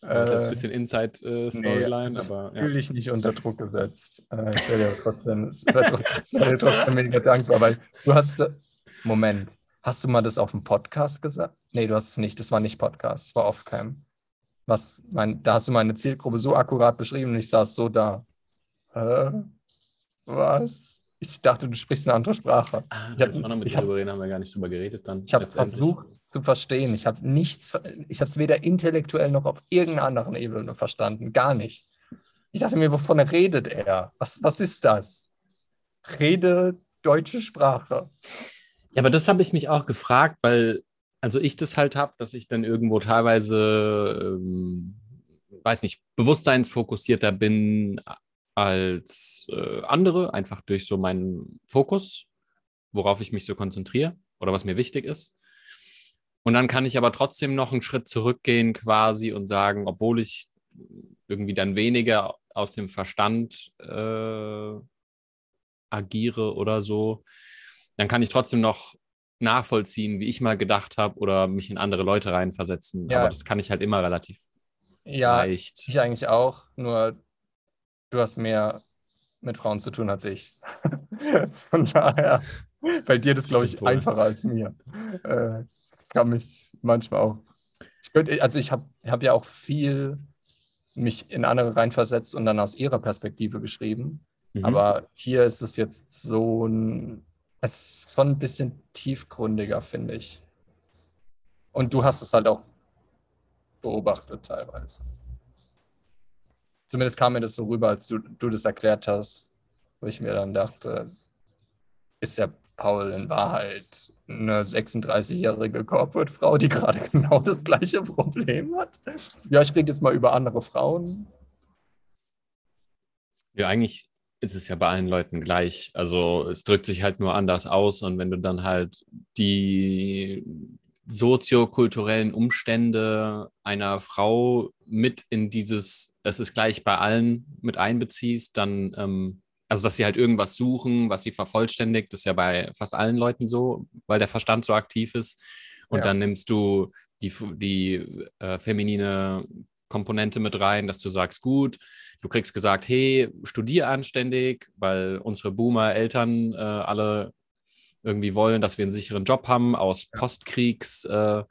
Das ist ein Äh, bisschen Inside-Storyline, nee, aber ja. Fühle ich nicht unter Druck gesetzt. Äh, ich dir trotzdem, ich trotzdem, mega dankbar, weil du hast. Moment, hast du mal das auf dem Podcast gesagt? Nee, du hast es nicht. Das war nicht Podcast, das war Offcam. Was, mein, da hast du meine Zielgruppe so akkurat beschrieben und ich saß so da. Hä? Was? Ich dachte, du sprichst eine andere Sprache. Ah, Ich da hab- muss man noch mit ich drüber reden, haben wir gar nicht drüber geredet dann. Ich habe versucht zu verstehen. Ich habe nichts, ich habe es weder intellektuell noch auf irgendeiner anderen Ebene verstanden. Gar nicht. Ich dachte mir, wovon redet er? Was, was ist das? Rede deutsche Sprache. Ja, aber das habe ich mich auch gefragt, weil, also ich das halt habe, dass ich dann irgendwo teilweise, ähm, weiß nicht, bewusstseinsfokussierter bin als äh, andere, einfach durch so meinen Fokus, worauf ich mich so konzentriere oder was mir wichtig ist. Und dann kann ich aber trotzdem noch einen Schritt zurückgehen quasi und sagen, obwohl ich irgendwie dann weniger aus dem Verstand äh, agiere oder so, dann kann ich trotzdem noch nachvollziehen, wie ich mal gedacht habe oder mich in andere Leute reinversetzen. Ja. Aber das kann ich halt immer relativ Ja, leicht. ich eigentlich auch, nur du hast mehr mit Frauen zu tun als ich. Von daher fällt dir das, glaube ich, Stimmt einfacher als mir. Äh, kann mich manchmal auch. Ich könnte, also ich habe hab ja auch viel mich in andere reinversetzt und dann aus ihrer Perspektive geschrieben. Mhm. Aber hier ist es jetzt so ein, es ist schon ein bisschen tiefgründiger, finde ich. Und du hast es halt auch beobachtet teilweise. Zumindest kam mir das so rüber, als du, du das erklärt hast, wo ich mir dann dachte, ist ja Paul in Wahrheit eine 36-jährige Corporate-Frau, die gerade genau das gleiche Problem hat? Ja, ich rede jetzt mal über andere Frauen. Ja, eigentlich ist es ja bei allen Leuten gleich. Also es drückt sich halt nur anders aus und wenn du dann halt die soziokulturellen Umstände einer Frau mit in dieses, es ist gleich bei allen mit einbeziehst, dann, ähm, also dass sie halt irgendwas suchen, was sie vervollständigt, ist ja bei fast allen Leuten so, weil der Verstand so aktiv ist. Und Ja. dann nimmst du die, die äh, feminine Komponente mit rein, dass du sagst, gut, du kriegst gesagt, hey, studier anständig, weil unsere Boomer-Eltern äh, alle irgendwie wollen, dass wir einen sicheren Job haben aus. Postkriegs äh,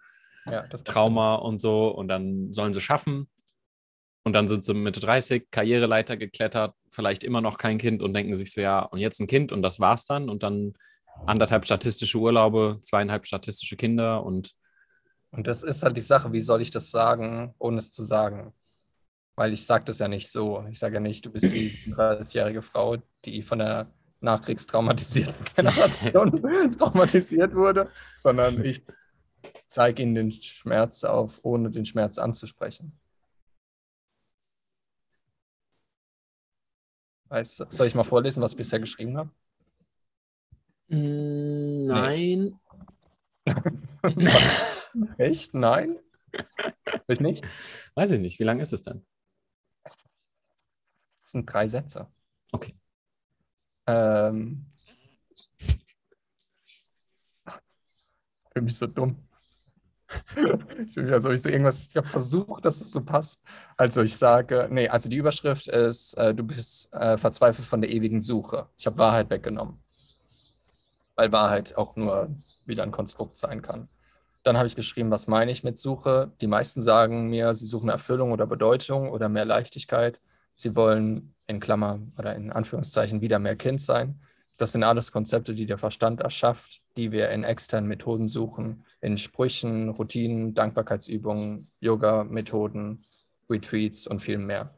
Ja, das Trauma und so und dann sollen sie schaffen. Und dann sind sie Mitte 30, Karriereleiter geklettert, vielleicht immer noch kein Kind und denken sich so, ja, und jetzt ein Kind und das war's dann. Und dann anderthalb statistische Urlaube, zweieinhalb statistische Kinder und Und das ist halt die Sache, wie soll ich das sagen, ohne es zu sagen? Weil ich sage das ja nicht so. Ich sage ja nicht, du bist die 37-jährige Frau, die von der nachkriegstraumatisierten Generation traumatisiert wurde, sondern ich zeige ihnen den Schmerz auf, ohne den Schmerz anzusprechen. Weißt, soll ich mal vorlesen, was ich bisher geschrieben habe? nein. Echt? Nein? Ich nicht? Weiß ich nicht, wie lang ist es denn? Das sind drei Sätze. Okay. Ähm, ich fühle mich so dumm. Ich fühle mich, als ob ich so irgendwas, ich habe versucht, dass es so passt. Also ich sage, nee, also die Überschrift ist, äh, du bist äh, verzweifelt von der ewigen Suche. Ich habe Wahrheit weggenommen. Weil Wahrheit auch nur wieder ein Konstrukt sein kann. Dann habe ich geschrieben, was meine ich mit Suche? Die meisten sagen mir, sie suchen Erfüllung oder Bedeutung oder mehr Leichtigkeit. Sie wollen in Klammer oder in Anführungszeichen wieder mehr Kind sein. Das sind alles Konzepte, die der Verstand erschafft, die wir in externen Methoden suchen, in Sprüchen, Routinen, Dankbarkeitsübungen, Yoga-Methoden, Retreats und viel mehr.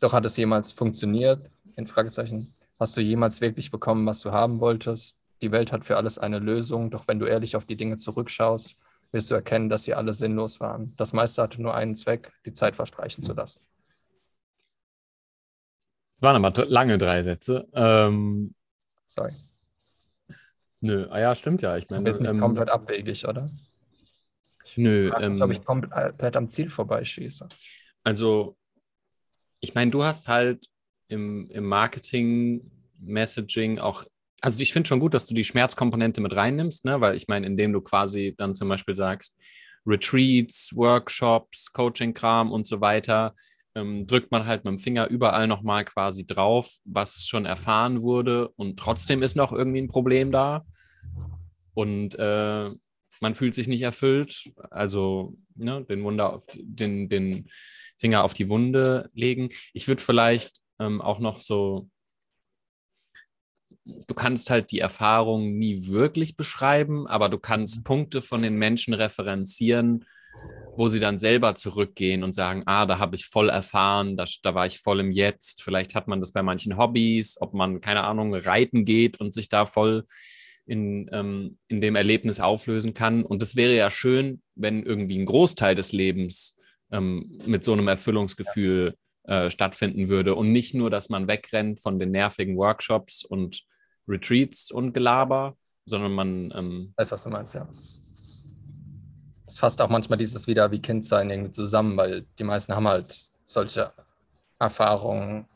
Doch hat es jemals funktioniert? In Fragezeichen. Hast du jemals wirklich bekommen, was du haben wolltest? Die Welt hat für alles eine Lösung, doch wenn du ehrlich auf die Dinge zurückschaust, wirst du erkennen, dass sie alle sinnlos waren. Das meiste hatte nur einen Zweck, die Zeit verstreichen zu lassen. Das waren aber lange drei Sätze. Ähm, Sorry. nö, ah ja, stimmt ja. Ich meine, ähm, komplett abwegig, oder? nö, Ich ähm, glaube, ich komplett am Ziel vorbeischieße. Also, ich meine, du hast halt im, im Marketing, Messaging auch, also ich finde schon gut, dass du die Schmerzkomponente mit reinnimmst, ne? weil ich meine, indem du quasi dann zum Beispiel sagst, Retreats, Workshops, Coaching-Kram und so weiter, ähm, drückt man halt mit dem Finger überall nochmal quasi drauf, was schon erfahren wurde und trotzdem ist noch irgendwie ein Problem da und äh, man fühlt sich nicht erfüllt. Also ne, den, Wunder auf den, den Finger auf die Wunde legen. Ich würde vielleicht ähm, auch noch so du kannst halt die Erfahrung nie wirklich beschreiben, aber du kannst mhm. Punkte von den Menschen referenzieren, wo sie dann selber zurückgehen und sagen, ah, da habe ich voll erfahren, da, da war ich voll im Jetzt. Vielleicht hat man das bei manchen Hobbys, ob man, keine Ahnung, reiten geht und sich da voll in, ähm, in dem Erlebnis auflösen kann. Und es wäre ja schön, wenn irgendwie ein Großteil des Lebens ähm, mit so einem Erfüllungsgefühl äh, stattfinden würde und nicht nur, dass man wegrennt von den nervigen Workshops und Retreats und Gelaber, sondern man. Ähm, weiß, was du meinst, ja. Es fasst auch manchmal dieses wieder wie Kindsein irgendwie zusammen, weil die meisten haben halt solche Erfahrungen.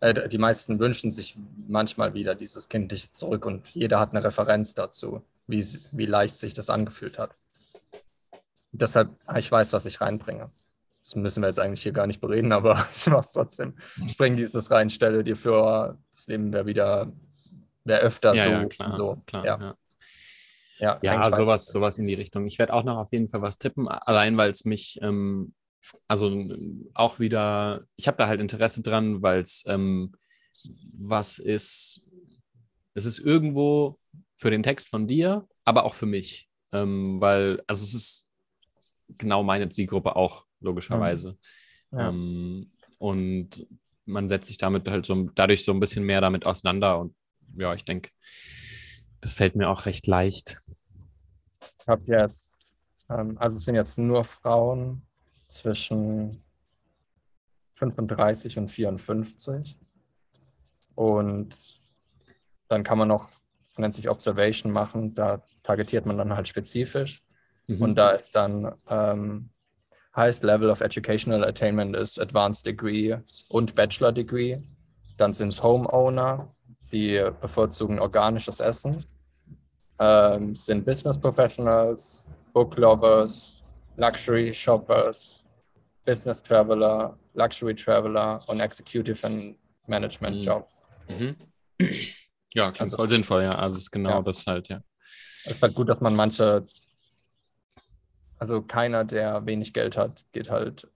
Äh, die meisten wünschen sich manchmal wieder dieses Kindliche zurück und jeder hat eine Referenz dazu, wie, wie leicht sich das angefühlt hat. Deshalb, ich weiß, was ich reinbringe. Das müssen wir jetzt eigentlich hier gar nicht bereden, aber ich mache es trotzdem. Ich bringe dieses rein, stelle dir vor, das Leben wäre wieder wäre öfter ja, so. Ja, klar, so. klar, ja. ja. Ja, ja sowas, sowas in die Richtung. Ich werde auch noch auf jeden Fall was tippen, allein weil es mich, ähm, also auch wieder, ich habe da halt Interesse dran, weil es ähm, was ist, es ist irgendwo für den Text von dir, aber auch für mich, ähm, weil, also es ist genau meine Zielgruppe auch, logischerweise. Mhm. Ja. Ähm, und man setzt sich damit halt so dadurch so ein bisschen mehr damit auseinander und ja, ich denke, das fällt mir auch recht leicht. Ich habe jetzt, ähm, also es sind jetzt nur Frauen zwischen 35 und 54. Und dann kann man noch, das nennt sich Observation machen, da targetiert man dann halt spezifisch. Mhm. Und da ist dann ähm, Highest Level of Educational Attainment ist Advanced Degree und Bachelor Degree. Dann sind es Homeowner, Sie bevorzugen organisches Essen, ähm, sind Business Professionals, Book Lovers, Luxury Shoppers, Business Traveler, Luxury Traveler und Executive and Management mhm. Jobs. Mhm. Ja, klingt also, voll sinnvoll, ja. Also es ist genau ja. das halt, ja. Es ist halt gut, dass man manche, also keiner, der wenig Geld hat, geht halt,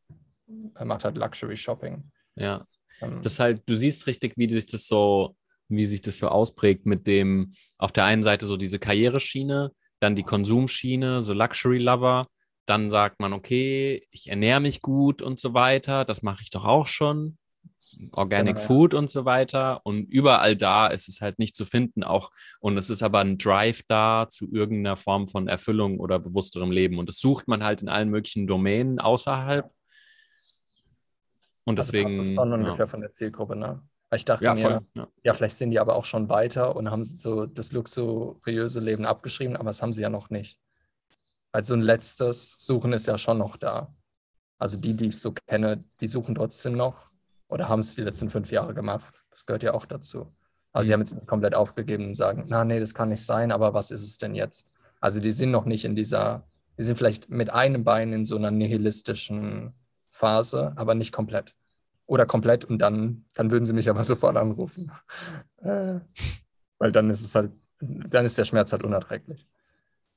macht halt Luxury Shopping. Ja. Ähm, das halt, du siehst richtig, wie sich das so wie sich das so ausprägt mit dem auf der einen Seite so diese Karriereschiene, dann die Konsumschiene, so Luxury Lover, dann sagt man, okay, ich ernähre mich gut und so weiter, das mache ich doch auch schon. Organic genau, Food und so weiter. Und überall da ist es halt nicht zu finden, auch und es ist aber ein Drive da zu irgendeiner Form von Erfüllung oder bewussterem Leben. Und das sucht man halt in allen möglichen Domänen außerhalb. Und also deswegen. Also schon ungefähr ja. von der Zielgruppe, ne? Ich dachte ja, mir, ja. ja. vielleicht sind die aber auch schon weiter und haben so das luxuriöse Leben abgeschrieben, aber das haben sie ja noch nicht. Also ein letztes Suchen ist ja schon noch da. Also die, die ich so kenne, die suchen trotzdem noch oder haben es die letzten fünf Jahre gemacht. Das gehört ja auch dazu. Also mhm. sie haben jetzt nicht komplett aufgegeben und sagen, na nee, das kann nicht sein, aber was ist es denn jetzt? Also die sind noch nicht in dieser, die sind vielleicht mit einem Bein in so einer nihilistischen Phase, aber nicht komplett oder komplett und dann, dann würden sie mich aber sofort anrufen. Äh, weil dann ist es halt, dann ist der Schmerz halt unerträglich.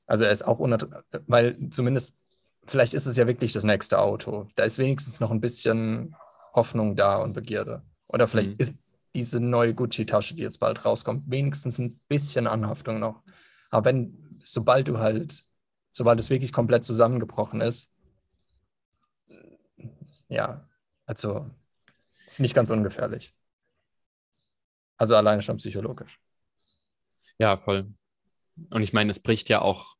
Also er ist auch unerträglich, weil zumindest, vielleicht ist es ja wirklich das nächste Auto. Da ist wenigstens noch ein bisschen Hoffnung da und Begierde. Oder vielleicht mhm. ist diese neue Gucci-Tasche, die jetzt bald rauskommt, wenigstens ein bisschen Anhaftung noch. Aber wenn, sobald du halt, sobald es wirklich komplett zusammengebrochen ist, ja, also ist nicht ganz ungefährlich. Also alleine schon psychologisch. Ja, voll. Und ich meine, es bricht ja auch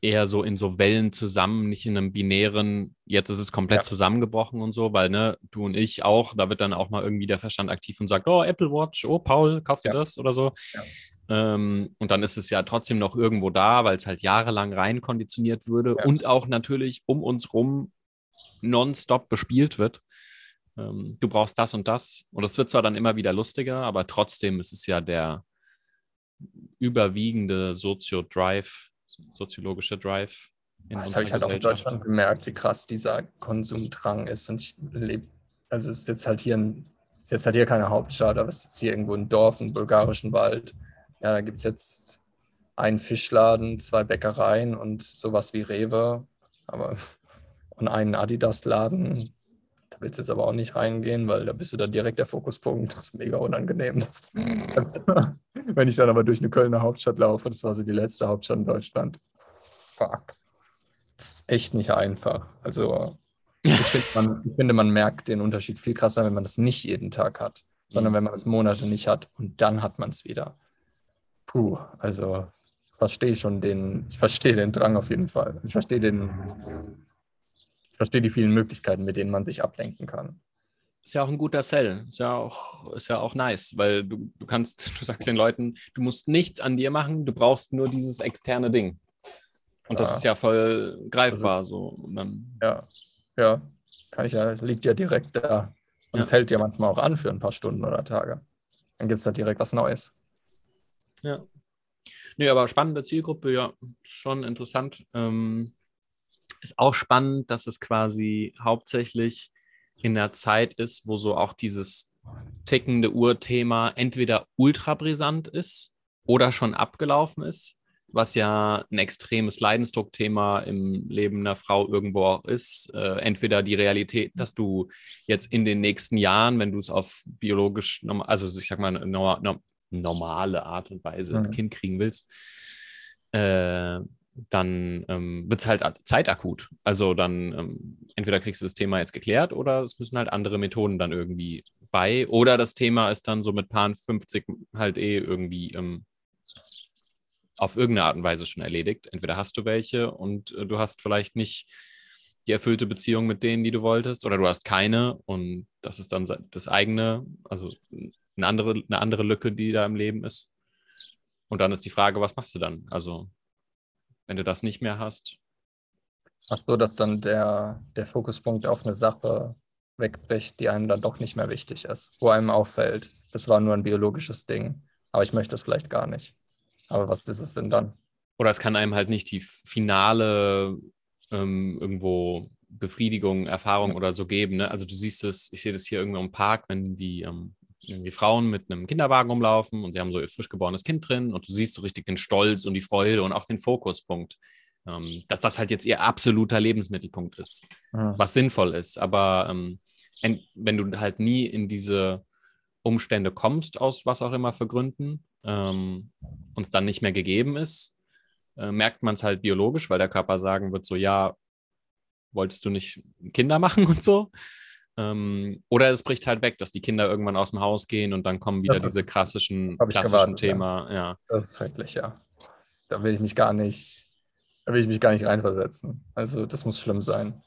eher so in so Wellen zusammen, nicht in einem binären, jetzt ist es komplett ja. zusammengebrochen und so, weil ne, du und ich auch, da wird dann auch mal irgendwie der Verstand aktiv und sagt, oh, Apple Watch, oh, Paul, kauf dir ja. das oder so. Ja. Ähm, und dann ist es ja trotzdem noch irgendwo da, weil es halt jahrelang rein konditioniert würde und auch natürlich um uns rum nonstop bespielt wird ähm, du brauchst das und das. Und es wird zwar dann immer wieder lustiger, aber trotzdem ist es ja der überwiegende Sozio-Drive, soziologische Drive, in Das habe ich halt auch in. Deutschland gemerkt, wie krass dieser Konsumdrang ist. Und ich lebe, also es ist jetzt halt hier, ein, ist jetzt halt hier keine Hauptstadt, aber es ist jetzt hier irgendwo ein Dorf im bulgarischen Wald. Ja, da gibt es jetzt einen Fischladen, zwei Bäckereien und sowas wie Rewe. Aber und einen Adidas-Laden. Willst jetzt aber auch nicht reingehen, weil da bist du dann direkt der Fokuspunkt. Das ist mega unangenehm. Das, wenn ich dann aber durch eine Kölner Hauptstadt laufe, das war so die letzte Hauptstadt in Deutschland. Fuck. Das ist echt nicht einfach. Also ich finde, man, ich finde, man merkt den Unterschied viel krasser, wenn man das nicht jeden Tag hat, sondern Mhm. wenn man es Monate nicht hat und dann hat man es wieder. Puh, also ich verstehe schon den, ich verstehe den Drang auf jeden Fall. Ich verstehe den, ich verstehe die vielen Möglichkeiten, mit denen man sich ablenken kann. Ist ja auch ein guter Sell. Ist ja auch, ist ja auch nice, weil du, du kannst, du sagst den Leuten, du musst nichts an dir machen, du brauchst nur dieses externe Ding. Und das Ja. ist ja voll greifbar so. Und dann, Ja, ja, kann ich ja, liegt ja direkt da. Und Ja. es hält ja manchmal auch an für ein paar Stunden oder Tage. Dann gibt es halt direkt was Neues. ja. Nee, aber spannende Zielgruppe, ja, schon interessant. Ähm, ist auch spannend, dass es quasi hauptsächlich in der Zeit ist, wo so auch dieses tickende Uhr-Thema entweder ultra brisant ist oder schon abgelaufen ist, was ja ein extremes Leidensdruckthema im Leben einer Frau irgendwo auch ist. Äh, entweder die Realität, dass du jetzt in den nächsten Jahren, wenn du es auf biologisch, also ich sag mal, no, no, normale Art und Weise ein Mhm. Kind kriegen willst, äh, dann ähm, wird es halt zeitakut. Also dann ähm, entweder kriegst du das Thema jetzt geklärt oder es müssen halt andere Methoden dann irgendwie bei. Oder das Thema ist dann so mit Paar 50 halt eh irgendwie ähm, auf irgendeine Art und Weise schon erledigt. Entweder hast du welche und äh, du hast vielleicht nicht die erfüllte Beziehung mit denen, die du wolltest, oder du hast keine und das ist dann das eigene, also eine andere, eine andere Lücke, die da im Leben ist. Und dann ist die Frage, was machst du dann? Also, wenn du das nicht mehr hast, Ach so, dass dann der, der Fokuspunkt auf eine Sache wegbricht, die einem dann doch nicht mehr wichtig ist, wo einem auffällt, das war nur ein biologisches Ding, aber ich möchte es vielleicht gar nicht. Aber was ist es denn dann? oder es kann einem halt nicht die finale ähm, irgendwo Befriedigung, Erfahrung Ja. oder so geben. Ne? Also du siehst es, ich sehe das hier irgendwo im Park, wenn die ähm, irgendwie Frauen mit einem Kinderwagen rumlaufen und sie haben so ihr frisch geborenes Kind drin und du siehst so richtig den Stolz und die Freude und auch den Fokuspunkt, ähm, dass das halt jetzt ihr absoluter Lebensmittelpunkt ist. Hm. was sinnvoll ist. Aber ähm, wenn du halt nie in diese Umstände kommst, aus was auch immer für Gründen, ähm, und es dann nicht mehr gegeben ist, äh, merkt man es halt biologisch, weil der Körper sagen wird, so ja, wolltest du nicht Kinder machen und so. Ähm, oder es bricht halt weg, dass die Kinder irgendwann aus dem Haus gehen und dann kommen wieder Das diese ist- klassischen, klassischen gewartet, ja. Thema, ja. Das ist schrecklich, ja. Da will ich mich gar nicht, da will ich mich gar nicht reinversetzen. Also das muss schlimm sein,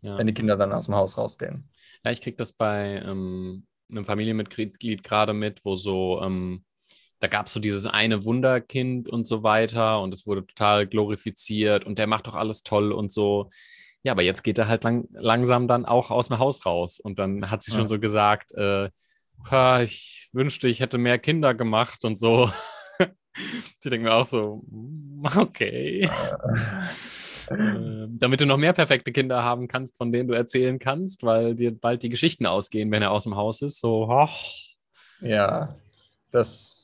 ja. wenn die Kinder dann aus dem Haus rausgehen. Ja, ich kriege das bei ähm, einem Familienmitglied gerade mit, wo so, ähm, da gab es so dieses eine Wunderkind und so weiter und es wurde total glorifiziert und der macht doch alles toll und so. Ja, aber jetzt geht er halt lang, langsam dann auch aus dem Haus raus und dann hat sie Ja. schon so gesagt, äh, "Ha, ich wünschte, ich hätte mehr Kinder gemacht und so. ich denke mir auch so, "Mm, okay. Äh, damit du noch mehr perfekte Kinder haben kannst, von denen du erzählen kannst, weil dir bald die Geschichten ausgehen, wenn er aus dem Haus ist. So, hoch. Ja, das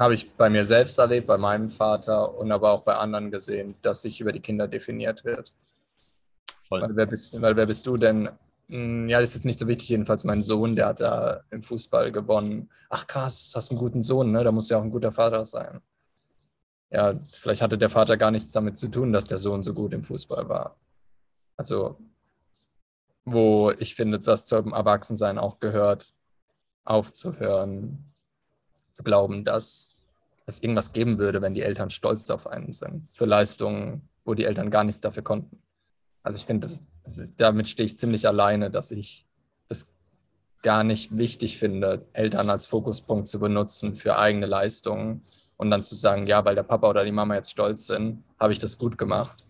habe ich bei mir selbst erlebt, bei meinem Vater und aber auch bei anderen gesehen, dass sich über die Kinder definiert wird. voll. Weil wer bist, weil wer bist du denn? Hm, Ja, das ist jetzt nicht so wichtig. Jedenfalls mein Sohn, der hat da im Fußball gewonnen. Ach krass, hast einen guten Sohn, ne? Da muss ja auch ein guter Vater sein. Ja, vielleicht hatte der Vater gar nichts damit zu tun, dass der Sohn so gut im Fußball war. Also, wo ich finde, dass zum Erwachsensein auch gehört, aufzuhören, zu glauben, dass es irgendwas geben würde, wenn die Eltern stolz auf einen sind, für Leistungen, wo die Eltern gar nichts dafür konnten. Also ich finde, damit stehe ich ziemlich alleine, dass ich das gar nicht wichtig finde, Eltern als Fokuspunkt zu benutzen für eigene Leistungen und dann zu sagen, ja, weil der Papa oder die Mama jetzt stolz sind, habe ich das gut gemacht.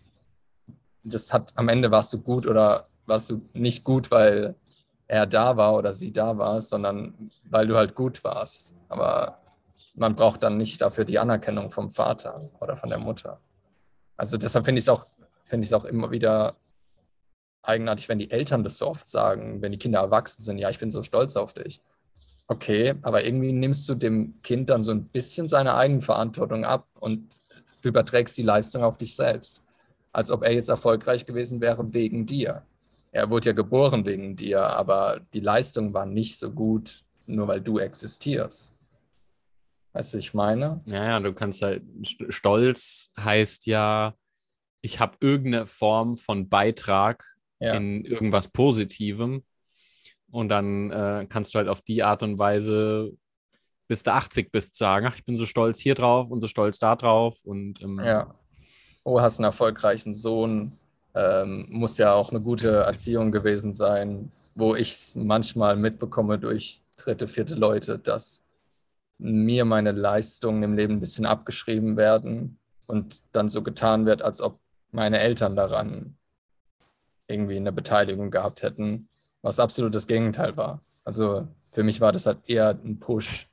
Das hat am Ende warst du gut oder warst du nicht gut, weil er da war oder sie da war, sondern weil du halt gut warst. Aber man braucht dann nicht dafür die Anerkennung vom Vater oder von der Mutter. Also deshalb finde ich es auch, finde ich es auch immer wieder eigenartig, wenn die Eltern das so oft sagen, wenn die Kinder erwachsen sind, ja, ich bin so stolz auf dich. Okay, aber irgendwie nimmst du dem Kind dann so ein bisschen seine Eigenverantwortung ab und überträgst die Leistung auf dich selbst. Als ob er jetzt erfolgreich gewesen wäre wegen dir. Er wurde ja geboren wegen dir, aber die Leistung war nicht so gut, nur weil du existierst. Weißt du, ich meine? Ja, ja, du kannst halt, Stolz heißt ja, ich habe irgendeine Form von Beitrag ja. in irgendwas Positivem. Und dann äh, kannst du halt auf die Art und Weise, bis du 80 bist, sagen, ach, ich bin so stolz hier drauf und so stolz da drauf. Und, ähm, ja. Oh, hast einen erfolgreichen Sohn. Ähm, muss ja auch eine gute Erziehung gewesen sein, wo ich manchmal mitbekomme durch dritte, vierte Leute, dass mir meine Leistungen im Leben ein bisschen abgeschrieben werden und dann so getan wird, als ob meine Eltern daran irgendwie eine Beteiligung gehabt hätten, was absolut das Gegenteil war. Also für mich war das halt eher ein Push.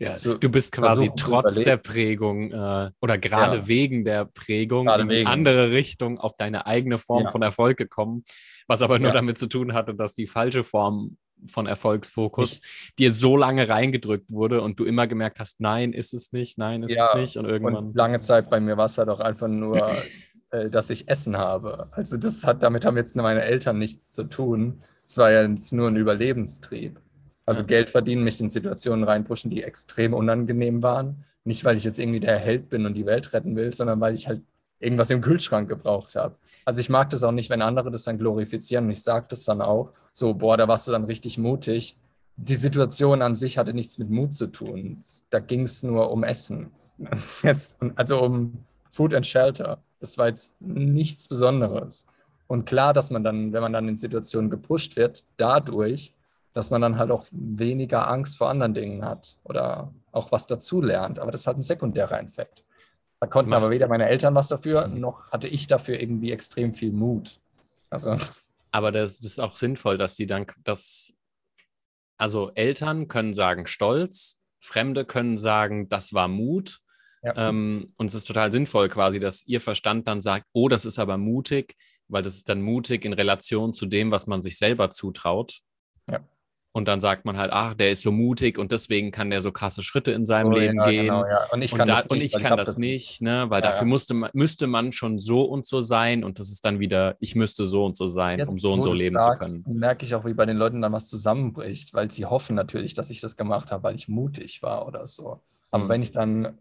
Ja, zu, du bist quasi trotz der Prägung äh, oder gerade ja. wegen der Prägung gerade in die andere Richtung auf deine eigene Form ja. von Erfolg gekommen, was aber nur damit zu tun hatte, dass die falsche Form von Erfolgsfokus dir so lange reingedrückt wurde und du immer gemerkt hast, nein, ist es nicht, nein, ist es nicht und irgendwann. Und lange Zeit bei mir war es halt auch einfach nur äh, dass ich Essen habe. Also das hat, damit haben jetzt meine Eltern nichts zu tun. Es war ja jetzt nur ein Überlebenstrieb. Also ja. Geld verdienen, mich in Situationen reinpushen, die extrem unangenehm waren. Nicht, weil ich jetzt irgendwie der Held bin und die Welt retten will, sondern weil ich halt irgendwas im Kühlschrank gebraucht habe. Also ich mag das auch nicht, wenn andere das dann glorifizieren und ich sage das dann auch, so, boah, da warst du dann richtig mutig. Die Situation an sich hatte nichts mit Mut zu tun. Da ging es nur um Essen. Jetzt, also um Food and Shelter. Das war jetzt nichts Besonderes. Und klar, dass man dann, wenn man dann in Situationen gepusht wird, dadurch, dass man dann halt auch weniger Angst vor anderen Dingen hat oder auch was dazu lernt. Aber das ist halt ein sekundärer Effekt. Da konnten Mach. aber weder meine Eltern was dafür, noch hatte ich dafür irgendwie extrem viel Mut. Also. Aber das, das ist auch sinnvoll, dass die dann das, also Eltern können sagen Stolz, Fremde können sagen, das war Mut ja. Ähm, und es ist total sinnvoll quasi, dass ihr Verstand dann sagt, oh, das ist aber mutig, weil das ist dann mutig in Relation zu dem, was man sich selber zutraut. Ja. Und dann sagt man halt, ach, der ist so mutig und deswegen kann der so krasse Schritte in seinem oh, Leben ja, gehen. Genau, ja. Und ich kann und da, das nicht, und ich kann ich das nicht, ne? weil ja, dafür musste man, müsste man schon so und so sein und das ist dann wieder, ich müsste so und so sein, Jetzt, um so und so leben sagst, zu können. merke ich auch, wie bei den Leuten dann was zusammenbricht, weil sie hoffen natürlich, dass ich das gemacht habe, weil ich mutig war oder so. Aber mhm. wenn ich dann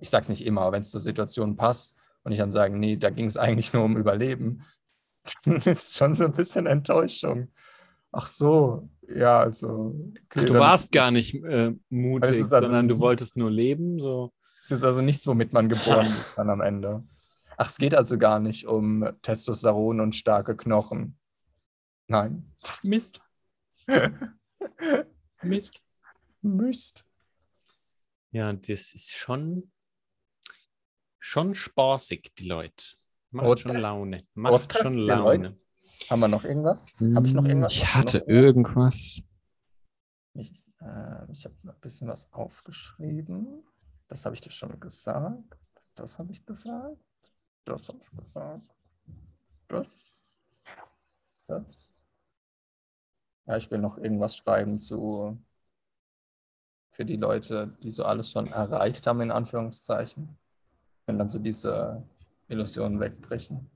ich sage es nicht immer, wenn es zur Situation passt und ich dann sage, nee, da ging es eigentlich nur um Überleben, dann ist schon so ein bisschen Enttäuschung. Ach so, ja, also. Okay, Ach, du warst gar nicht äh, mutig, also, sondern du wolltest nur leben. So. Es ist also nichts, womit man geboren ist dann am Ende. Ach, es geht also gar nicht um Testosteron und starke Knochen. Nein. Mist. Mist. Mist. Ja, das ist schon, schon spaßig, die Leute. Macht Oder, schon Laune. Macht Oder, schon Laune. Haben wir noch irgendwas? Habe ich noch irgendwas? Ich hatte irgendwas. Ich, äh, ich habe ein bisschen was aufgeschrieben. Das habe ich dir schon gesagt. Das habe ich gesagt. Das habe ich gesagt. Das. Das. Ja, ich will noch irgendwas schreiben zu für die Leute, die so alles schon erreicht haben, in Anführungszeichen, wenn dann so diese Illusionen wegbrechen.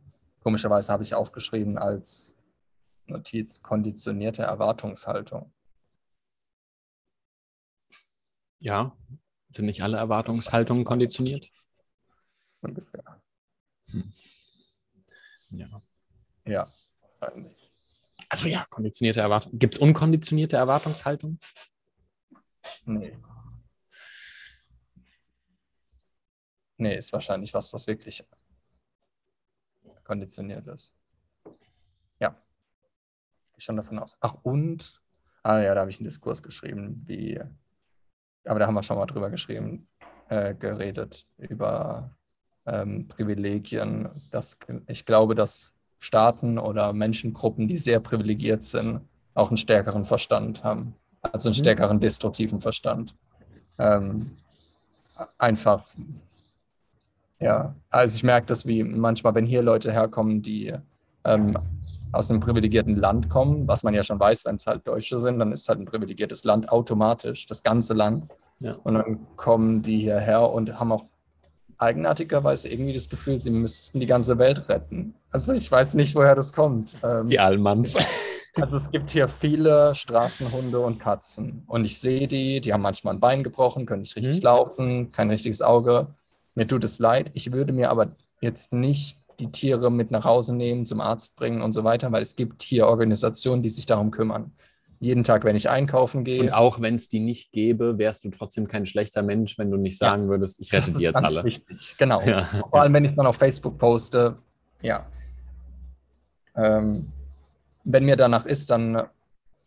Komischerweise habe ich aufgeschrieben als Notiz konditionierte Erwartungshaltung. Ja, sind nicht alle Erwartungshaltungen konditioniert? Ungefähr. Hm. Ja. Ja, eigentlich. Also ja, konditionierte Erwartung. Gibt es unkonditionierte Erwartungshaltung? Nee. Nee, ist wahrscheinlich was, was wirklich konditioniert ist. Ja. Ich schon davon aus. Ach, und, ah ja, da habe ich einen Diskurs geschrieben, wie, aber da haben wir schon mal drüber geschrieben, äh, geredet, über ähm, Privilegien. Dass, ich glaube, dass Staaten oder Menschengruppen, die sehr privilegiert sind, auch einen stärkeren Verstand haben also einen mhm. stärkeren destruktiven Verstand. Ähm, einfach, Ja, also ich merke das wie manchmal, wenn hier Leute herkommen, die ähm, aus einem privilegierten Land kommen, was man ja schon weiß, wenn es halt Deutsche sind, dann ist es halt ein privilegiertes Land automatisch, das ganze Land. Ja. Und dann kommen die hierher und haben auch eigenartigerweise irgendwie das Gefühl, sie müssten die ganze Welt retten. Also ich weiß nicht, woher das kommt. Ähm, Die Allmanns. also es gibt hier viele Straßenhunde und Katzen. Und ich sehe die, die haben manchmal ein Bein gebrochen, können nicht richtig Mhm. laufen, kein richtiges Auge. Mir tut es leid. Ich würde mir aber jetzt nicht die Tiere mit nach Hause nehmen, zum Arzt bringen und so weiter, weil es gibt hier Organisationen, die sich darum kümmern. Jeden Tag, wenn ich einkaufen gehe. Und auch wenn es die nicht gäbe, wärst du trotzdem kein schlechter Mensch, wenn du nicht Ja. sagen würdest, ich rette das die ist jetzt ganz alle. Wichtig. Genau. Ja. Vor allem, wenn ich es dann auf Facebook poste. Ja. Ähm, wenn mir danach ist, dann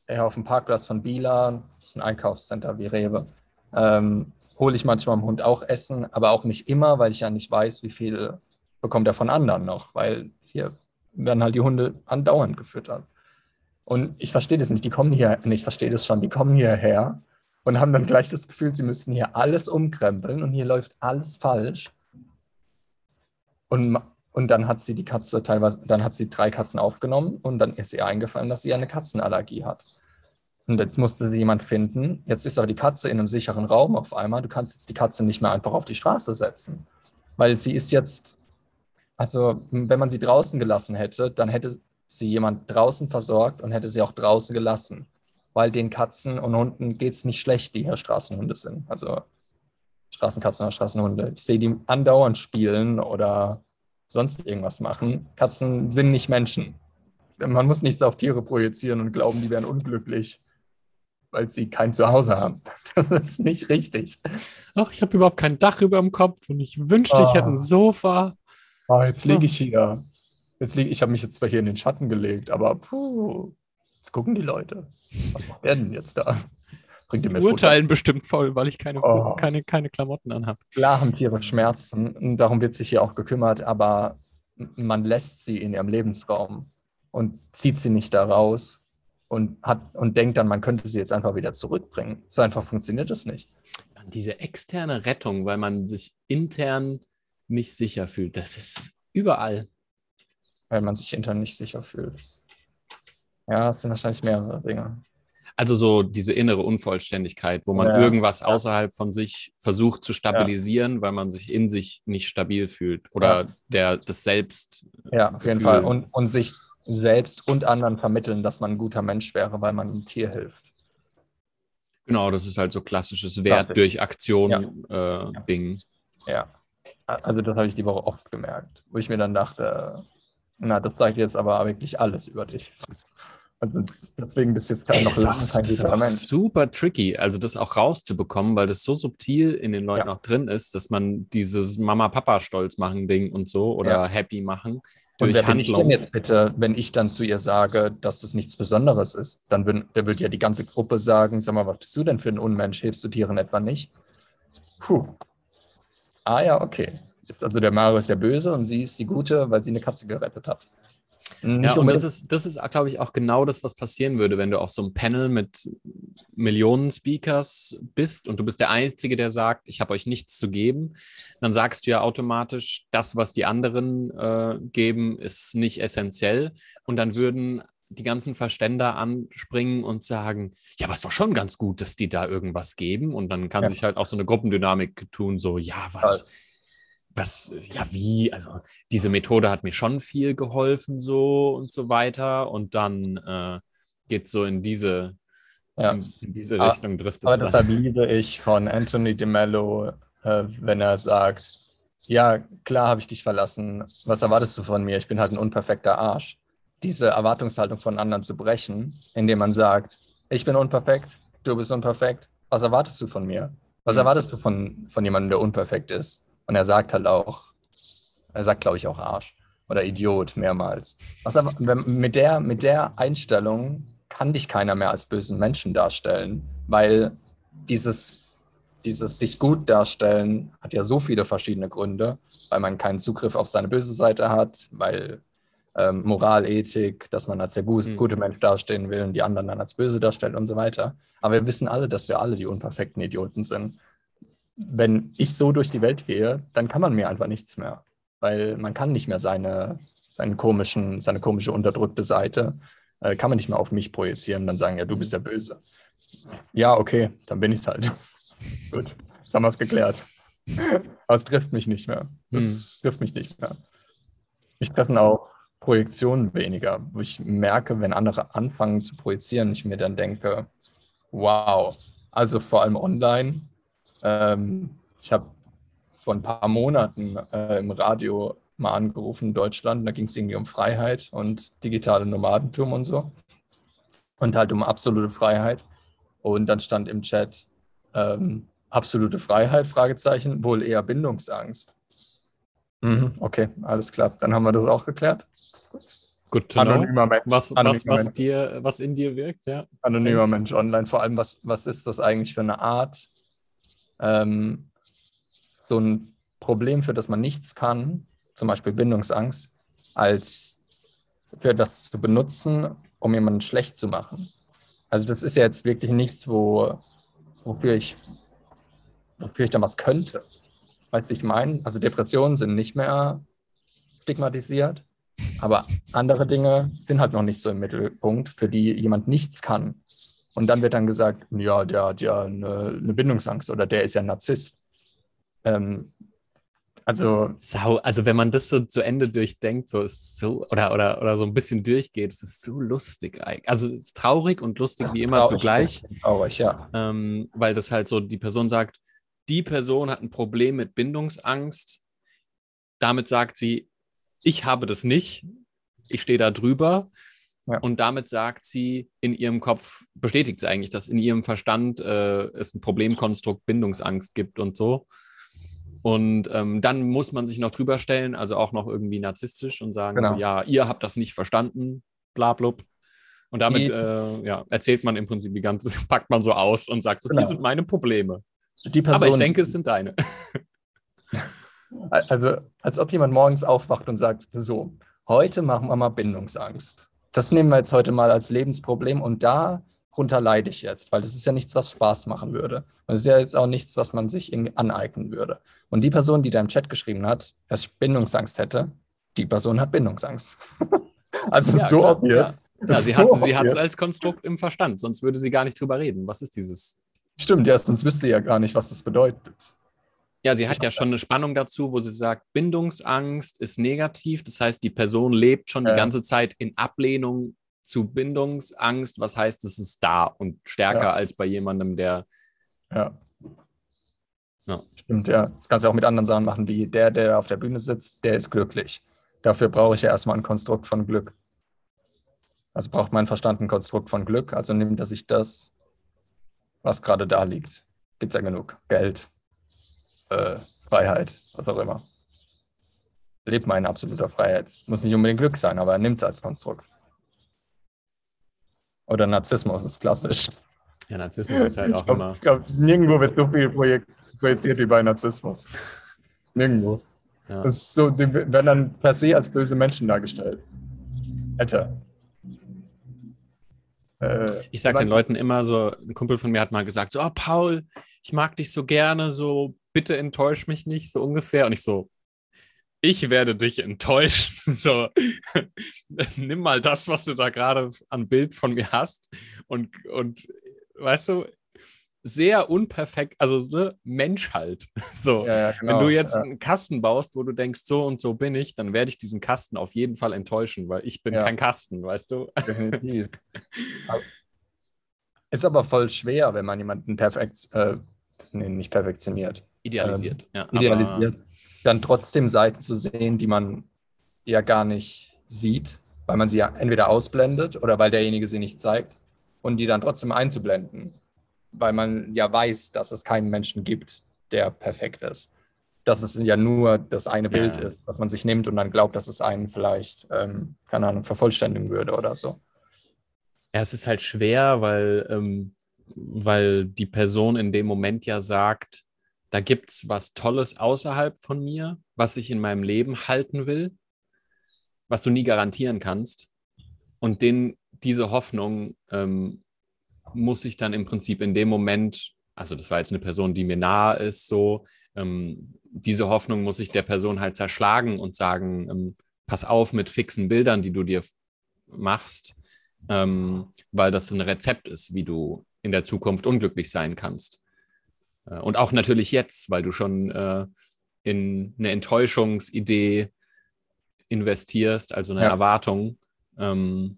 äh, auf dem Parkplatz von Bila, das ist ein Einkaufscenter wie Rewe, ähm, hole ich manchmal dem Hund auch Essen, aber auch nicht immer, weil ich ja nicht weiß, wie viel bekommt er von anderen noch, weil hier werden halt die Hunde andauernd gefüttert. Und ich verstehe das nicht, die kommen hier, ich verstehe das schon, die kommen hierher und haben dann gleich das Gefühl, sie müssen hier alles umkrempeln und hier läuft alles falsch. Und, und dann hat sie die Katze teilweise, dann hat sie drei Katzen aufgenommen und dann ist ihr eingefallen, dass sie eine Katzenallergie hat. Und jetzt musste sie jemand finden. Jetzt ist aber die Katze in einem sicheren Raum auf einmal. Du kannst jetzt die Katze nicht mehr einfach auf die Straße setzen. Weil sie ist jetzt, also wenn man sie draußen gelassen hätte, dann hätte sie jemand draußen versorgt und hätte sie auch draußen gelassen. Weil den Katzen und Hunden geht es nicht schlecht, die hier Straßenhunde sind. Also Straßenkatzen oder Straßenhunde. Ich sehe die andauernd spielen oder sonst irgendwas machen. Katzen sind nicht Menschen. Man muss nichts auf Tiere projizieren und glauben, die wären unglücklich, weil sie kein Zuhause haben. Das ist nicht richtig. Ach, ich habe überhaupt kein Dach über dem Kopf und ich wünschte, ich hätte ein Ah. Sofa. Oh, jetzt liege ich hier. Jetzt liege ich, habe mich jetzt zwar hier in den Schatten gelegt, aber puh, jetzt gucken die Leute. Was macht der denn jetzt da? Bringt ihr mir Futter? Urteilen bestimmt voll, weil ich keine, Oh. keine, keine Klamotten anhabe. Klar haben Tiere Schmerzen und darum wird sich hier auch gekümmert, aber man lässt sie in ihrem Lebensraum und zieht sie nicht da raus und, hat, und denkt dann, man könnte sie jetzt einfach wieder zurückbringen. So einfach funktioniert das nicht. Diese externe Rettung, weil man sich intern nicht sicher fühlt, das ist überall. weil man sich intern nicht sicher fühlt. Ja, es sind wahrscheinlich mehrere Dinge. Also so diese innere Unvollständigkeit, wo man Ja. irgendwas außerhalb von sich versucht zu stabilisieren, weil man sich in sich nicht stabil fühlt oder Ja. der das Selbst. Ja, auf jeden Gefühl. Fall. Und, und sich selbst und anderen vermitteln, dass man ein guter Mensch wäre, weil man einem Tier hilft. Genau, das ist halt so klassisches Wert Klassisch. durch Aktion äh, Ding. Ja. Also das habe ich die Woche oft gemerkt, wo ich mir dann dachte, na, das sagt jetzt aber wirklich alles über dich. Also deswegen bist du jetzt Ey, noch das lange kein guter Mensch. super tricky, also das auch rauszubekommen, weil das so subtil in den Leuten Ja. auch drin ist, dass man dieses Mama-Papa-Stolz machen Ding und so oder Ja. happy machen durch wer bin ich denn Handlung. jetzt bitte, wenn ich dann zu ihr sage, dass das nichts Besonderes ist? Dann würd, der würde ja die ganze Gruppe sagen, sag mal, was bist du denn für ein Unmensch? Hilfst du Tieren etwa nicht? Puh. Ah ja, okay. Jetzt also der Mario ist der Böse und sie ist die Gute, weil sie eine Katze gerettet hat. Nicht Ja, und das ist, das ist, glaube ich, auch genau das, was passieren würde, wenn du auf so einem Panel mit Millionen Speakers bist und du bist der Einzige, der sagt, ich habe euch nichts zu geben. Dann sagst du ja automatisch, das, was die anderen äh, geben, ist nicht essentiell. Und dann würden die ganzen Verständer anspringen und sagen, ja, aber ist doch schon ganz gut, dass die da irgendwas geben. Und dann kann Ja. sich halt auch so eine Gruppendynamik tun, so, ja, was, was, ja, wie, also diese Methode hat mir schon viel geholfen, so und so weiter. Und dann äh, geht so in diese, ja. in, diese Richtung trifft Aber deshalb liebe ich von Anthony DeMello, äh, wenn er sagt, ja, klar habe ich dich verlassen. Was erwartest du von mir? Ich bin halt ein unperfekter Arsch. Diese Erwartungshaltung von anderen zu brechen, indem man sagt, ich bin unperfekt, du bist unperfekt. Was erwartest du von mir? Was Mhm. erwartest du von, von jemandem, der unperfekt ist? Und er sagt halt auch, er sagt, glaube ich, auch Arsch oder Idiot mehrmals. Was aber, mit, der, mit der Einstellung kann dich keiner mehr als bösen Menschen darstellen, weil dieses, dieses sich gut darstellen hat ja so viele verschiedene Gründe, weil man keinen Zugriff auf seine böse Seite hat, weil ähm, Moral, Ethik, dass man als der gu Mhm. gute Mensch dastehen will und die anderen dann als böse darstellt und so weiter. Aber wir wissen alle, dass wir alle die unperfekten Idioten sind. Wenn ich so durch die Welt gehe, dann kann man mir einfach nichts mehr. Weil man kann nicht mehr seine, seinen komischen, seine komische unterdrückte Seite, äh, kann man nicht mehr auf mich projizieren und dann sagen, ja, du bist der Böse. Ja, okay, dann bin ich es halt. Gut, jetzt haben wir es geklärt. Aber es trifft mich nicht mehr. Es trifft mich nicht mehr. Mich treffen auch Projektionen weniger, wo ich merke, wenn andere anfangen zu projizieren, ich mir dann denke, wow, also vor allem online. Ähm, ich habe vor ein paar Monaten äh, im Radio mal angerufen in Deutschland, da ging es irgendwie um Freiheit und digitale Nomadentum und so. Und halt um absolute Freiheit. Und dann stand im Chat, ähm, absolute Freiheit, Fragezeichen, wohl eher Bindungsangst. Mhm, okay, alles klar. Dann haben wir das auch geklärt. Gut, anonymer Mensch. Was, was, was, dir, was in dir wirkt, ja. Anonymer. Mensch online. Vor allem, was, was ist das eigentlich für eine Art? Ähm, so ein Problem, für das man nichts kann, zum Beispiel Bindungsangst, als für das zu benutzen, um jemanden schlecht zu machen. Also das ist ja jetzt wirklich nichts, wo, wofür ich, wofür ich dann was könnte. Weißt du, ich meine, also Depressionen sind nicht mehr stigmatisiert, aber andere Dinge sind halt noch nicht so im Mittelpunkt, für die jemand nichts kann. Und dann wird dann gesagt, ja, der hat ja eine, eine Bindungsangst oder der ist ja Narzisst. Ähm, also, Sau, also wenn man das so zu Ende durchdenkt, so ist so, oder, oder, oder so ein bisschen durchgeht, es ist so lustig eigentlich. Also es ist traurig und lustig wie immer traurig, zugleich. Traurig, ja. Ähm, weil das halt so, die Person sagt, die Person hat ein Problem mit Bindungsangst. Damit sagt sie, ich habe das nicht, ich stehe da drüber. Ja. Und damit sagt sie, in ihrem Kopf bestätigt sie eigentlich, dass in ihrem Verstand äh, es ein Problemkonstrukt Bindungsangst gibt und so. Und ähm, dann muss man sich noch drüber stellen, also auch noch irgendwie narzisstisch und sagen, genau. ja, ihr habt das nicht verstanden, bla blub. Und damit äh, ja, erzählt man im Prinzip die ganze, packt man so aus und sagt, so, genau. hier sind meine Probleme. Person, Aber ich denke, es sind deine. Also, als ob jemand morgens aufwacht und sagt, so, heute machen wir mal Bindungsangst. Das nehmen wir jetzt heute mal als Lebensproblem und darunter leide ich jetzt, weil das ist ja nichts, was Spaß machen würde. Das ist ja jetzt auch nichts, was man sich irgendwie aneignen würde. Und die Person, die da im Chat geschrieben hat, dass ich Bindungsangst hätte, die Person hat Bindungsangst. also ja, so klar, obvious. Ja, ja sie so hat es als Konstrukt im Verstand, sonst würde sie gar nicht drüber reden. Was ist dieses Stimmt, ja, sonst wüsste ihr ja gar nicht, was das bedeutet. Ja, sie hat ja schon eine Spannung dazu, wo sie sagt, Bindungsangst ist negativ. Das heißt, die Person lebt schon ja. die ganze Zeit in Ablehnung zu Bindungsangst. Was heißt, es ist da und stärker ja. als bei jemandem, der. Ja. ja. Stimmt, ja. Das kannst du auch mit anderen Sachen machen, wie der, der auf der Bühne sitzt, der ist glücklich. Dafür brauche ich ja erstmal ein Konstrukt von Glück. Also braucht mein Verstand ein Konstrukt von Glück. Also nimmt er sich das was gerade da liegt. Gibt es ja genug. Geld, äh, Freiheit, was auch immer. Lebt mal in absoluter Freiheit. Muss nicht unbedingt Glück sein, aber er nimmt es als Konstrukt. Oder Narzissmus ist klassisch. Ja, Narzissmus ist halt auch glaub, immer. Ich glaube, nirgendwo wird so viel projiziert wie bei Narzissmus. Nirgendwo. Ja. Das ist so, die werden dann per se als böse Menschen dargestellt. Alter, äh, ich sage den Leuten immer so, ein Kumpel von mir hat mal gesagt, so, oh, Paul, ich mag dich so gerne, so, bitte enttäusch mich nicht, so ungefähr. Und ich so, ich werde dich enttäuschen. So, nimm mal das, was du da gerade an Bild von mir hast und, und weißt du, sehr unperfekt, also ne, Mensch halt. So, ja, ja, genau, wenn du jetzt ja. einen Kasten baust, wo du denkst, so und so bin ich, dann werde ich diesen Kasten auf jeden Fall enttäuschen, weil ich bin kein Kasten, weißt du? Definitiv. Ist aber voll schwer, wenn man jemanden perfekt, äh, nee, nicht perfektioniert. Idealisiert, ähm, ja. Idealisiert. Dann trotzdem Seiten zu sehen, die man ja gar nicht sieht, weil man sie ja entweder ausblendet oder weil derjenige sie nicht zeigt und die dann trotzdem einzublenden weil man ja weiß, dass es keinen Menschen gibt, der perfekt ist. Dass es ja nur das eine Bild ja. ist, was man sich nimmt und dann glaubt, dass es einen vielleicht, ähm, keine Ahnung, vervollständigen würde oder so. Ja, es ist halt schwer, weil, ähm, weil die Person in dem Moment ja sagt, da gibt es was Tolles außerhalb von mir, was ich in meinem Leben halten will, was du nie garantieren kannst. Und den, diese Hoffnung ähm, muss ich dann im Prinzip in dem Moment also das war jetzt eine Person, die mir nahe ist, so, ähm, diese Hoffnung muss ich der Person halt zerschlagen und sagen, ähm, pass auf mit fixen Bildern, die du dir machst, ähm, weil das ein Rezept ist, wie du in der Zukunft unglücklich sein kannst. Äh, und auch natürlich jetzt, weil du schon äh, in eine Enttäuschungsidee investierst, also eine ja. Erwartung, ähm,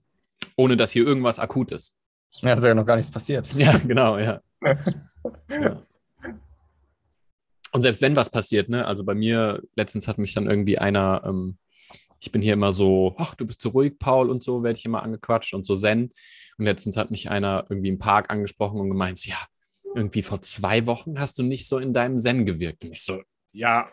ohne dass hier irgendwas akut ist. Ja, ist ja noch gar nichts passiert. Ja, genau, ja. ja. Und selbst wenn was passiert, ne, also bei mir, letztens hat mich dann irgendwie einer, ähm, ich bin hier immer so, ach, du bist so ruhig, Paul, und so, werde ich immer angequatscht und so zen. Und letztens hat mich einer irgendwie im Park angesprochen und gemeint, so, ja, irgendwie vor zwei Wochen hast du nicht so in deinem Zen gewirkt. Und ich so, ja,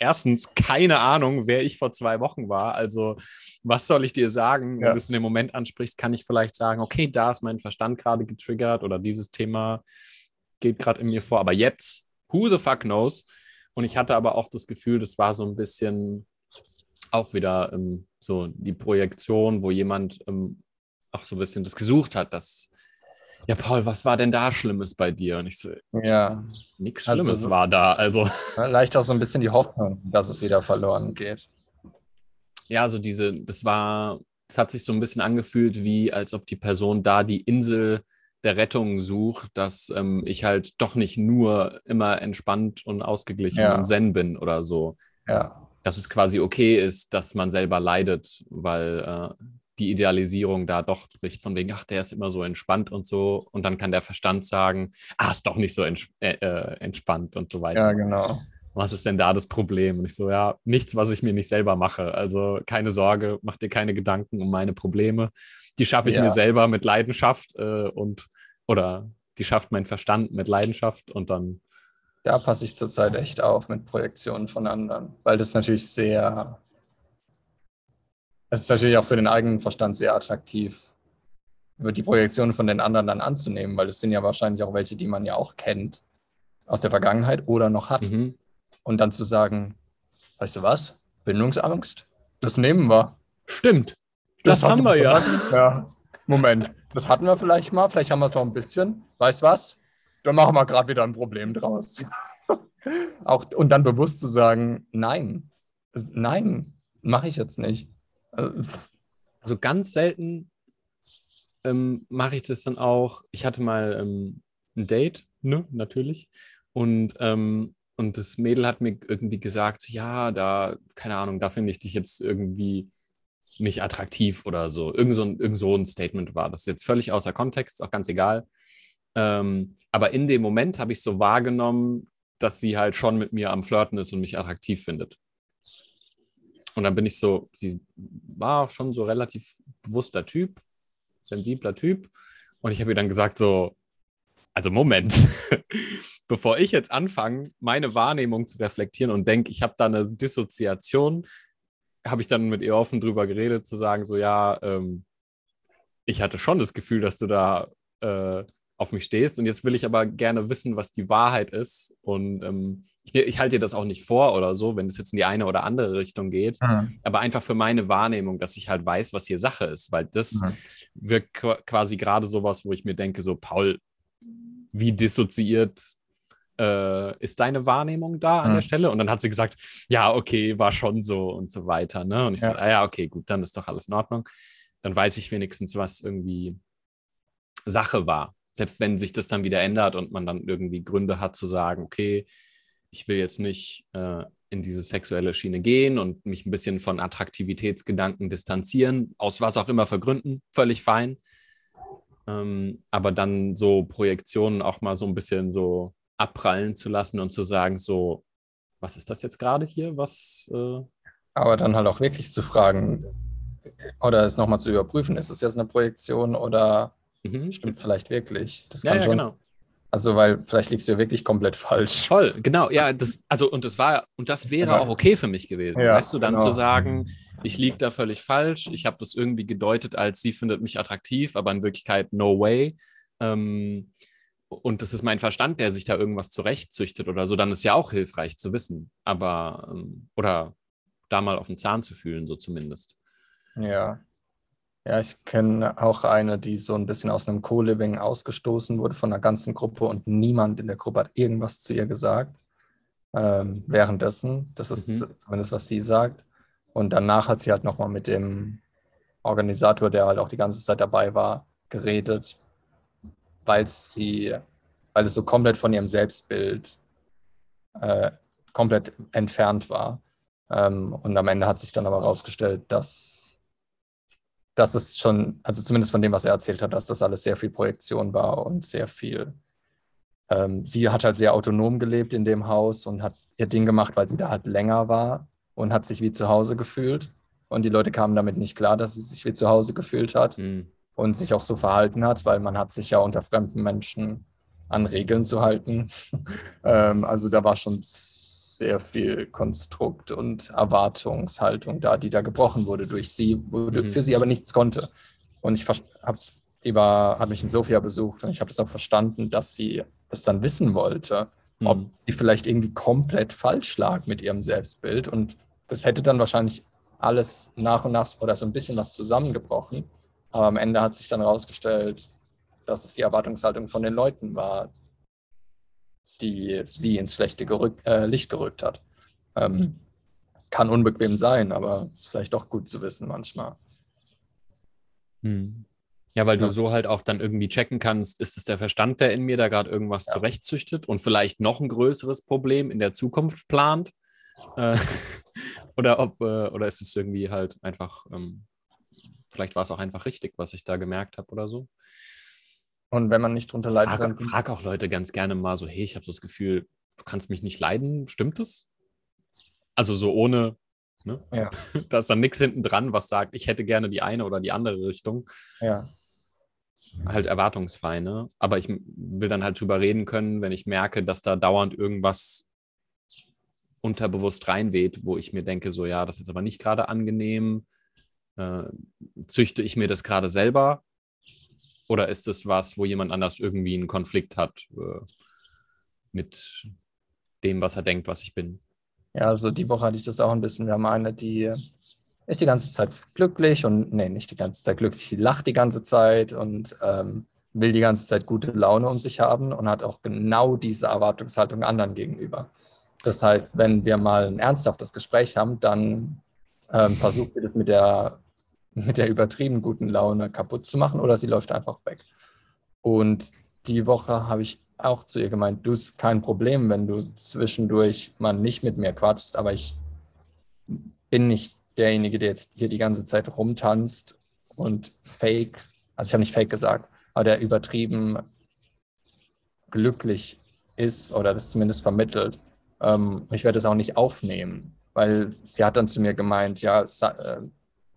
erstens keine Ahnung, wer ich vor zwei Wochen war. Also, was soll ich dir sagen? Ja. Wenn du es in dem Moment ansprichst, kann ich vielleicht sagen, okay, da ist mein Verstand gerade getriggert oder dieses Thema geht gerade in mir vor. Aber jetzt, who the fuck knows? Und ich hatte aber auch das Gefühl, das war so ein bisschen auch wieder ähm, so die Projektion, wo jemand ähm, auch so ein bisschen das gesucht hat, dass ja, Paul, was war denn da Schlimmes bei dir? Und ich so, ja, nichts also Schlimmes also, war da. Also leicht auch so ein bisschen die Hoffnung, dass es wieder verloren geht. Ja, also diese, das war, es hat sich so ein bisschen angefühlt, wie als ob die Person da die Insel der Rettung sucht, dass ähm, ich halt doch nicht nur immer entspannt und ausgeglichen ja. und zen bin oder so. Ja. Dass es quasi okay ist, dass man selber leidet, weil äh, die Idealisierung da doch bricht, von wegen, ach, der ist immer so entspannt und so. Und dann kann der Verstand sagen, ah, ist doch nicht so ents äh, äh, entspannt und so weiter. Ja, genau. Was ist denn da das Problem? Und ich so, ja, nichts, was ich mir nicht selber mache. Also keine Sorge, mach dir keine Gedanken um meine Probleme. Die schaffe ich ja. mir selber mit Leidenschaft äh, und oder die schafft mein Verstand mit Leidenschaft und dann. Da passe ich zurzeit echt auf mit Projektionen von anderen, weil das natürlich sehr es ist natürlich auch für den eigenen Verstand sehr attraktiv, die Projektion von den anderen dann anzunehmen, weil es sind ja wahrscheinlich auch welche, die man ja auch kennt aus der Vergangenheit oder noch hat. Mhm. Und dann zu sagen, weißt du was? Bindungsangst? Das nehmen wir. Stimmt. Das, das haben wir ja. ja. Moment, das hatten wir vielleicht mal, vielleicht haben wir es noch ein bisschen. Weißt du was? Dann machen wir gerade wieder ein Problem draus. auch, und dann bewusst zu sagen, nein, nein, mache ich jetzt nicht. Also ganz selten ähm, mache ich das dann auch. Ich hatte mal ähm, ein Date, ne, natürlich. Und, ähm, und das Mädel hat mir irgendwie gesagt, ja, da, keine Ahnung, da finde ich dich jetzt irgendwie nicht attraktiv oder so. Irgend so ein, irgend so ein Statement war. Das ist jetzt völlig außer Kontext, auch ganz egal. Ähm, aber in dem Moment habe ich so wahrgenommen, dass sie halt schon mit mir am Flirten ist und mich attraktiv findet. Und dann bin ich so, sie war schon so relativ bewusster Typ, sensibler Typ. Und ich habe ihr dann gesagt, so, also Moment, bevor ich jetzt anfange, meine Wahrnehmung zu reflektieren und denke, ich habe da eine Dissoziation, habe ich dann mit ihr offen drüber geredet, zu sagen, so, ja, ähm, ich hatte schon das Gefühl, dass du da äh, auf mich stehst. Und jetzt will ich aber gerne wissen, was die Wahrheit ist. Und ähm, ich, ich halte dir das auch nicht vor oder so, wenn es jetzt in die eine oder andere Richtung geht. Mhm. Aber einfach für meine Wahrnehmung, dass ich halt weiß, was hier Sache ist. Weil das mhm. wirkt quasi gerade sowas, wo ich mir denke, so, Paul, wie dissoziiert äh, ist deine Wahrnehmung da an mhm. der Stelle? Und dann hat sie gesagt, ja, okay, war schon so und so weiter. Ne? Und ich ja. so, ah, ja, okay, gut, dann ist doch alles in Ordnung. Dann weiß ich wenigstens, was irgendwie Sache war selbst wenn sich das dann wieder ändert und man dann irgendwie Gründe hat zu sagen, okay, ich will jetzt nicht äh, in diese sexuelle Schiene gehen und mich ein bisschen von Attraktivitätsgedanken distanzieren, aus was auch immer für Gründen, völlig fein. Ähm, aber dann so Projektionen auch mal so ein bisschen so abprallen zu lassen und zu sagen, so, was ist das jetzt gerade hier? Was. Äh aber dann halt auch wirklich zu fragen oder es nochmal zu überprüfen, ist es jetzt eine Projektion oder Mhm. Stimmt es vielleicht wirklich? Das ja, ja, schon, genau. Also, weil vielleicht liegst du ja wirklich komplett falsch. Voll, genau. Ja, das, also, und das war, und das wäre ja. auch okay für mich gewesen. Ja, weißt du, dann genau. zu sagen, ich liege da völlig falsch, ich habe das irgendwie gedeutet, als sie findet mich attraktiv, aber in Wirklichkeit no way. Ähm, und das ist mein Verstand, der sich da irgendwas zurechtzüchtet oder so, dann ist ja auch hilfreich zu wissen. Aber, ähm, oder da mal auf den Zahn zu fühlen, so zumindest. Ja. Ja, ich kenne auch eine, die so ein bisschen aus einem Co-Living ausgestoßen wurde von der ganzen Gruppe und niemand in der Gruppe hat irgendwas zu ihr gesagt. Ähm, währenddessen, das ist Mhm. zumindest, was sie sagt. Und danach hat sie halt nochmal mit dem Organisator, der halt auch die ganze Zeit dabei war, geredet, weil sie, weil es so komplett von ihrem Selbstbild äh, komplett entfernt war. Ähm, und am Ende hat sich dann aber herausgestellt, dass, dass es schon, also zumindest von dem, was er erzählt hat, dass das alles sehr viel Projektion war und sehr viel. Ähm, sie hat halt sehr autonom gelebt in dem Haus und hat ihr Ding gemacht, weil sie da halt länger war und hat sich wie zu Hause gefühlt. Und die Leute kamen damit nicht klar, dass sie sich wie zu Hause gefühlt hat Hm. und sich auch so verhalten hat, weil man hat sich ja unter fremden Menschen an Regeln zu halten. ähm, also da war schon sehr viel Konstrukt und Erwartungshaltung da, die da gebrochen wurde durch sie, wo Mhm. für sie aber nichts konnte. Und ich habe die war, hat mich in Sofia besucht und ich habe das auch verstanden, dass sie das dann wissen wollte, ob Hm. sie vielleicht irgendwie komplett falsch lag mit ihrem Selbstbild. Und das hätte dann wahrscheinlich alles nach und nach oder so ein bisschen was zusammengebrochen. Aber am Ende hat sich dann herausgestellt, dass es die Erwartungshaltung von den Leuten war, die sie ins schlechte gerück, äh, Licht gerückt hat. Ähm, kann unbequem sein, aber ist vielleicht doch gut zu wissen manchmal. Hm. Ja, weil du Ja. so halt auch dann irgendwie checken kannst, ist es der Verstand, der in mir da gerade irgendwas Ja. zurechtzüchtet und vielleicht noch ein größeres Problem in der Zukunft plant? Äh, oder ob, äh, oder ist es irgendwie halt einfach, ähm, vielleicht war es auch einfach richtig, was ich da gemerkt habe oder so. Und wenn man nicht drunter leidet, Frag, dann frag auch Leute ganz gerne mal so, hey, ich habe das Gefühl, du kannst mich nicht leiden, stimmt das? Also so ohne, ne? Ja. Da ist dann nichts hinten dran, was sagt, ich hätte gerne die eine oder die andere Richtung. ja. halt erwartungsfrei, ne? Aber ich will dann halt drüber reden können, wenn ich merke, dass da dauernd irgendwas unterbewusst reinweht, wo ich mir denke, so, ja, das ist jetzt aber nicht gerade angenehm. Äh, züchte ich mir das gerade selber? Oder ist das was, wo jemand anders irgendwie einen Konflikt hat äh, mit dem, was er denkt, was ich bin? Ja, also die Woche hatte ich das auch ein bisschen. Wir haben eine, die ist die ganze Zeit glücklich und, nee, nicht die ganze Zeit glücklich, sie lacht die ganze Zeit und ähm, will die ganze Zeit gute Laune um sich haben und hat auch genau diese Erwartungshaltung anderen gegenüber. Das heißt, wenn wir mal ein ernsthaftes Gespräch haben, dann ähm, versucht sie das mit der, mit der übertrieben guten Laune kaputt zu machen oder sie läuft einfach weg. Und die Woche habe ich auch zu ihr gemeint, du ist kein Problem, wenn du zwischendurch mal nicht mit mir quatschst, aber ich bin nicht derjenige, der jetzt hier die ganze Zeit rumtanzt und fake, also ich habe nicht fake gesagt, aber der übertrieben glücklich ist oder das zumindest vermittelt. Ähm, ich werde das auch nicht aufnehmen, weil sie hat dann zu mir gemeint, ja, äh,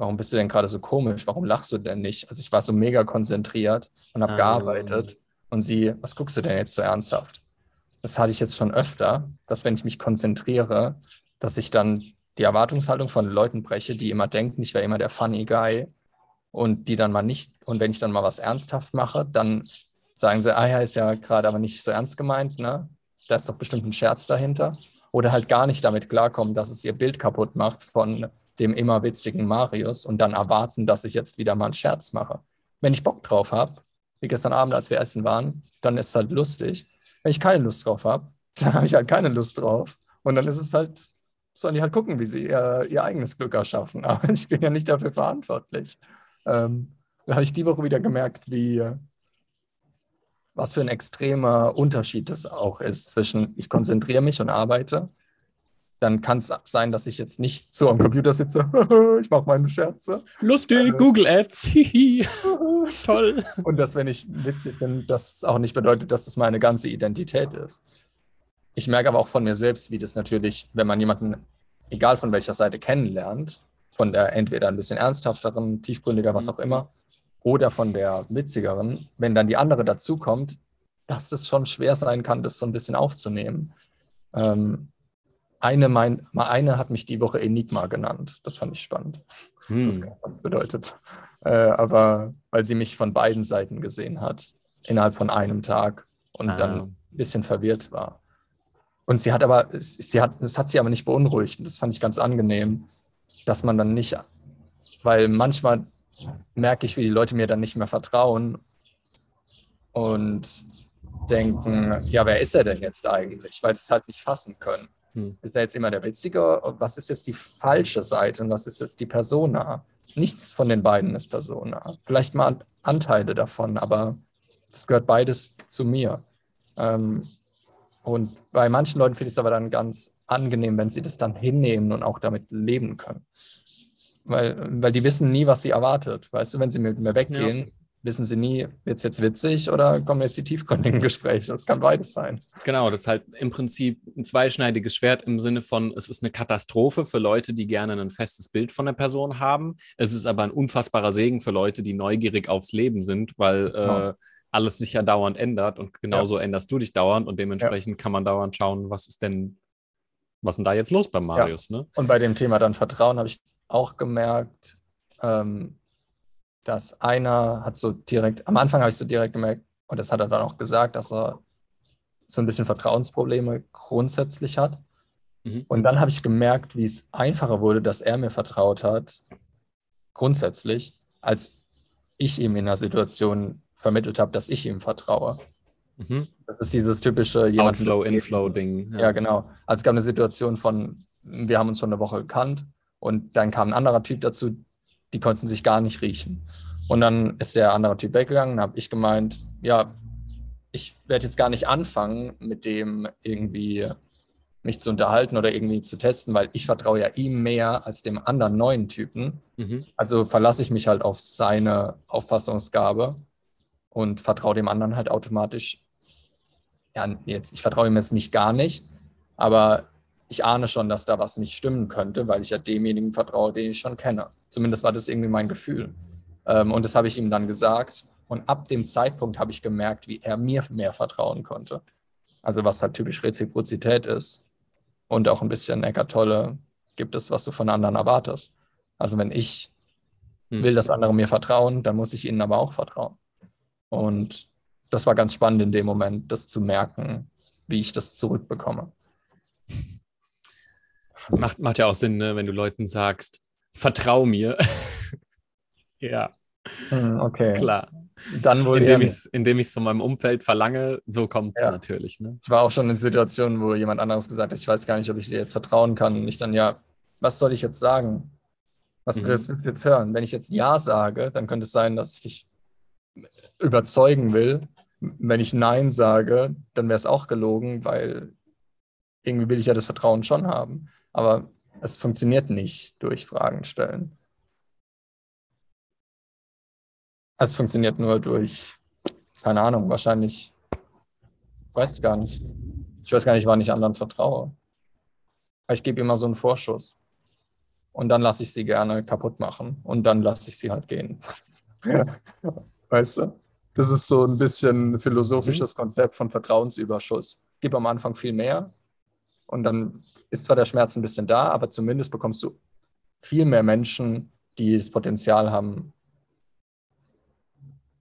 warum bist du denn gerade so komisch? Warum lachst du denn nicht? Also ich war so mega konzentriert und habe Ah. gearbeitet und sie, was guckst du denn jetzt so ernsthaft? Das hatte ich jetzt schon öfter, dass wenn ich mich konzentriere, dass ich dann die Erwartungshaltung von Leuten breche, die immer denken, ich wäre immer der funny guy und die dann mal nicht, und wenn ich dann mal was ernsthaft mache, dann sagen sie, ah ja, ist ja gerade aber nicht so ernst gemeint, ne? Da ist doch bestimmt ein Scherz dahinter. Oder halt gar nicht damit klarkommen, dass es ihr Bild kaputt macht von dem immer witzigen Marius und dann erwarten, dass ich jetzt wieder mal einen Scherz mache. Wenn ich Bock drauf habe, wie gestern Abend, als wir essen waren, dann ist es halt lustig. Wenn ich keine Lust drauf habe, dann habe ich halt keine Lust drauf. Und dann ist es halt, sollen die halt gucken, wie sie ihr, ihr eigenes Glück erschaffen. Aber ich bin ja nicht dafür verantwortlich. Ähm, da habe ich die Woche wieder gemerkt, wie was für ein extremer Unterschied das auch ist zwischen ich konzentriere mich und arbeite. Dann kann es sein, dass ich jetzt nicht so am Computer sitze, ich mache meine Scherze. Lustig, Äh. Google Ads, toll. Und dass, wenn ich witzig bin, das auch nicht bedeutet, dass das meine ganze Identität ist. Ich merke aber auch von mir selbst, wie das natürlich, wenn man jemanden, egal von welcher Seite kennenlernt, von der entweder ein bisschen ernsthafteren, tiefgründiger, was auch immer, oder von der witzigeren, wenn dann die andere dazukommt, dass das schon schwer sein kann, das so ein bisschen aufzunehmen. Ähm, eine, mein, eine hat mich die Woche Enigma genannt. Das fand ich spannend. Hm. was das bedeutet. Äh, aber weil sie mich von beiden Seiten gesehen hat, innerhalb von einem Tag und Ah. dann ein bisschen verwirrt war. Und sie hat aber, sie hat, das hat sie aber nicht beunruhigt. Und das fand ich ganz angenehm, dass man dann nicht, weil manchmal merke ich, wie die Leute mir dann nicht mehr vertrauen und denken, ja, wer ist er denn jetzt eigentlich? Weil sie es halt nicht fassen können. Hm. Ist er jetzt immer der Witzige? Und was ist jetzt die falsche Seite und was ist jetzt die Persona? Nichts von den beiden ist Persona. Vielleicht mal Anteile davon, aber das gehört beides zu mir. Ähm, und bei manchen Leuten finde ich es aber dann ganz angenehm, wenn sie das dann hinnehmen und auch damit leben können. Weil, weil die wissen nie, was sie erwartet. Weißt du, wenn sie mit mir weggehen, ja. Wissen sie nie, wird es jetzt witzig oder kommen jetzt die tiefgründigen Gespräche. Das kann beides sein. Genau, das ist halt im Prinzip ein zweischneidiges Schwert im Sinne von, es ist eine Katastrophe für Leute, die gerne ein festes Bild von der Person haben. Es ist aber ein unfassbarer Segen für Leute, die neugierig aufs Leben sind, weil genau. äh, alles sich ja dauernd ändert und genauso ja. änderst du dich dauernd und dementsprechend ja. kann man dauernd schauen, was ist denn, was ist denn da jetzt los bei Marius? Ja. Ne? Und bei dem Thema dann Vertrauen habe ich auch gemerkt, ähm, dass einer hat so direkt, am Anfang habe ich so direkt gemerkt, und das hat er dann auch gesagt, dass er so ein bisschen Vertrauensprobleme grundsätzlich hat. Mhm. Und dann habe ich gemerkt, wie es einfacher wurde, dass er mir vertraut hat, grundsätzlich, als ich ihm in einer Situation vermittelt habe, dass ich ihm vertraue. Mhm. Das ist dieses typische Outflow-Inflow-Ding. Ja. ja. genau. Also es gab eine Situation von, wir haben uns schon eine Woche gekannt und dann kam ein anderer Typ dazu, die konnten sich gar nicht riechen. Und dann ist der andere Typ weggegangen, habe ich gemeint, ja, ich werde jetzt gar nicht anfangen, mit dem irgendwie mich zu unterhalten oder irgendwie zu testen, weil ich vertraue ja ihm mehr als dem anderen neuen Typen. Mhm. Also verlasse ich mich halt auf seine Auffassungsgabe und vertraue dem anderen halt automatisch. Ja, jetzt, ich vertraue ihm jetzt nicht gar nicht, aber ich ahne schon, dass da was nicht stimmen könnte, weil ich ja demjenigen vertraue, den ich schon kenne. Zumindest war das irgendwie mein Gefühl. Ähm, und das habe ich ihm dann gesagt. Und ab dem Zeitpunkt habe ich gemerkt, wie er mir mehr vertrauen konnte. Also was halt typisch Reziprozität ist. Und auch ein bisschen Eckart Tolle gibt es, was du von anderen erwartest. Also wenn ich hm. will, dass andere mir vertrauen, dann muss ich ihnen aber auch vertrauen. Und das war ganz spannend in dem Moment, das zu merken, wie ich das zurückbekomme. Macht, macht ja auch Sinn, ne, wenn du Leuten sagst, vertrau mir. ja. Hm, okay. Klar. Dann wohl indem ich es von meinem Umfeld verlange, so kommt es ja. natürlich. Ne? Ich war auch schon in Situationen, wo jemand anderes gesagt hat, ich weiß gar nicht, ob ich dir jetzt vertrauen kann. Und ich dann, ja, was soll ich jetzt sagen? Was mhm. willst du jetzt hören? Wenn ich jetzt Ja sage, dann könnte es sein, dass ich dich überzeugen will. Wenn ich Nein sage, dann wäre es auch gelogen, weil irgendwie will ich ja das Vertrauen schon haben. Aber es funktioniert nicht durch Fragen stellen. Es funktioniert nur durch, keine Ahnung, wahrscheinlich, ich weiß gar nicht. Ich weiß gar nicht, wann ich anderen vertraue. Aber ich gebe immer so einen Vorschuss. Und dann lasse ich sie gerne kaputt machen. Und dann lasse ich sie halt gehen. weißt du? Das ist so ein bisschen philosophisches mhm. Konzept von Vertrauensüberschuss. Gib am Anfang viel mehr und dann ist zwar der Schmerz ein bisschen da, aber zumindest bekommst du viel mehr Menschen, die das Potenzial haben,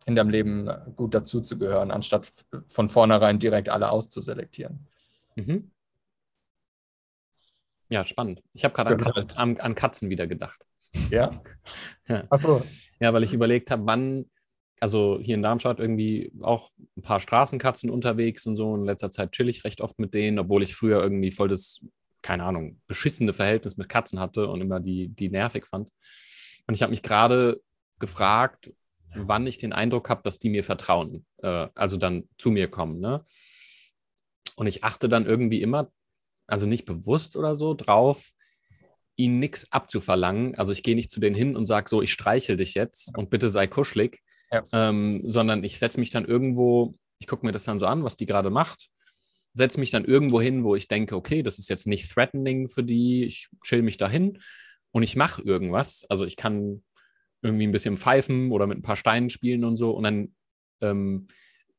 in deinem Leben gut dazuzugehören, anstatt von vornherein direkt alle auszuselektieren. Mhm. Ja, spannend. Ich habe gerade an, Katzen, an, an Katzen wieder gedacht. Ja? ja. Ach so. Ja, weil ich überlegt habe, wann also hier in Darmstadt irgendwie auch ein paar Straßenkatzen unterwegs und so. In letzter Zeit chill ich recht oft mit denen, obwohl ich früher irgendwie voll das, keine Ahnung, beschissene Verhältnis mit Katzen hatte und immer die, die nervig fand. Und ich habe mich gerade gefragt, wann ich den Eindruck habe, dass die mir vertrauen, äh, also dann zu mir kommen. Ne? Und ich achte dann irgendwie immer, also nicht bewusst oder so, drauf, ihnen nichts abzuverlangen. Also ich gehe nicht zu denen hin und sage so, ich streichel dich jetzt und bitte sei kuschelig, ja. ähm, sondern ich setze mich dann irgendwo, ich gucke mir das dann so an, was die gerade macht, setze mich dann irgendwo hin, wo ich denke, okay, das ist jetzt nicht threatening für die, ich chill mich dahin und ich mache irgendwas. Also ich kann irgendwie ein bisschen pfeifen oder mit ein paar Steinen spielen und so und dann ähm,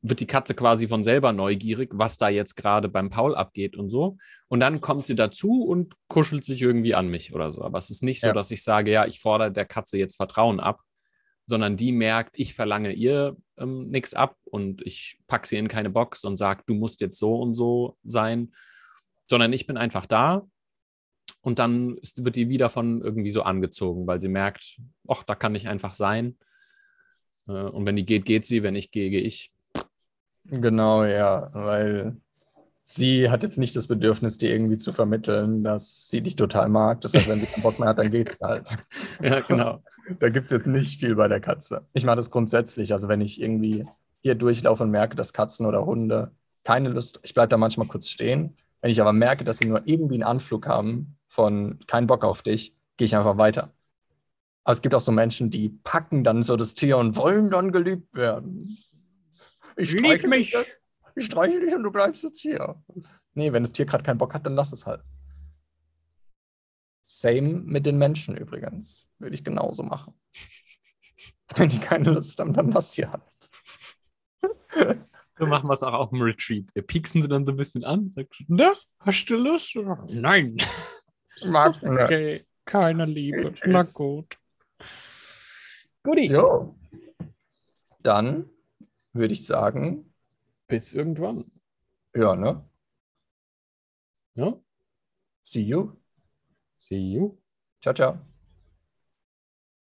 wird die Katze quasi von selber neugierig, was da jetzt gerade beim Paul abgeht und so. Und dann kommt sie dazu und kuschelt sich irgendwie an mich oder so. Aber es ist nicht so, ja. dass ich sage, ja, ich fordere der Katze jetzt Vertrauen ab, sondern die merkt, ich verlange ihr ähm, nichts ab und ich packe sie in keine Box und sage, du musst jetzt so und so sein, sondern ich bin einfach da Und dann ist, wird die wieder von irgendwie so angezogen, weil sie merkt, ach, da kann ich einfach sein. Äh, und wenn die geht, geht sie, wenn ich gehe, gehe ich. Genau, ja, weil sie hat jetzt nicht das Bedürfnis, dir irgendwie zu vermitteln, dass sie dich total mag. Das heißt, wenn sie keinen Bock mehr hat, dann geht's halt. Ja, genau. Da gibt es jetzt nicht viel bei der Katze. Ich mache das grundsätzlich. Also wenn ich irgendwie hier durchlaufe und merke, dass Katzen oder Hunde keine Lust, ich bleibe da manchmal kurz stehen. Wenn ich aber merke, dass sie nur irgendwie einen Anflug haben von keinen Bock auf dich, gehe ich einfach weiter. Aber es gibt auch so Menschen, die packen dann so das Tier und wollen dann geliebt werden. Ich Lieb streiche mich. Ich streiche dich und du bleibst jetzt hier. Nee, wenn das Tier gerade keinen Bock hat, dann lass es halt. Same mit den Menschen übrigens. Würde ich genauso machen. Wenn die keine Lust haben, dann lass sie halt. So machen wir es auch auf dem Retreat. Wir pieksen sie dann so ein bisschen an. Sagst, na, hast du Lust? Nein. Mag nicht. Okay, keine Liebe. Tschüss. Na gut. Guti. Jo. Dann würde ich sagen, Bis irgendwann. ja, ne? Ja? See you. See you. Ciao, ciao.